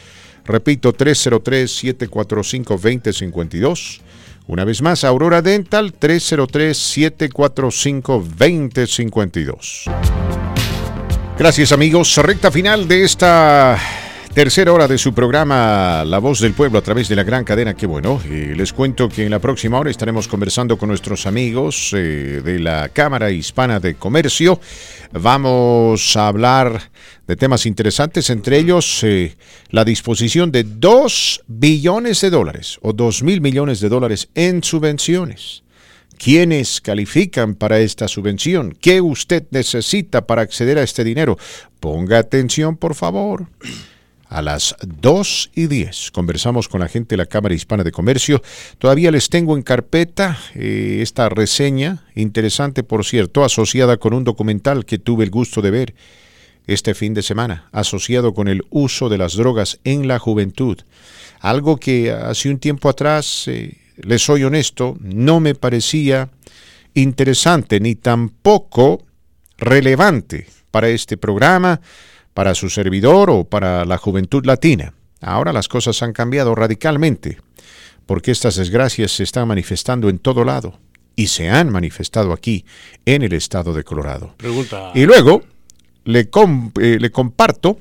Repito, 303-745-2052. Una vez más, Aurora Dental 303-745-2052. Gracias amigos. Recta final de esta tercera hora de su programa La Voz del Pueblo a través de la gran cadena. Qué bueno. les cuento que en la próxima hora estaremos conversando con nuestros amigos eh, de la Cámara Hispana de Comercio. Vamos a hablar de temas interesantes, entre ellos eh, la disposición de 2 billones de dólares o 2 mil millones de dólares en subvenciones. ¿Quiénes califican para esta subvención? ¿Qué usted necesita para acceder a este dinero? Ponga atención, por favor. A las 2 y 10 conversamos con la gente de la Cámara Hispana de Comercio. Todavía les tengo en carpeta eh, esta reseña, interesante por cierto, asociada con un documental que tuve el gusto de ver este fin de semana, asociado con el uso de las drogas en la juventud. Algo que hace un tiempo atrás, eh, les soy honesto, no me parecía interesante ni tampoco relevante para este programa, para su servidor o para la juventud latina. Ahora las cosas han cambiado radicalmente, porque estas desgracias se están manifestando en todo lado y se han manifestado aquí en el estado de Colorado. Y luego, le, eh, le comparto,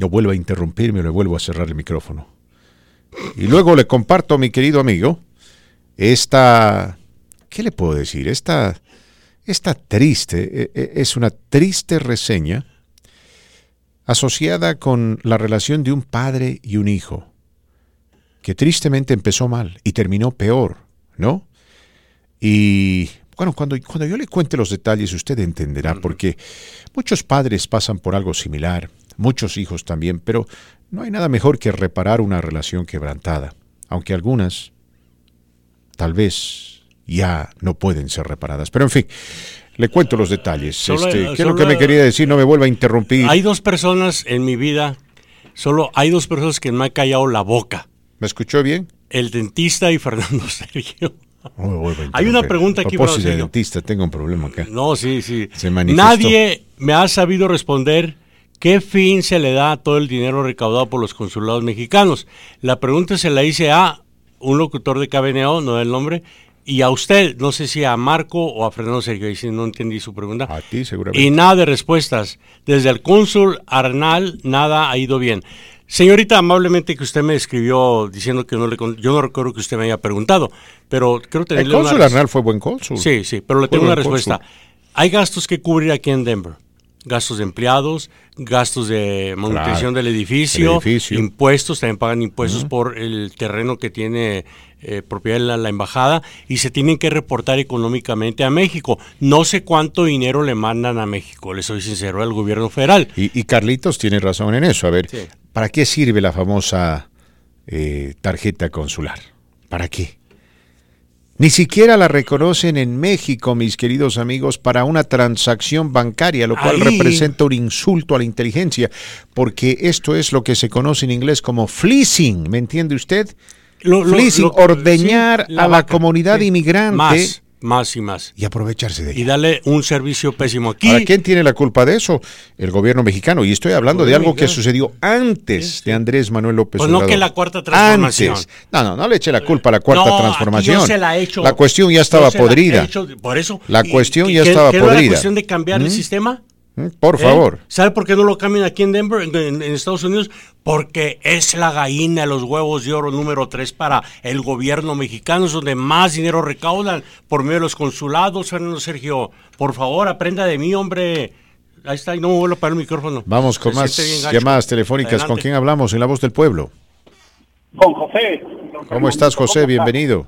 no vuelvo a interrumpirme o le vuelvo a cerrar el micrófono. Y luego le comparto a mi querido amigo esta, ¿qué le puedo decir? Esta, esta triste, e, e, es una triste reseña asociada con la relación de un padre y un hijo, que tristemente empezó mal y terminó peor, ¿no? Y bueno, cuando, cuando yo le cuente los detalles usted entenderá, porque muchos padres pasan por algo similar, muchos hijos también, pero no hay nada mejor que reparar una relación quebrantada, aunque algunas tal vez ya no pueden ser reparadas. Pero en fin, le cuento los detalles. Este, ¿Qué es lo que me quería decir? No me vuelva a interrumpir. Hay dos personas en mi vida, solo hay dos personas que me han callado la boca. ¿Me escuchó bien? El dentista y Fernando Sergio. Hay una pregunta aquí para de dentista, tengo un problema acá. No, sí, sí. Nadie me ha sabido responder qué fin se le da a todo el dinero recaudado por los consulados mexicanos. La pregunta se la hice a un locutor de KBNO, no el nombre, Y a usted, no sé si a Marco o a Fernando Sergio, si no entendí su pregunta. A ti seguramente. Y nada de respuestas. Desde el cónsul Arnal, nada ha ido bien. Señorita, amablemente que usted me escribió diciendo que no le... Yo no recuerdo que usted me haya preguntado, pero creo tenerle El cónsul Arnal fue buen cónsul. Sí, sí, pero le tengo una respuesta. cónsul. Hay gastos que cubrir aquí en Denver. Gastos de empleados, gastos de manutención Claro. del edificio, El edificio. impuestos, también pagan impuestos por el terreno que tiene eh, propiedad la, la embajada y se tienen que reportar económicamente a México. No sé cuánto dinero le mandan a México, le soy sincero, al gobierno federal. Y, y Carlitos tiene razón en eso. A ver, Sí. ¿para qué sirve la famosa eh, tarjeta consular? ¿Para qué? Ni siquiera la reconocen en México, mis queridos amigos, para una transacción bancaria, lo cual Ahí. representa un insulto a la inteligencia, porque esto es lo que se conoce en inglés como fleecing, ¿me entiende usted? Lo- lo- lo- ordeñar sí, a la vaca, comunidad sí. inmigrante Más, más y más. y aprovecharse de ella. Y darle un servicio pésimo. Aquí, Ahora, ¿quién tiene la culpa de eso? El gobierno mexicano. Y estoy hablando de algo que sucedió antes de Andrés Manuel López Pues no Obrador. que la cuarta transformación. Antes. No, no, no le eche la culpa a la cuarta No, transformación. yo se la he hecho. La cuestión ya estaba la he podrida. hecho, por eso. La ¿Y cuestión qué- ya estaba qué no podrida. cuestión de cambiar el ¿Mm? sistema? Mm, Por ¿Eh? favor. ¿Sabe por qué no lo cambian aquí en Denver, en, en- en Estados Unidos? Porque es la gallina de los huevos de oro número 3 para el gobierno mexicano, es donde más dinero recaudan por medio de los consulados, Fernando Sergio. Por favor, aprenda de mí, hombre. Ahí está, y no me vuelvo a parar el micrófono. Vamos con Se más llamadas telefónicas. ¿Con quién hablamos? En la voz del pueblo. Con José. ¿Cómo estás, José? Bienvenido.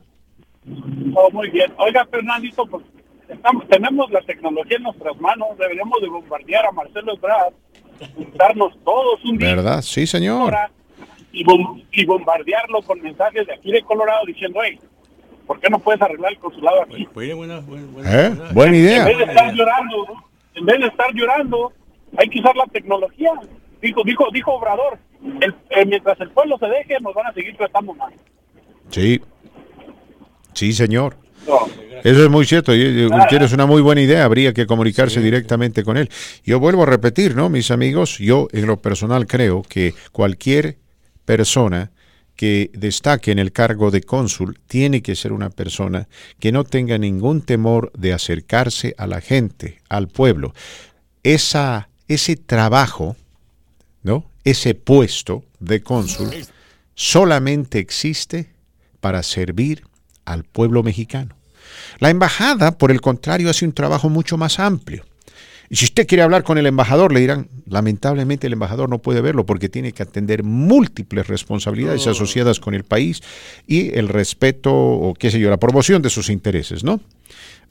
Oh, muy bien. Oiga, Fernandito, pues estamos, tenemos la tecnología en nuestras manos. Deberíamos de bombardear a Marcelo Ebrard, juntarnos todos un día ¿Verdad? Sí, señor. y, bom- y bombardearlo con mensajes de aquí de Colorado diciendo, hey, ¿por qué no puedes arreglar el consulado aquí? Buena, buena, buena, buena. ¿Eh? Buena En idea. vez de estar llorando, en vez de estar llorando, hay que usar la tecnología. Dijo, dijo, dijo Obrador, el- eh, mientras el pueblo se deje, nos van a seguir tratando mal. Sí. Sí, señor. Eso es muy cierto. y- y Tienes una muy buena idea. Habría que comunicarse directamente con él. Yo vuelvo a repetir, ¿no, mis amigos? Yo, en lo personal, creo que cualquier persona que destaque en el cargo de cónsul tiene que ser una persona que no tenga ningún temor de acercarse a la gente, al pueblo. Esa, ese trabajo, ¿no? Ese puesto de cónsul solamente existe para servir al pueblo mexicano. La embajada, por el contrario, hace un trabajo mucho más amplio. Y si usted quiere hablar con el embajador, le dirán, lamentablemente el embajador no puede verlo porque tiene que atender múltiples responsabilidades asociadas con el país y el respeto o qué sé yo, la promoción de sus intereses, ¿no?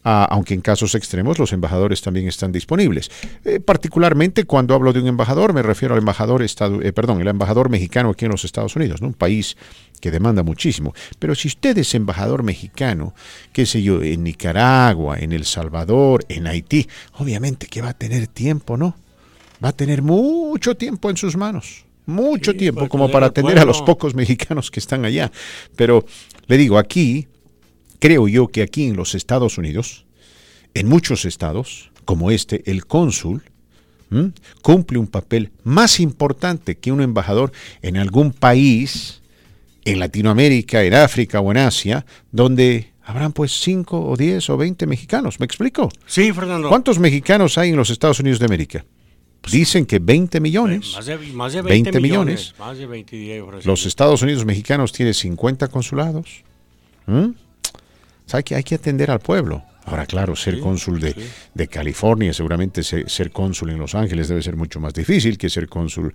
Ah, aunque en casos extremos los embajadores también están disponibles. Eh, particularmente cuando hablo de un embajador, me refiero al embajador, estadu- eh, perdón, el embajador mexicano aquí en los Estados Unidos, ¿no? un país que demanda muchísimo. Pero si usted es embajador mexicano, qué sé yo, en Nicaragua, en El Salvador, en Haití, obviamente que va a tener tiempo, ¿no? Va a tener mucho tiempo en sus manos. Mucho tiempo para como para atender a los pocos mexicanos que están allá. Pero le digo, aquí, creo yo que aquí en los Estados Unidos, en muchos estados, como este, el cónsul ¿m? cumple un papel más importante que un embajador en algún país, en Latinoamérica, en África o en Asia, donde habrán pues 5 o 10 o 20 mexicanos. ¿Me explico? Sí, Fernando. ¿Cuántos mexicanos hay en los Estados Unidos de América? Dicen que 20 millones. Más de, más de 20, 20 millones. millones. Más de 20 millones. Los Estados Unidos mexicanos tienen 50 consulados. ¿Mm? O sea, hay, que, hay que atender al pueblo. Ahora, claro, ser cónsul de, de California, seguramente ser, ser cónsul en Los Ángeles debe ser mucho más difícil que ser cónsul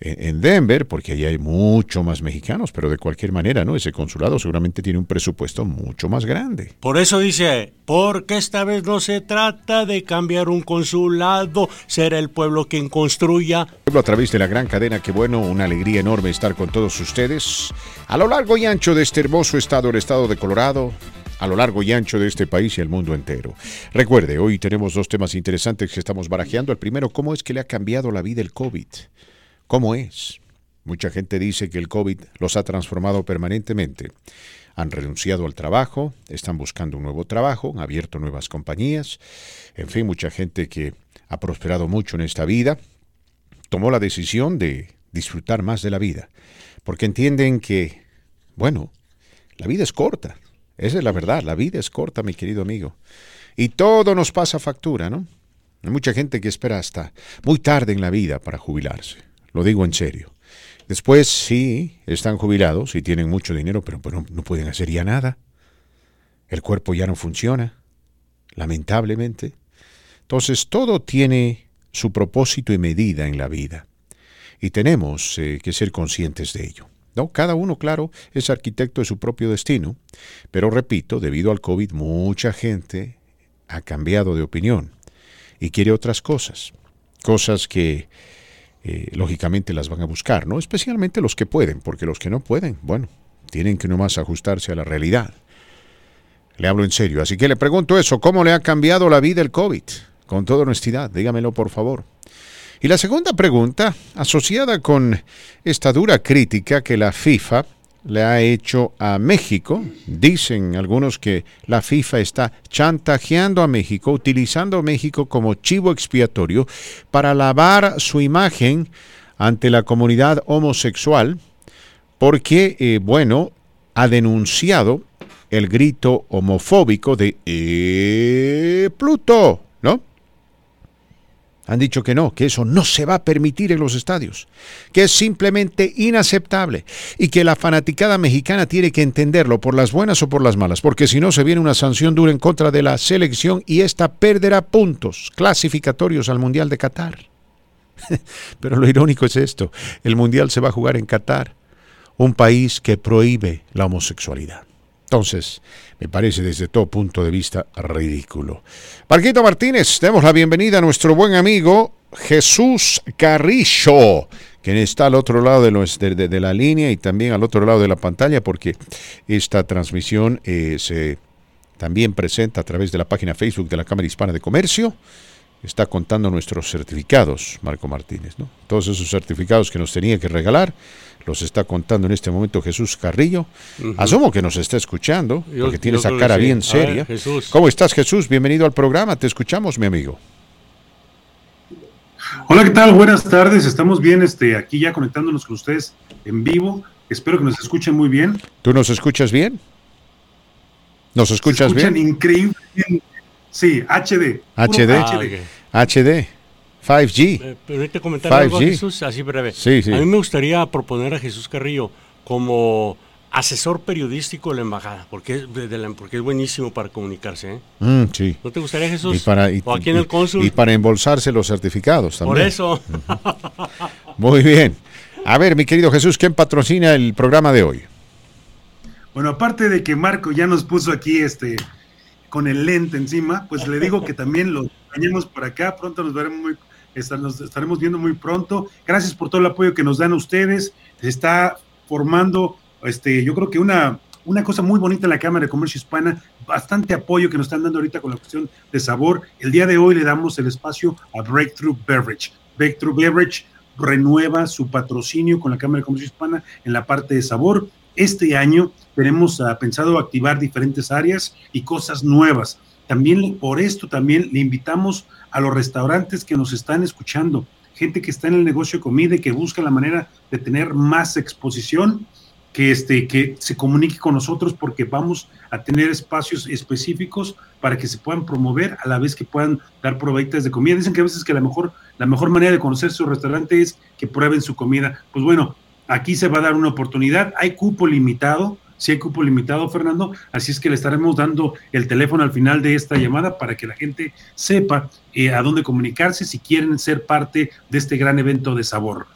en, en Denver, porque allí hay mucho más mexicanos, pero de cualquier manera, ¿no? Ese consulado seguramente tiene un presupuesto mucho más grande. Por eso dice, porque esta vez no se trata de cambiar un consulado, será el pueblo quien construya. Pueblo a través de la gran cadena, qué bueno, una alegría enorme estar con todos ustedes a lo largo y ancho de este hermoso estado, el estado de Colorado, a lo largo y ancho de este país y el mundo entero. Recuerde, hoy tenemos dos temas interesantes que estamos barajeando. El primero, ¿cómo es que le ha cambiado la vida el COVID? ¿Cómo es? Mucha gente dice que el COVID los ha transformado permanentemente. Han renunciado al trabajo, están buscando un nuevo trabajo, han abierto nuevas compañías, en fin, mucha gente que ha prosperado mucho en esta vida, tomó la decisión de disfrutar más de la vida, porque entienden que, bueno, la vida es corta, Esa es la verdad, la vida es corta, mi querido amigo. Y todo nos pasa factura, ¿no? Hay mucha gente que espera hasta muy tarde en la vida para jubilarse. Lo digo en serio. Después sí, están jubilados y tienen mucho dinero, pero, pero no pueden hacer ya nada. El cuerpo ya no funciona, lamentablemente. Entonces todo tiene su propósito y medida en la vida. Y tenemos eh, que ser conscientes de ello. ¿No? Cada uno, claro, es arquitecto de su propio destino, pero repito, debido al COVID mucha gente ha cambiado de opinión y quiere otras cosas, cosas que eh, lógicamente las van a buscar, ¿no? Especialmente los que pueden, porque los que no pueden, bueno, tienen que nomás ajustarse a la realidad. Le hablo en serio, así que le pregunto eso, ¿cómo le ha cambiado la vida el COVID? Con toda honestidad, dígamelo por favor. Y la segunda pregunta, asociada con esta dura crítica que la FIFA le ha hecho a México, dicen algunos que la FIFA está chantajeando a México, utilizando a México como chivo expiatorio para lavar su imagen ante la comunidad homosexual, porque, eh, bueno, ha denunciado el grito homofóbico de eh, Pluto. Han dicho que no, que eso no se va a permitir en los estadios, que es simplemente inaceptable y que la fanaticada mexicana tiene que entenderlo por las buenas o por las malas, porque si no se viene una sanción dura en contra de la selección y esta perderá puntos clasificatorios al Mundial de Qatar. Pero lo irónico es esto, el Mundial se va a jugar en Qatar, un país que prohíbe la homosexualidad. Entonces, me parece desde todo punto de vista ridículo. Marquito Martínez, demos la bienvenida a nuestro buen amigo Jesús Carrillo, quien está al otro lado de, la línea y también al otro lado de la pantalla, porque esta transmisión eh, se también presenta a través de la página Facebook de la Cámara Hispana de Comercio. Está contando nuestros certificados, Marco Martínez, ¿no? Todos esos certificados que nos tenía que regalar los está contando en este momento Jesús Carrillo. Asumo que nos está escuchando, porque tiene esa cara bien seria. ¿Cómo estás, Jesús? Bienvenido al programa. Te escuchamos, mi amigo. Hola, ¿qué tal? Buenas tardes. Estamos bien este, aquí ya conectándonos con ustedes en vivo. Espero que nos escuchen muy bien. ¿Tú nos escuchas bien? ¿Nos escuchas Se escuchan bien? increíble. Sí, HD. HD. HD. 5G. Permite comentar algo, Jesús, así breve. Sí, sí. A mí me gustaría proponer a Jesús Carrillo como asesor periodístico de la embajada, porque es, de la, porque es buenísimo para comunicarse. ¿eh? Mm, sí. ¿No te gustaría, Jesús? Y para, o aquí en el cónsul. Y para embolsarse los certificados también. Por eso. Muy bien. A ver, mi querido Jesús, ¿quién patrocina el programa de hoy? Bueno, aparte de que Marco ya nos puso aquí este con el lente encima, pues le digo que también lo acompañemos por acá, pronto nos veremos muy nos estaremos viendo muy pronto. Gracias por todo el apoyo que nos dan ustedes. Se está formando, este, yo creo que una, una cosa muy bonita en la Cámara de Comercio Hispana, bastante apoyo que nos están dando ahorita con la cuestión de sabor. El día de hoy le damos el espacio a Breakthrough Beverage. Breakthrough Beverage renueva su patrocinio con la Cámara de Comercio Hispana en la parte de sabor. Este año tenemos uh, pensado activar diferentes áreas y cosas nuevas. También por esto también le invitamos a los restaurantes que nos están escuchando, gente que está en el negocio de comida y que busca la manera de tener más exposición, que, este, que se comunique con nosotros porque vamos a tener espacios específicos para que se puedan promover a la vez que puedan dar probaditas de comida. Dicen que a veces que la mejor, la mejor manera de conocer su restaurante es que prueben su comida. Pues bueno, aquí se va a dar una oportunidad, hay cupo limitado, si hay cupo limitado, Fernando, así es que le estaremos dando el teléfono al final de esta llamada para que la gente sepa eh, a dónde comunicarse si quieren ser parte de este gran evento de sabor.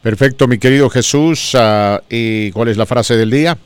Perfecto, mi querido Jesús. Uh, ¿Y cuál es la frase del día?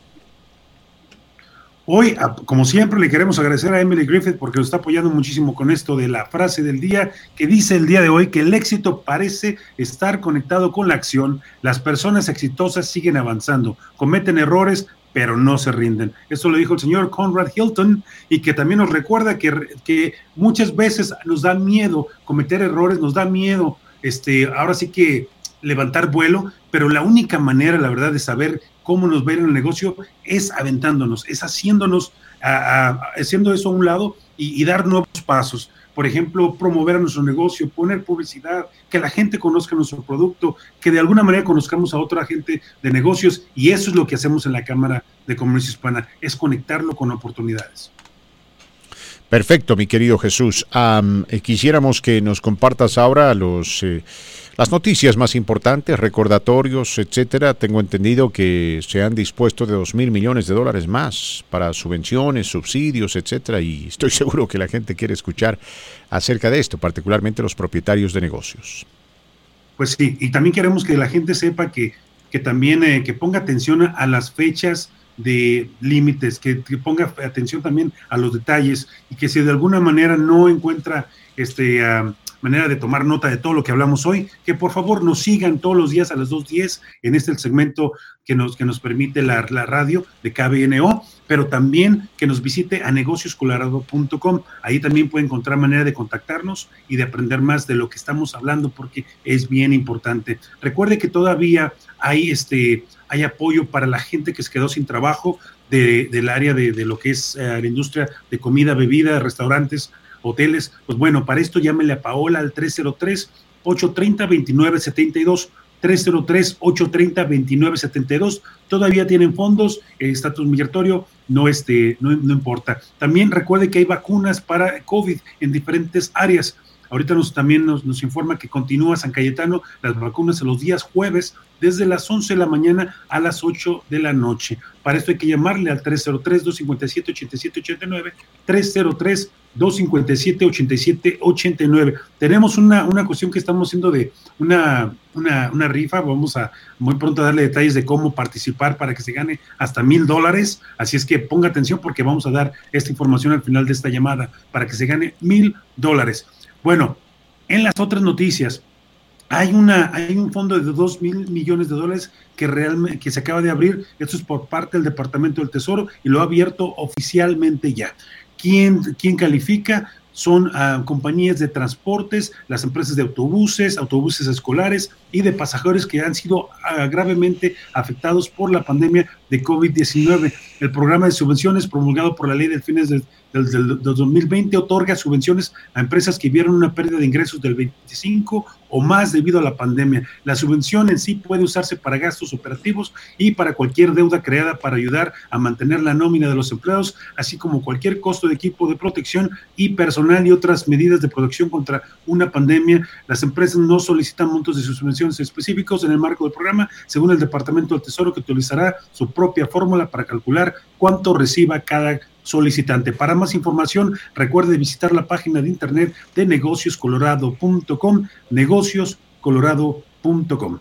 Hoy, como siempre, le queremos agradecer a Emily Griffith porque nos está apoyando muchísimo con esto de la frase del día que dice el día de hoy que el éxito parece estar conectado con la acción. Las personas exitosas siguen avanzando, cometen errores, pero no se rinden. Eso lo dijo el señor Conrad Hilton y que también nos recuerda que, que muchas veces nos da miedo cometer errores, nos da miedo, este, ahora sí que levantar vuelo, pero la única manera, la verdad, de saber cómo nos va a ir en el negocio es aventándonos, es haciéndonos, a, haciendo eso a un lado y, dar nuevos pasos por ejemplo, promover nuestro negocio, poner publicidad, que la gente conozca nuestro producto, que de alguna manera conozcamos a otra gente de negocios y eso es lo que hacemos en la Cámara de Comercio Hispana, es conectarlo con oportunidades. Perfecto, mi querido Jesús. Eh, quisiéramos que nos compartas ahora los, eh, las noticias más importantes, recordatorios, etcétera. Tengo entendido que se han dispuesto de dos mil millones de dólares más para subvenciones, subsidios, etcétera. Y estoy seguro que la gente quiere escuchar acerca de esto, particularmente los propietarios de negocios. Pues sí, y también queremos que la gente sepa que, que también eh, que ponga atención a las fechas de límites, que, ponga atención también a los detalles y que si de alguna manera no encuentra este, manera de tomar nota de todo lo que hablamos hoy, que por favor nos sigan todos los días a las 2.10 en este el segmento que nos, que nos permite la, la radio de KBNO, pero también que nos visite a negocioscolorado.com. Ahí también puede encontrar manera de contactarnos y de aprender más de lo que estamos hablando porque es bien importante. Recuerde que todavía hay, este, hay apoyo para la gente que se quedó sin trabajo de, del área de, de, lo que es eh, la industria de comida, bebida, restaurantes, hoteles. Pues bueno, para esto llámele a Paola al 303 830 2972 303-830-2972. Todavía tienen fondos, el estatus migratorio no, este, no, no, importa. También recuerde que hay vacunas para COVID en diferentes áreas. Ahorita nos, también nos, informa que continúa San Cayetano las vacunas los días jueves desde las 11 de la mañana a las 8 de la noche. Para esto hay que llamarle al 303-257-8789, 303-257-8789. Tenemos una, una cuestión que estamos haciendo de una, una, una, rifa, vamos a muy pronto a darle detalles de cómo participar para que se gane hasta mil dólares, así es que ponga atención porque vamos a dar esta información al final de esta llamada para que se gane mil dólares. Bueno, en las otras noticias, hay, una, hay un fondo de 2 mil millones de dólares que, realmente, que se acaba de abrir. Esto es por parte del Departamento del Tesoro y lo ha abierto oficialmente ya. ¿Quién, quién califica? Son uh, compañías de transportes, las empresas de autobuses, autobuses escolares y de pasajeros que han sido uh, gravemente afectados por la pandemia de COVID-19. El programa de subvenciones promulgado por la ley de fines de, del, del, del, 2020 otorga subvenciones a empresas que vieron una pérdida de ingresos del 25 o más debido a la pandemia. La subvención en sí puede usarse para gastos operativos y para cualquier deuda creada para ayudar a mantener la nómina de los empleados, así como cualquier costo de equipo de protección y personal y otras medidas de protección contra una pandemia. Las empresas no solicitan montos de subvenciones específicos en el marco del programa, según el Departamento del Tesoro, que utilizará su propia fórmula para calcular cuánto reciba cada solicitante. Para más información, recuerde visitar la página de internet de negocioscolorado.com, negocioscolorado.com.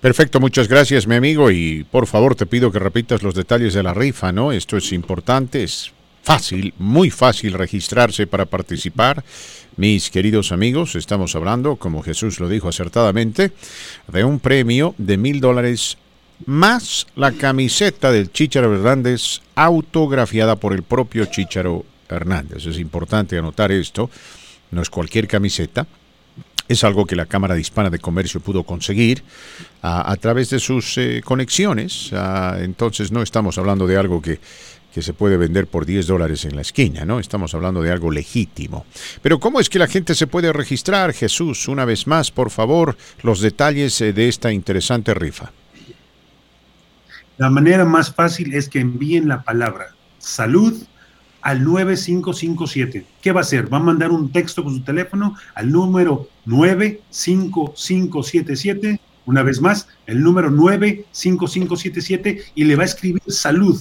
Perfecto, muchas gracias, mi amigo. Y por favor, te pido que repitas los detalles de la rifa, ¿no? Esto es importante, es fácil, muy fácil registrarse para participar. Mis queridos amigos, estamos hablando, como Jesús lo dijo acertadamente, de un premio de mil dólares más la camiseta del Chicharo Hernández autografiada por el propio Chicharo Hernández. Es importante anotar esto, no es cualquier camiseta, es algo que la Cámara de Hispana de Comercio pudo conseguir a, a través de sus eh, conexiones, a, entonces no estamos hablando de algo que, que se puede vender por 10 dólares en la esquina, ¿no? Estamos hablando de algo legítimo. Pero ¿cómo es que la gente se puede registrar, Jesús? Una vez más, por favor, los detalles eh, de esta interesante rifa. La manera más fácil es que envíen la palabra salud al 9557. ¿Qué va a hacer? Va a mandar un texto con su teléfono al número 95577. Una vez más, el número 95577 y le va a escribir salud.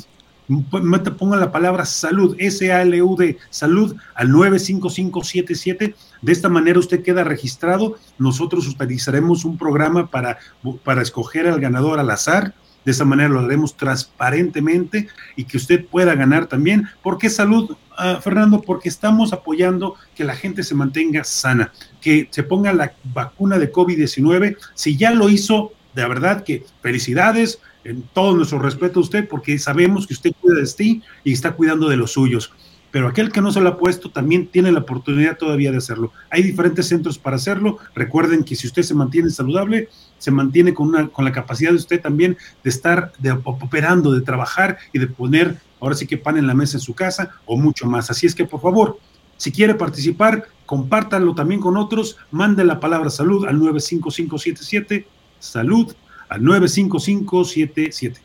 Ponga la palabra salud, S-A-L-U-D, salud al 95577. De esta manera usted queda registrado. Nosotros utilizaremos un programa para, para escoger al ganador al azar de esa manera lo haremos transparentemente y que usted pueda ganar también. ¿Por qué salud, uh, Fernando? Porque estamos apoyando que la gente se mantenga sana, que se ponga la vacuna de COVID-19. Si ya lo hizo, de verdad que felicidades, en todo nuestro respeto a usted, porque sabemos que usted cuida de ti y está cuidando de los suyos pero aquel que no se lo ha puesto también tiene la oportunidad todavía de hacerlo. Hay diferentes centros para hacerlo. Recuerden que si usted se mantiene saludable, se mantiene con, una, con la capacidad de usted también de estar de, operando, de trabajar y de poner ahora sí que pan en la mesa en su casa o mucho más. Así es que por favor, Si quiere participar, compártanlo también con otros. Mande la palabra salud al 95577. Salud al 95577.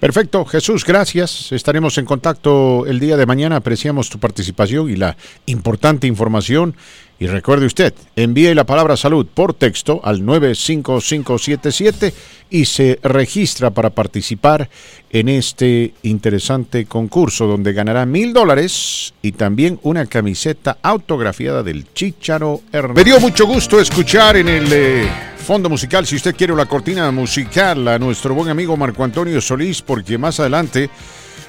Perfecto, Jesús, gracias. Estaremos en contacto el día de mañana. Apreciamos tu participación y la importante información. Y recuerde usted, envíe la palabra salud por texto al 95577 y se registra para participar en este interesante concurso donde ganará mil dólares y también una camiseta autografiada del Chicharo Hernández. Me dio mucho gusto escuchar en el eh, fondo musical, si usted quiere la cortina musical, a nuestro buen amigo Marco Antonio Solís, porque más adelante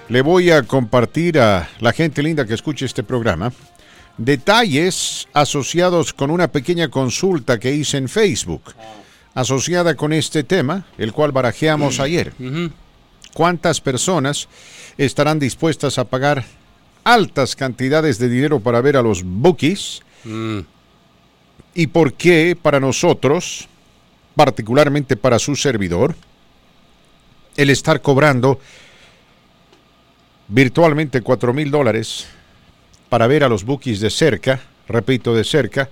le voy a compartir a la gente linda que escuche este programa detalles asociados con una pequeña consulta que hice en Facebook, asociada con este tema, el cual barajeamos ayer. ¿Cuántas personas estarán dispuestas a pagar altas cantidades de dinero para ver a los bookies? ¿Y por qué para nosotros, particularmente para su servidor, el estar cobrando virtualmente 4 mil dólares para ver a los bookies de cerca, repito, de cerca,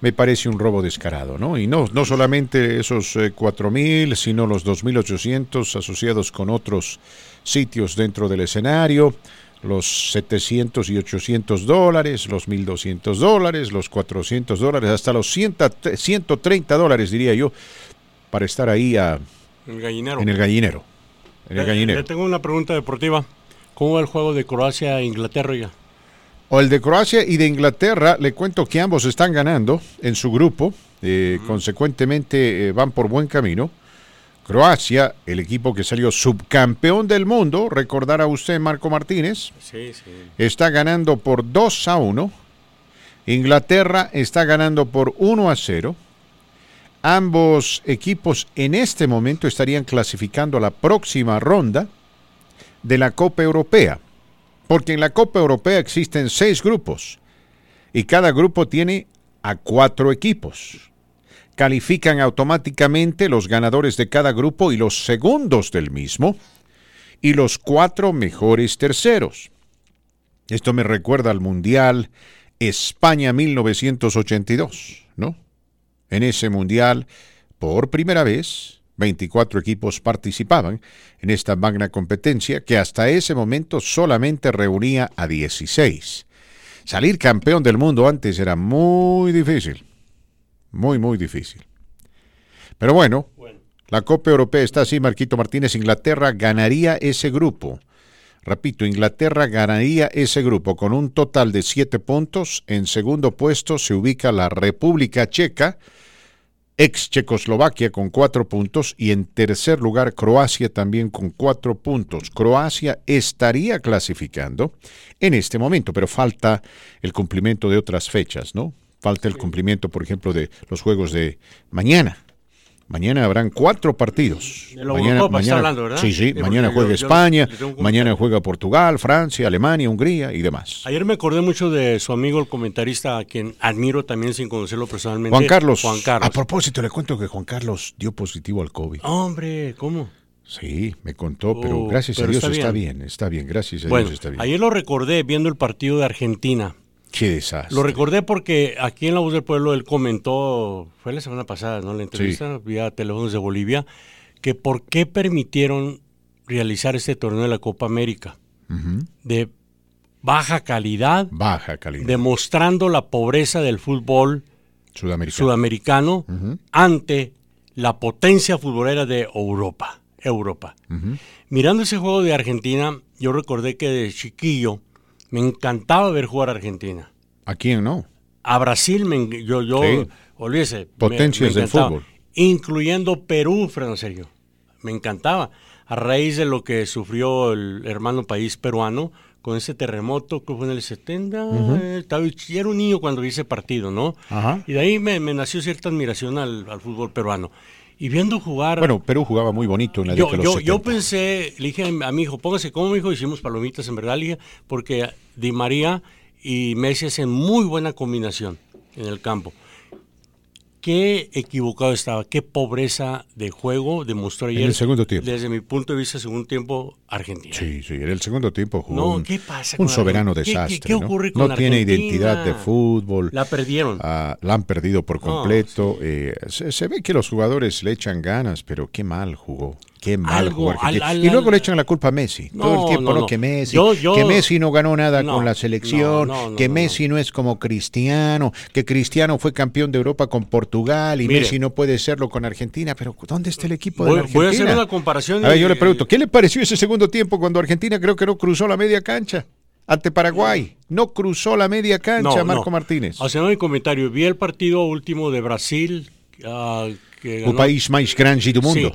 me parece un robo descarado, ¿no? Y no, no solamente esos eh, cuatro mil, sino los 2.800 asociados con otros sitios dentro del escenario, los 700 y 800 dólares, los 1.200 dólares, los 400 dólares, hasta los 130 dólares, diría yo, para estar ahí a, el gallinero. en el gallinero. En el gallinero. Le tengo una pregunta deportiva. ¿Cómo va el juego de Croacia e Inglaterra ya? O el de Croacia y de Inglaterra, le cuento que ambos están ganando en su grupo, eh, consecuentemente eh, van por buen camino. Croacia, el equipo que salió subcampeón del mundo, recordará usted Marco Martínez, Sí, sí. está ganando por 2 a 1. Inglaterra está ganando por 1 a 0. Ambos equipos en este momento estarían clasificando a la próxima ronda de la Copa Europea. Porque en la Copa Europea existen seis grupos y cada grupo tiene a cuatro equipos. Califican automáticamente los ganadores de cada grupo y los segundos del mismo y los cuatro mejores terceros. Esto me recuerda al Mundial España 1982, ¿no? En ese Mundial, por primera vez, 24 equipos participaban en esta magna competencia que hasta ese momento solamente reunía a 16. Salir campeón del mundo antes era muy difícil, muy, muy difícil. Pero bueno, la Copa Europea está así, Marquito Martínez, Inglaterra ganaría ese grupo. Repito, Inglaterra ganaría ese grupo con un total de siete puntos. En segundo puesto se ubica la República Checa, ex Checoslovaquia con cuatro puntos y en tercer lugar Croacia también con cuatro puntos. Croacia estaría clasificando en este momento, pero falta el cumplimiento de otras fechas, ¿no? Falta el cumplimiento, por ejemplo, de los juegos de mañana. Mañana habrán cuatro partidos. De la mañana, Eurocopa está hablando, ¿verdad? Sí, sí, Sí, mañana juega yo- yo- España, yo un mañana juega Portugal, Francia, Alemania, Hungría y demás. Ayer me acordé mucho de su amigo el comentarista, a quien admiro también sin conocerlo personalmente. Juan Carlos. Juan Carlos. A propósito, le cuento que Juan Carlos dio positivo al COVID. Hombre, ¿cómo? Sí, me contó, pero Oh, gracias pero a Dios está está bien. bien. está bien, gracias a Bueno, Dios está bien. ayer lo recordé viendo el partido de Argentina. Qué desastre. Lo recordé porque aquí en La Voz del Pueblo él comentó, fue la semana pasada, ¿no? La entrevista vía teléfonos de Bolivia, que por qué permitieron realizar este torneo de la Copa América de baja calidad, Baja calidad. demostrando la pobreza del fútbol Sudamericano. ante la potencia futbolera de Europa. Europa. Mirando ese juego de Argentina, yo recordé que de chiquillo me encantaba ver jugar a Argentina. ¿A quién no? A Brasil, me, yo, yo Sí. olvídese. Potencias me del fútbol. Incluyendo Perú, Fernando Sergio. Me encantaba. A raíz de lo que sufrió el hermano país peruano con ese terremoto que fue en el 70. Ujú. eh, era un niño cuando vi ese partido, ¿no? Ajá. Y de ahí me, me nació cierta admiración al, al fútbol peruano. Y viendo jugar. Bueno, Perú jugaba muy bonito en la Yo, década de yo, los yo 70. pensé, le dije a mi hijo, póngase como mi hijo, hicimos palomitas en verdad, dije, porque Di María y Messi hacen muy buena combinación en el campo. Qué equivocado estaba, qué pobreza de juego demostró ayer. el segundo tiempo. Desde mi punto de vista, segundo tiempo, Argentina. Sí, sí, en el segundo tiempo jugó No, un, ¿qué pasa un soberano desastre. qué ¿no? ocurre con No tiene identidad de fútbol. La perdieron. Ah, la han perdido por No, completo. eh, se, se ve que los jugadores le echan ganas, pero qué mal jugó. Qué mal Algo, jugó Argentina. al- al- y luego le echan la culpa a Messi. No, Todo el tiempo, no, no, no. que Messi, Yo- yo- que Messi no ganó nada con la selección, que Messi no. es como Cristiano, que Cristiano fue campeón de Europa con Portugal y Mire. Messi no puede serlo con Argentina. Pero ¿dónde está el equipo Voy- de la voy a Argentina? hacer una comparación A ver, yo le pregunto, ¿qué le pareció ese segundo tiempo cuando Argentina creo que no cruzó la media cancha ante Paraguay? No cruzó la media cancha, No, Marco no. Martínez. Haciendo mi comentario, vi el partido último de Brasil. ah, que O país más grande do mundo. Sí,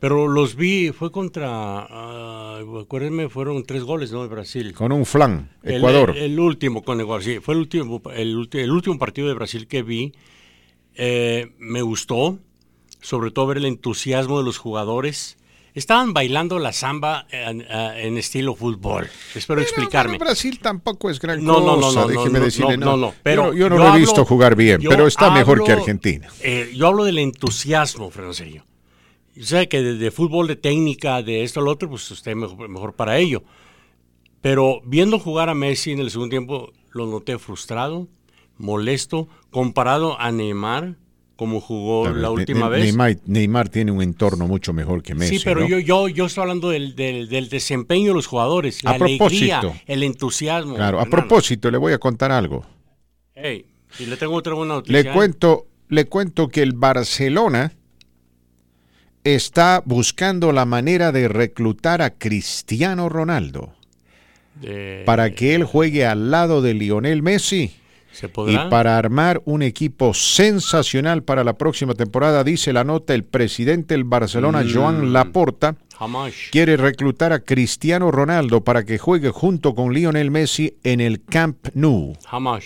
pero los vi, fue contra, ah, acuérdenme, fueron tres goles, ¿no? De Brasil. Con un flan, Ecuador. El, el último con Ecuador, sí, fue el último, el, último partido de Brasil que vi. Eh, me gustó, sobre todo ver el entusiasmo de los jugadores. Estaban bailando la samba en, en estilo fútbol. Espero explicarme. Pero Brasil tampoco es gran No, no, no, cosa, no, déjeme no, decirle. no, no, no, pero yo, yo no yo lo he hablo- visto jugar bien, pero está mejor que Argentina. Eh, yo hablo del entusiasmo, Sergio. Yo sé que de, de fútbol, de técnica, de esto, lo otro, pues usted mejor, mejor para ello. Pero viendo jugar a Messi en el segundo tiempo, lo noté frustrado, molesto, comparado a Neymar, como jugó ver, la última vez. Neymar, Neymar tiene un entorno mucho mejor que Messi. sí, pero ¿no? yo, yo, yo estoy hablando del, del- del desempeño de los jugadores, la A alegría, propósito. el entusiasmo. Claro, a propósito, le voy a contar algo. Hey, y le tengo otra buena noticia. Le cuento, le cuento que el Barcelona está buscando la manera de reclutar a Cristiano Ronaldo para que él juegue al lado de Lionel Messi. ¿Se Y para armar un equipo sensacional para la próxima temporada, dice la nota, el presidente del Barcelona, Mm. Joan Laporta, quiere reclutar a Cristiano Ronaldo para que juegue junto con Lionel Messi en el Camp Nou,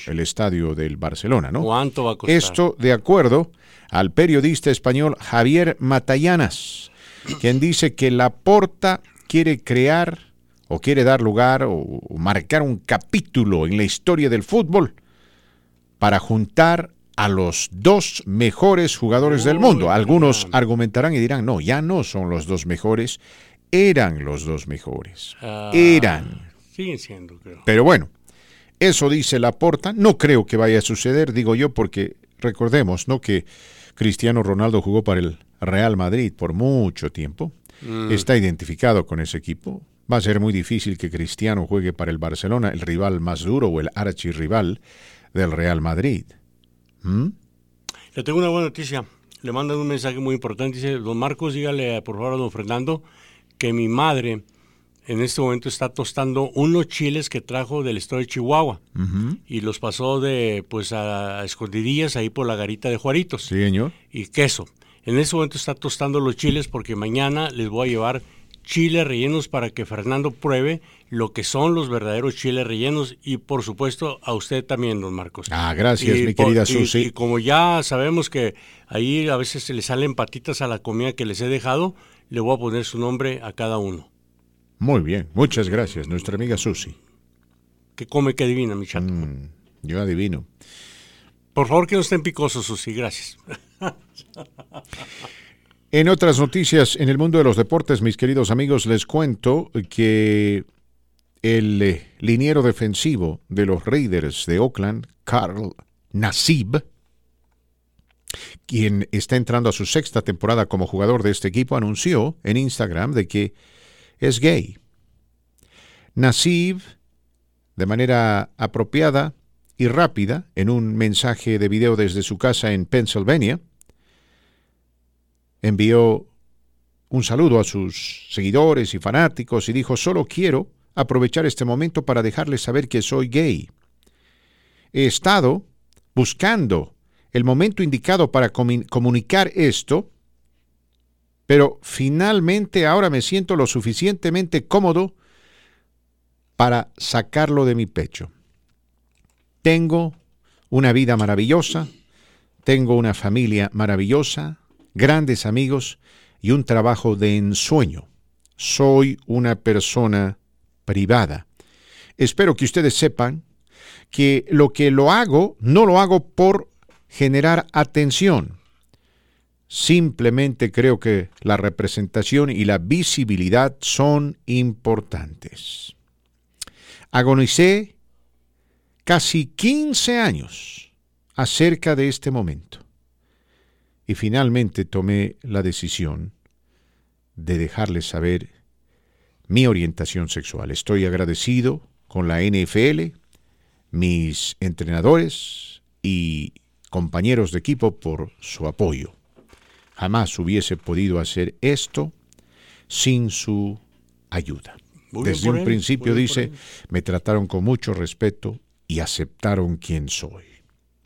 el estadio del Barcelona, ¿no? ¿Cuánto va a costar? Esto de acuerdo al periodista español Javier Matallanas, quien dice que Laporta quiere crear o quiere dar lugar o, o marcar un capítulo en la historia del fútbol para juntar a los dos mejores jugadores del mundo. Algunos argumentarán y dirán, no, ya no son los dos mejores, eran los dos mejores. Ah, Eran. Siguen siendo, creo. Pero bueno, eso dice Laporta. No creo que vaya a suceder, digo yo, porque recordemos, ¿no? Que Cristiano Ronaldo jugó para el Real Madrid por mucho tiempo. Mm. Está identificado con ese equipo. Va a ser muy difícil que Cristiano juegue para el Barcelona, el rival más duro o el archirrival del Real Madrid. ¿Mm? Le tengo una buena noticia. Le mandan un mensaje muy importante. Dice, don Marcos, dígale por favor a don Fernando que mi madre en este momento está tostando unos chiles que trajo del estado de Chihuahua y los pasó de pues a escondidillas ahí por la garita de Juaritos. Sí, señor. Y queso. En este momento está tostando los chiles porque mañana les voy a llevar chiles rellenos para que Fernando pruebe lo que son los verdaderos chiles rellenos y por supuesto a usted también, don Marcos. Ah, gracias, Y mi querida y- Susi. Y, como ya sabemos que ahí a veces se le salen patitas a la comida que les he dejado, le voy a poner su nombre a cada uno. Muy bien, muchas gracias, nuestra amiga Susi. Que come, que adivina, mi chato. Mm, yo adivino. Por favor, que no estén picosos, Susi, gracias. En otras noticias, en el mundo de los deportes, mis queridos amigos, les cuento que el eh, liniero defensivo de los Raiders de Oakland, Carl Nassib, quien está entrando a su sexta temporada como jugador de este equipo, anunció en Instagram de que es gay. Nassib, de manera apropiada y rápida, en un mensaje de video desde su casa en Pennsylvania, envió un saludo a sus seguidores y fanáticos y dijo, solo quiero aprovechar este momento para dejarles saber que soy gay. He estado buscando el momento indicado para comunicar esto, pero finalmente ahora me siento lo suficientemente cómodo para sacarlo de mi pecho. Tengo una vida maravillosa, tengo una familia maravillosa, grandes amigos y un trabajo de ensueño. Soy una persona privada. Espero que ustedes sepan que lo que lo hago no lo hago por generar atención, Simplemente creo que la representación y la visibilidad son importantes. Agonicé casi 15 años acerca de este momento y finalmente tomé la decisión de dejarles saber mi orientación sexual. Estoy agradecido con la NFL, mis entrenadores y compañeros de equipo por su apoyo. Jamás hubiese podido hacer esto sin su ayuda. Desde un principio dice, me trataron con mucho respeto y aceptaron quien soy.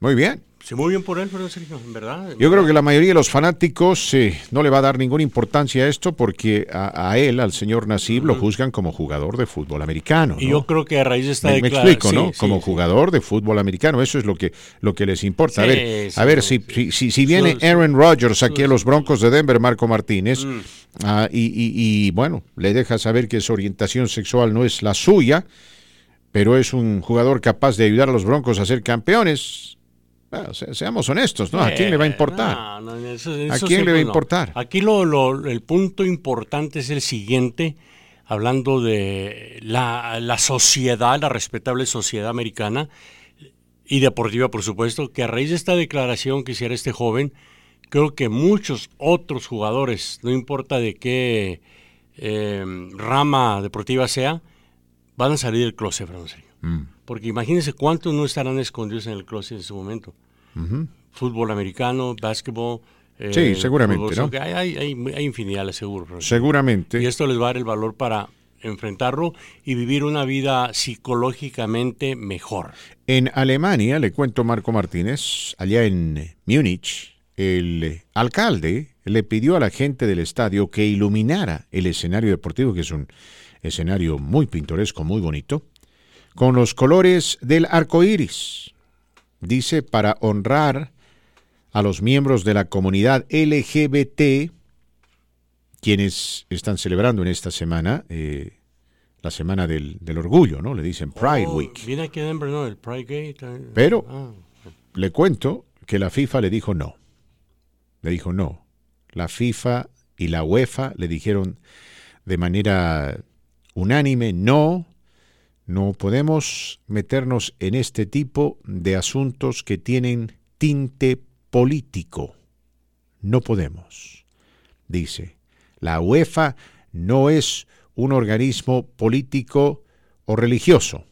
Muy bien. Sí, muy bien por él, pero Sergio, en verdad. Yo creo que la mayoría de los fanáticos eh, no le va a dar ninguna importancia a esto porque a, él, al señor Nasib, lo juzgan como jugador de fútbol americano. Y yo creo que a raíz de esta me, me explico, ¿no? como jugador de fútbol americano, eso es lo que, lo que les importa. a ver, a ver si, si, si, viene Aaron Rodgers aquí a los Broncos de Denver, Marco Martínez, ah, y, y, y bueno, le deja saber que su orientación sexual no es la suya, pero es un jugador capaz de ayudar a los Broncos a ser campeones seamos honestos, ¿no? ¿A quién le va a importar? ¿A quién le va a importar? Aquí lo, el punto importante es el siguiente, hablando de la, la sociedad, la respetable sociedad americana y deportiva, por supuesto, que a raíz de esta declaración que hiciera este joven, creo que muchos otros jugadores, no importa de qué eh, rama deportiva sea, van a salir del closet, Francisco. Mm. Porque imagínense cuántos no estarán escondidos en el closet en su momento. Fútbol americano, básquetbol. Eh, sí, seguramente, ¿no? Hay, hay, hay, infinidad, seguro. Seguramente. Y esto les va a dar el valor para enfrentarlo y vivir una vida psicológicamente mejor. En Alemania, le cuento Marco Martínez, allá en Múnich, el alcalde le pidió a la gente del estadio que iluminara el escenario deportivo, que es un escenario muy pintoresco, muy bonito, con los colores del arco iris. Dice para honrar a los miembros de la comunidad LGBT, quienes están celebrando en esta semana eh, la semana del, orgullo, ¿no? Le dicen Pride oh, Week. Viene aquí Denver, ¿no? El Pride Gate. Pero ah, le cuento que la FIFA le dijo no. Le dijo no. La FIFA y la UEFA le dijeron de manera unánime no no podemos meternos en este tipo de asuntos que tienen tinte político. No podemos. Dice, la UEFA no es un organismo político o religioso.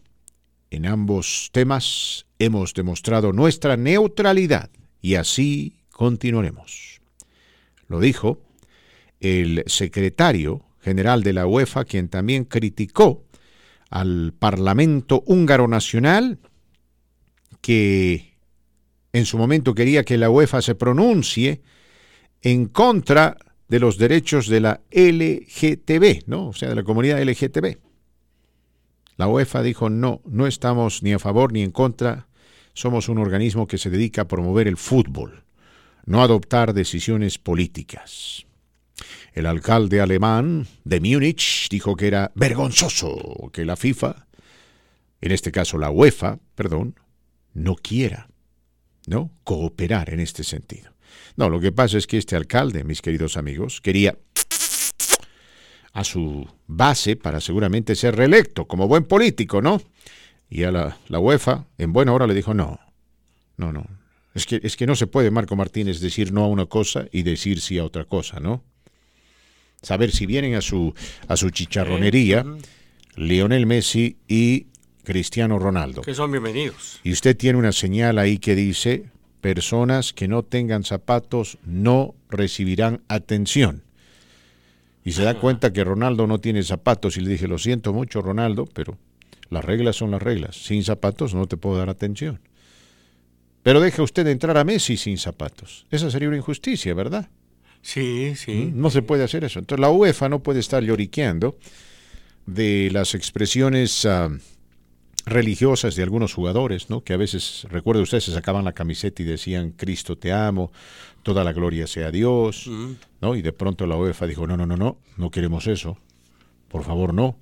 En ambos temas hemos demostrado nuestra neutralidad y así continuaremos. Lo dijo el secretario general de la UEFA, quien también criticó al Parlamento húngaro nacional, que en su momento quería que la UEFA se pronuncie en contra de los derechos de la LGTB, ¿no? O sea, de la comunidad LGTB. La UEFA dijo, no, no estamos ni a favor ni en contra, somos un organismo que se dedica a promover el fútbol, no a adoptar decisiones políticas. El alcalde alemán de Múnich dijo que era vergonzoso que la FIFA, en este caso la UEFA, perdón, no quiera, ¿no? Cooperar en este sentido. No, lo que pasa es que este alcalde, mis queridos amigos, quería a su base para seguramente ser reelecto como buen político, ¿no? Y a la, UEFA, en buena hora, le dijo, no, no, no. Es que, es que no se puede, Marco Martínez, decir no a una cosa y decir sí a otra cosa, ¿no? Saber si vienen a su, a su chicharronería Lionel Messi y Cristiano Ronaldo. Que son bienvenidos. Y usted tiene una señal ahí que dice, personas que no tengan zapatos no recibirán atención. Y se da cuenta que Ronaldo no tiene zapatos y le dije, lo siento mucho Ronaldo, pero las reglas son las reglas. Sin zapatos no te puedo dar atención. Pero deja usted entrar a Messi sin zapatos. Esa sería una injusticia, ¿verdad? Sí, sí. No se puede hacer eso. Entonces la UEFA no puede estar lloriqueando de las expresiones ah, religiosas de algunos jugadores, ¿no? Que a veces, recuerdo usted, se sacaban la camiseta y decían, Cristo te amo, toda la gloria sea Dios, ¿no? Y de pronto la UEFA dijo, no, no, no, no, no queremos eso. Por favor, no.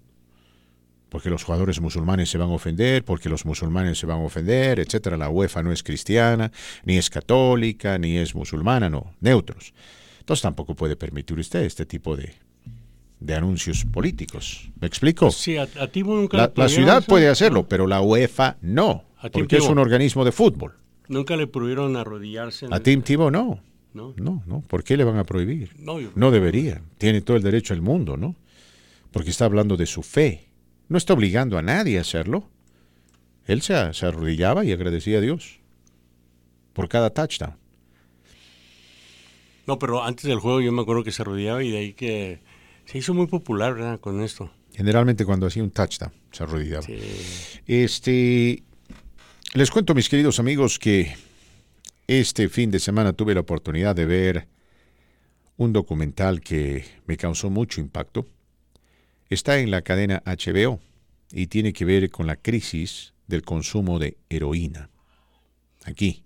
Porque los jugadores musulmanes se van a ofender, porque los musulmanes se van a ofender, etcétera. La UEFA no es cristiana, ni es católica, ni es musulmana, no, neutros. Entonces tampoco puede permitir usted este tipo de, de anuncios políticos. ¿Me explico? Sí, a, nunca La, la ciudad eso, puede hacerlo, pero la UEFA no, porque es un organismo de fútbol. Nunca le prohibieron arrodillarse. en A el- Tim Tebow no. No. No, no. ¿Por qué le van a prohibir? No, yo- No debería. Tiene todo el derecho del mundo, ¿no? Porque está hablando de su fe. No está obligando a nadie a hacerlo. Él se, se arrodillaba y agradecía a Dios por cada touchdown. No, pero antes del juego yo me acuerdo que se arrodillaba y de ahí que se hizo muy popular, ¿verdad? Con esto. Generalmente cuando hacía un touchdown se arrodillaba. Este, les cuento, mis queridos amigos, que este fin de semana tuve la oportunidad de ver un documental que me causó mucho impacto. Está en la cadena HBO y tiene que ver con la crisis del consumo de heroína. Aquí,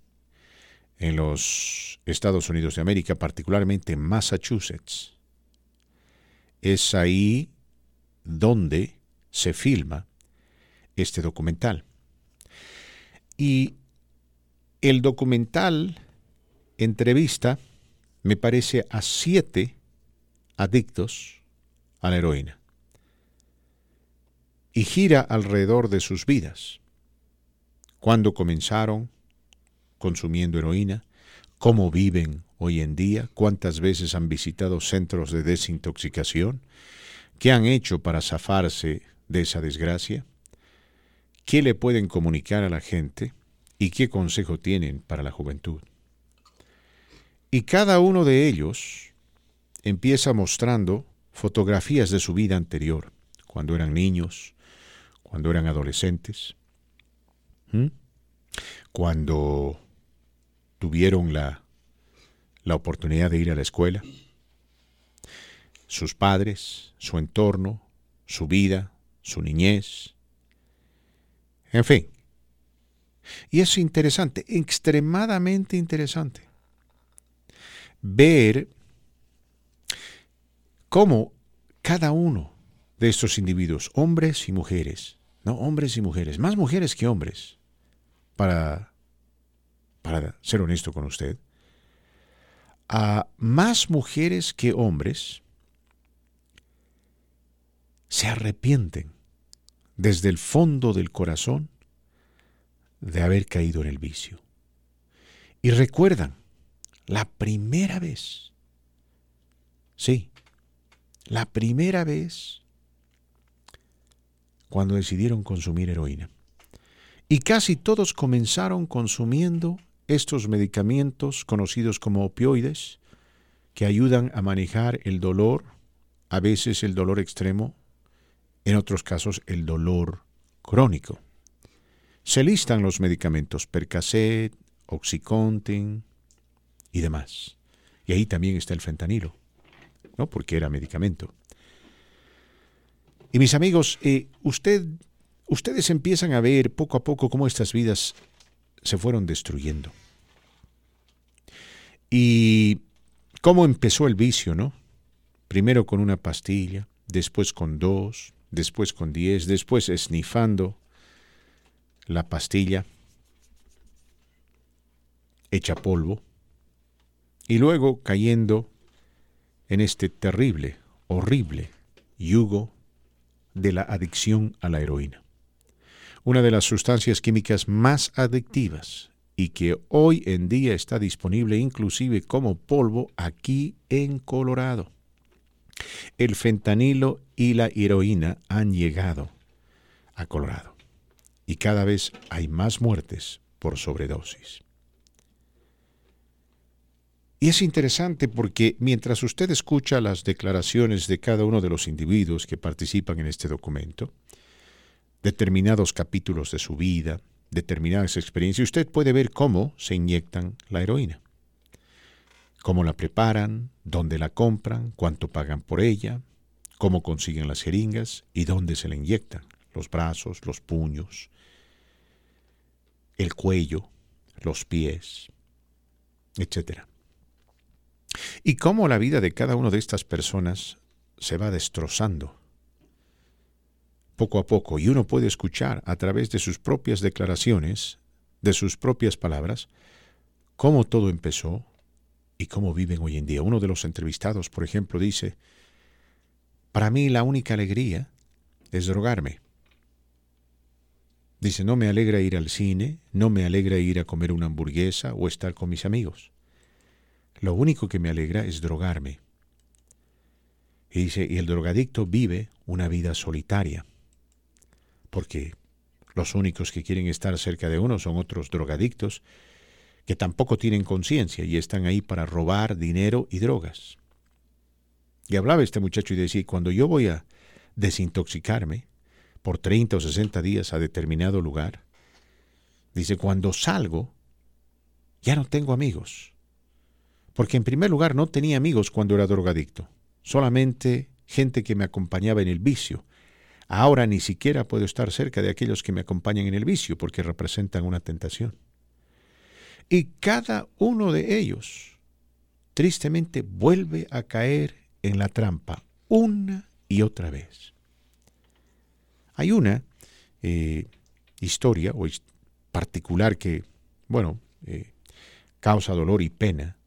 en los Estados Unidos de América, particularmente en Massachusetts. Es ahí donde se filma este documental. Y el documental entrevista, me parece, a siete adictos a la heroína. Y gira alrededor de sus vidas. Cuándo comenzaron consumiendo heroína, cómo viven hoy en día, cuántas veces han visitado centros de desintoxicación, qué han hecho para zafarse de esa desgracia, qué le pueden comunicar a la gente y qué consejo tienen para la juventud. Y cada uno de ellos empieza mostrando fotografías de su vida anterior, cuando eran niños, cuando eran adolescentes, cuando tuvieron la, la oportunidad de ir a la escuela, sus padres, su entorno, su vida, su niñez, en fin. Y es interesante, extremadamente interesante, ver cómo cada uno de estos individuos, hombres y mujeres, no hombres y mujeres, más mujeres que hombres, para, para ser honesto con usted, a más mujeres que hombres se arrepienten desde el fondo del corazón de haber caído en el vicio. Y recuerdan la primera vez, sí, la primera vez cuando decidieron consumir heroína. Y casi todos comenzaron consumiendo estos medicamentos conocidos como opioides, que ayudan a manejar el dolor, a veces el dolor extremo, en otros casos el dolor crónico. Se listan los medicamentos Percocet, Oxycontin y demás. Y ahí también está el fentanilo, ¿no? Porque era medicamento. Y mis amigos, eh, usted, ustedes empiezan a ver poco a poco cómo estas vidas se fueron destruyendo. Y cómo empezó el vicio, ¿no? Primero con una pastilla, después con dos, después con diez, después esnifando la pastilla hecha polvo, y luego cayendo en este terrible, horrible yugo de la adicción a la heroína. Una de las sustancias químicas más adictivas y que hoy en día está disponible inclusive como polvo aquí en Colorado. El fentanilo y la heroína han llegado a Colorado y cada vez hay más muertes por sobredosis. Y es interesante porque mientras usted escucha las declaraciones de cada uno de los individuos que participan en este documento, determinados capítulos de su vida, determinadas experiencias, usted puede ver cómo se inyectan la heroína, cómo la preparan, dónde la compran, cuánto pagan por ella, cómo consiguen las jeringas y dónde se la inyectan, los brazos, los puños, el cuello, los pies, etcétera. Y cómo la vida de cada una de estas personas se va destrozando poco a poco y uno puede escuchar a través de sus propias declaraciones, de sus propias palabras, cómo todo empezó y cómo viven hoy en día. Uno de los entrevistados, por ejemplo, dice, para mí la única alegría es drogarme. Dice, no me alegra ir al cine, no me alegra ir a comer una hamburguesa o estar con mis amigos. Lo único que me alegra es drogarme. Y dice, y el drogadicto vive una vida solitaria, porque los únicos que quieren estar cerca de uno son otros drogadictos que tampoco tienen conciencia y están ahí para robar dinero y drogas. Y hablaba este muchacho y decía, cuando yo voy a desintoxicarme por 30 o 60 días a determinado lugar, dice, cuando salgo, ya no tengo amigos. Porque en primer lugar no tenía amigos cuando era drogadicto, solamente gente que me acompañaba en el vicio. Ahora ni siquiera puedo estar cerca de aquellos que me acompañan en el vicio porque representan una tentación. Y cada uno de ellos, tristemente, vuelve a caer en la trampa una y otra vez. Hay una eh, historia o particular que, bueno, eh, causa dolor y pena,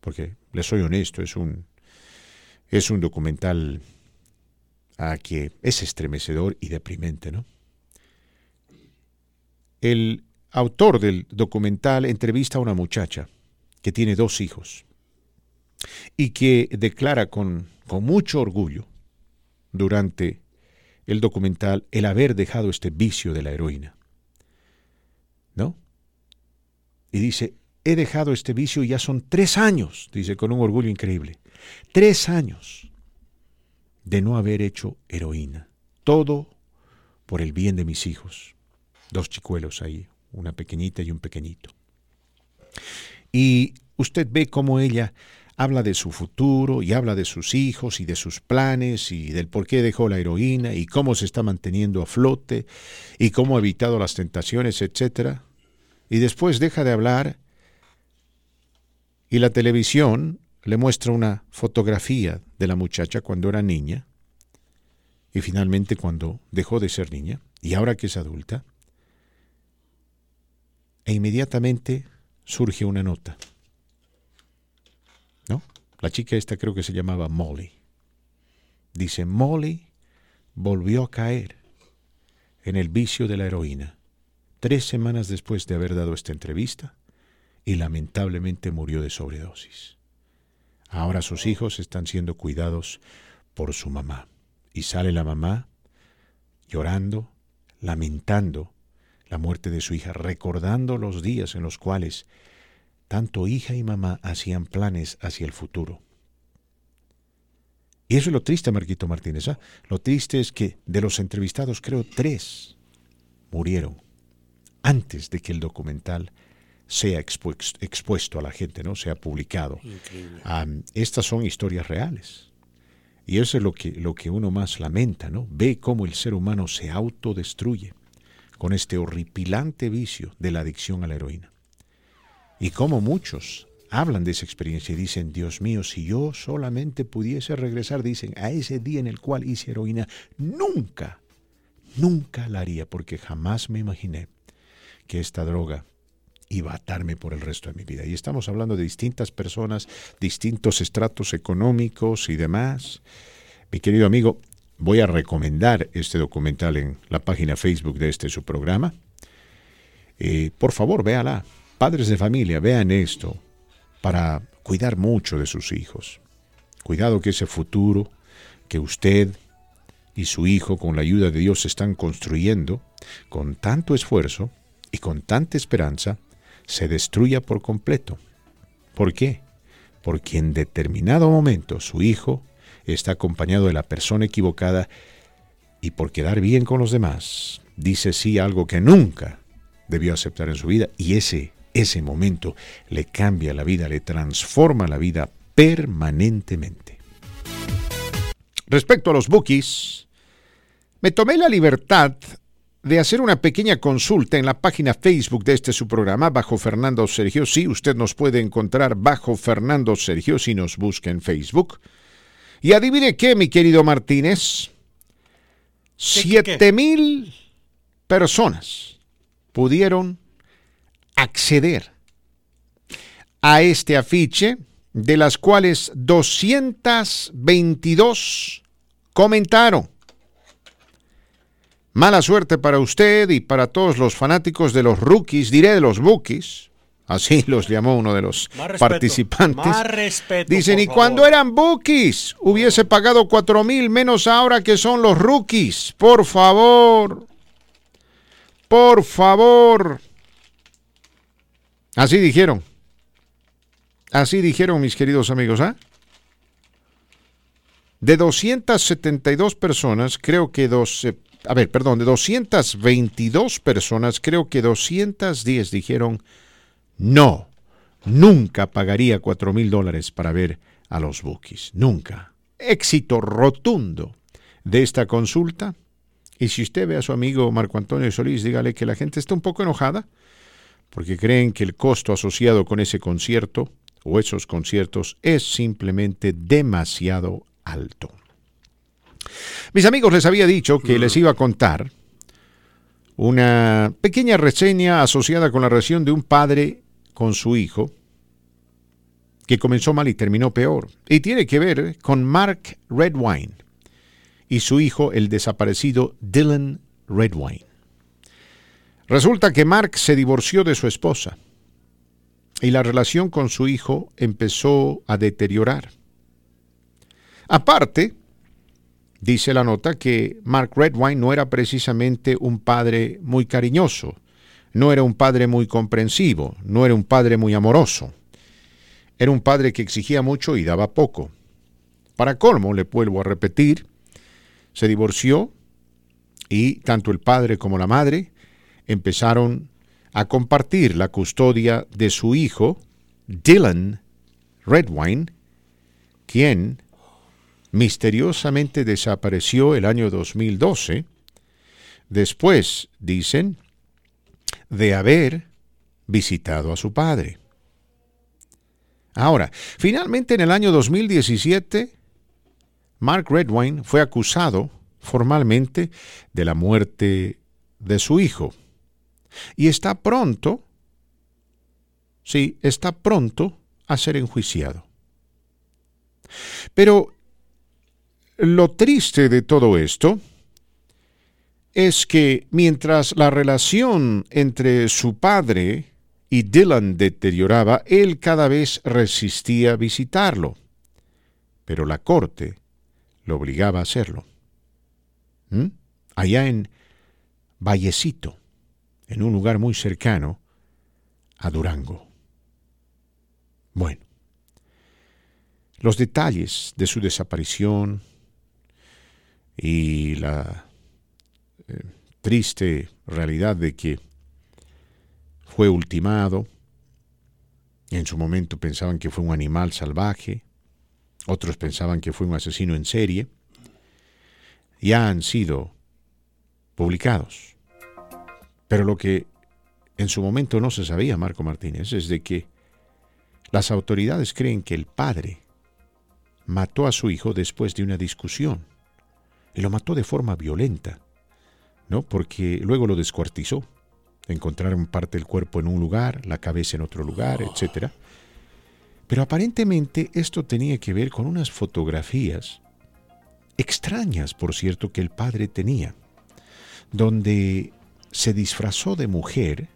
porque les soy honesto, es un, es un documental a que es estremecedor y deprimente, ¿no? El autor del documental entrevista a una muchacha que tiene dos hijos y que declara con, con mucho orgullo durante el documental el haber dejado este vicio de la heroína. ¿No? Y dice, he dejado este vicio y ya son tres años, dice con un orgullo increíble, tres años de no haber hecho heroína. Todo por el bien de mis hijos. Dos chicuelos ahí, una pequeñita y un pequeñito. Y usted ve cómo ella habla de su futuro y habla de sus hijos y de sus planes y del por qué dejó la heroína y cómo se está manteniendo a flote y cómo ha evitado las tentaciones, etc. Y después deja de hablar y la televisión le muestra una fotografía de la muchacha cuando era niña y finalmente cuando dejó de ser niña y ahora que es adulta e inmediatamente surge una nota. ¿No? La chica esta creo que se llamaba Molly. Dice, Molly volvió a caer en el vicio de la heroína tres semanas después de haber dado esta entrevista y lamentablemente murió de sobredosis. Ahora sus hijos están siendo cuidados por su mamá. Y sale la mamá llorando, lamentando la muerte de su hija, recordando los días en los cuales tanto hija y mamá hacían planes hacia el futuro. Y eso es lo triste, Marquito Martínez. ¿ah? Lo triste es que de los entrevistados, creo tres murieron antes de que el documental sea expuesto a la gente, ¿no? sea publicado. estas son historias reales. Y eso es lo que, lo que uno más lamenta, ¿no? Ve cómo el ser humano se autodestruye con este horripilante vicio de la adicción a la heroína. Y como muchos hablan de esa experiencia y dicen, Dios mío, si yo solamente pudiese regresar, dicen, a ese día en el cual hice heroína, nunca, nunca la haría, porque jamás me imaginé que esta droga iba a atarme por el resto de mi vida. Y estamos hablando de distintas personas, distintos estratos económicos y demás. Mi querido amigo, Voy a recomendar este documental en la página Facebook de este su programa. Eh, por favor, véala. Padres de familia, vean esto para cuidar mucho de sus hijos. Cuidado que ese futuro que usted y su hijo con la ayuda de Dios están construyendo con tanto esfuerzo y con tanta esperanza se destruya por completo. ¿Por qué? Porque en determinado momento su hijo está acompañado de la persona equivocada y por quedar bien con los demás, dice sí algo que nunca debió aceptar en su vida y ese, ese momento le cambia la vida, le transforma la vida permanentemente. Respecto a los bookies, me tomé la libertad de hacer una pequeña consulta en la página Facebook de este su programa, bajo Fernando Sergio. Sí, usted nos puede encontrar bajo Fernando Sergio si nos busca en Facebook. Y adivine qué, mi querido Martínez. Siete mil personas pudieron acceder a este afiche de las cuales 222 comentaron. Mala suerte para usted y para todos los fanáticos de los rookies, diré de los bookies. Así los llamó uno de los participantes. Respeto. Dicen, y favor. cuando eran bookies, hubiese pagado cuatro mil menos ahora que son los rookies. Por favor. Por favor. Así dijeron. Así dijeron mis queridos amigos, ¿ah? De 272 personas, creo que dos, eh, a ver, perdón, de 222 personas, creo que 210 dijeron no, nunca pagaría 4 mil dólares para ver a los Bookies, nunca. Éxito rotundo de esta consulta. Y si usted ve a su amigo Marco Antonio Solís, dígale que la gente está un poco enojada porque creen que el costo asociado con ese concierto o esos conciertos es simplemente demasiado alto. Mis amigos les había dicho que les iba a contar una pequeña reseña asociada con la relación de un padre con su hijo que comenzó mal y terminó peor. Y tiene que ver con Mark Redwine y su hijo, el desaparecido Dylan Redwine. Resulta que Mark se divorció de su esposa y la relación con su hijo empezó a deteriorar. Aparte, dice la nota que Mark Redwine no era precisamente un padre muy cariñoso, no era un padre muy comprensivo, no era un padre muy amoroso. Era un padre que exigía mucho y daba poco. Para colmo, le vuelvo a repetir, se divorció y tanto el padre como la madre empezaron a compartir la custodia de su hijo, Dylan Redwine, quien misteriosamente desapareció el año 2012, después, dicen, de haber visitado a su padre. Ahora, finalmente en el año 2017, Mark Redwine fue acusado formalmente de la muerte de su hijo. Y está pronto, sí, está pronto a ser enjuiciado. Pero lo triste de todo esto es que mientras la relación entre su padre y Dylan deterioraba, él cada vez resistía visitarlo. Pero la corte lo obligaba a hacerlo. ¿Mm? Allá en Vallecito, en un lugar muy cercano a Durango. Bueno, los detalles de su desaparición y la eh, triste realidad de que fue ultimado, en su momento pensaban que fue un animal salvaje, otros pensaban que fue un asesino en serie, ya han sido publicados. Pero lo que en su momento no se sabía, Marco Martínez, es de que las autoridades creen que el padre mató a su hijo después de una discusión. Y lo mató de forma violenta, ¿no? Porque luego lo descuartizó. Encontraron parte del cuerpo en un lugar, la cabeza en otro lugar, etc. Pero aparentemente esto tenía que ver con unas fotografías extrañas, por cierto, que el padre tenía, donde se disfrazó de mujer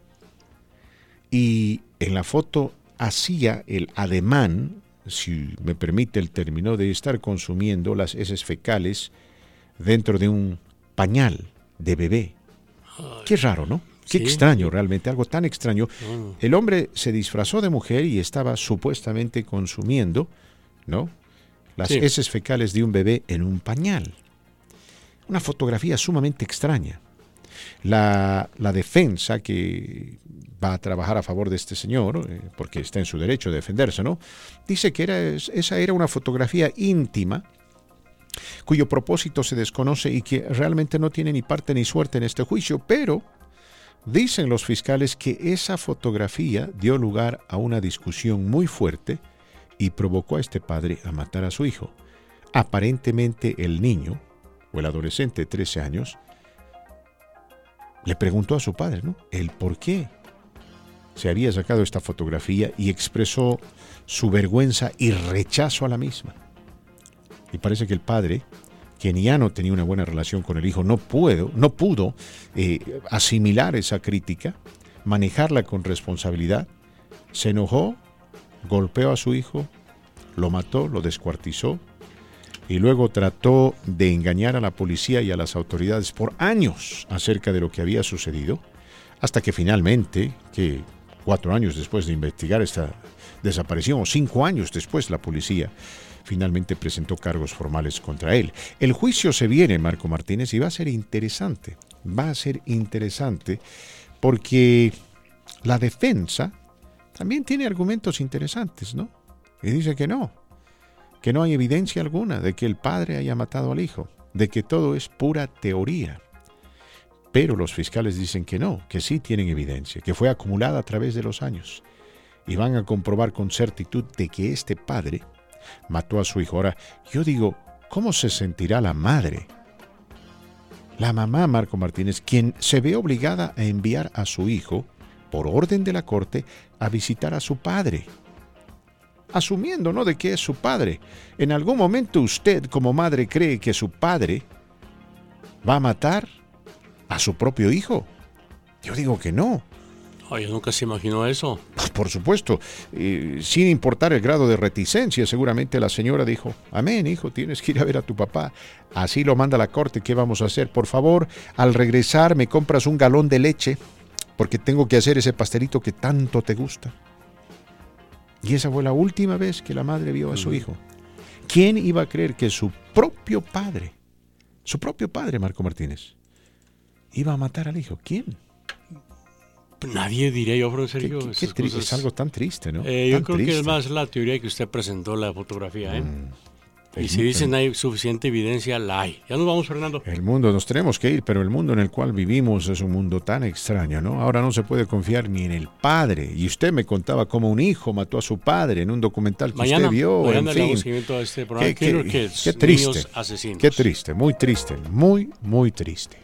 y en la foto hacía el ademán, si me permite el término, de estar consumiendo las heces fecales dentro de un pañal de bebé. Qué raro, ¿no? Qué Sí. extraño realmente, algo tan extraño. Mm. El hombre se disfrazó de mujer y estaba supuestamente consumiendo, ¿no? Las Sí. heces fecales de un bebé en un pañal. Una fotografía sumamente extraña. La, la defensa que va a trabajar a favor de este señor, eh, porque está en su derecho de defenderse, ¿no? Dice que era, esa era una fotografía íntima cuyo propósito se desconoce y que realmente no tiene ni parte ni suerte en este juicio, pero dicen los fiscales que esa fotografía dio lugar a una discusión muy fuerte y provocó a este padre a matar a su hijo. Aparentemente el niño, o el adolescente de 13 años, le preguntó a su padre, ¿no? El por qué se había sacado esta fotografía y expresó su vergüenza y rechazo a la misma. Y parece que el padre, quien ya no tenía una buena relación con el hijo, no pudo, no pudo eh, asimilar esa crítica, manejarla con responsabilidad, se enojó, golpeó a su hijo, lo mató, lo descuartizó y luego trató de engañar a la policía y a las autoridades por años acerca de lo que había sucedido, hasta que finalmente, que cuatro años después de investigar esta desaparición, o cinco años después, la policía finalmente presentó cargos formales contra él. El juicio se viene, Marco Martínez, y va a ser interesante. Va a ser interesante porque la defensa también tiene argumentos interesantes, ¿no? Y dice que no, que no hay evidencia alguna de que el padre haya matado al hijo, de que todo es pura teoría. Pero los fiscales dicen que no, que sí tienen evidencia, que fue acumulada a través de los años. Y van a comprobar con certitud de que este padre mató a su hijo. Ahora, yo digo, ¿cómo se sentirá la madre? La mamá Marco Martínez, quien se ve obligada a enviar a su hijo, por orden de la corte, a visitar a su padre. Asumiendo, ¿no?, de que es su padre. ¿En algún momento usted como madre cree que su padre va a matar a su propio hijo? Yo digo que no. Oye, nunca se imaginó eso. Pues, por supuesto, eh, sin importar el grado de reticencia, seguramente la señora dijo, amén, hijo, tienes que ir a ver a tu papá. Así lo manda la corte, ¿qué vamos a hacer? Por favor, al regresar me compras un galón de leche, porque tengo que hacer ese pastelito que tanto te gusta. Y esa fue la última vez que la madre vio a su hijo. ¿Quién iba a creer que su propio padre, su propio padre, Marco Martínez, iba a matar al hijo? ¿Quién? Nadie diría yo, serio. Qué- qué Es algo tan triste, ¿no? Eh, yo creo que es más la teoría que usted presentó, la fotografía. ¿eh? y es si dicen hay suficiente evidencia, la hay. Ya nos vamos, Fernando. El mundo, nos tenemos que ir, pero el mundo en el cual vivimos es un mundo tan extraño, ¿no? Ahora no se puede confiar ni en el padre. Y usted me contaba cómo un hijo mató a su padre en un documental que Mañana, usted vio. mañana en fin. seguimiento a este programa. Qué, triste. Qué triste, muy triste, muy, muy triste.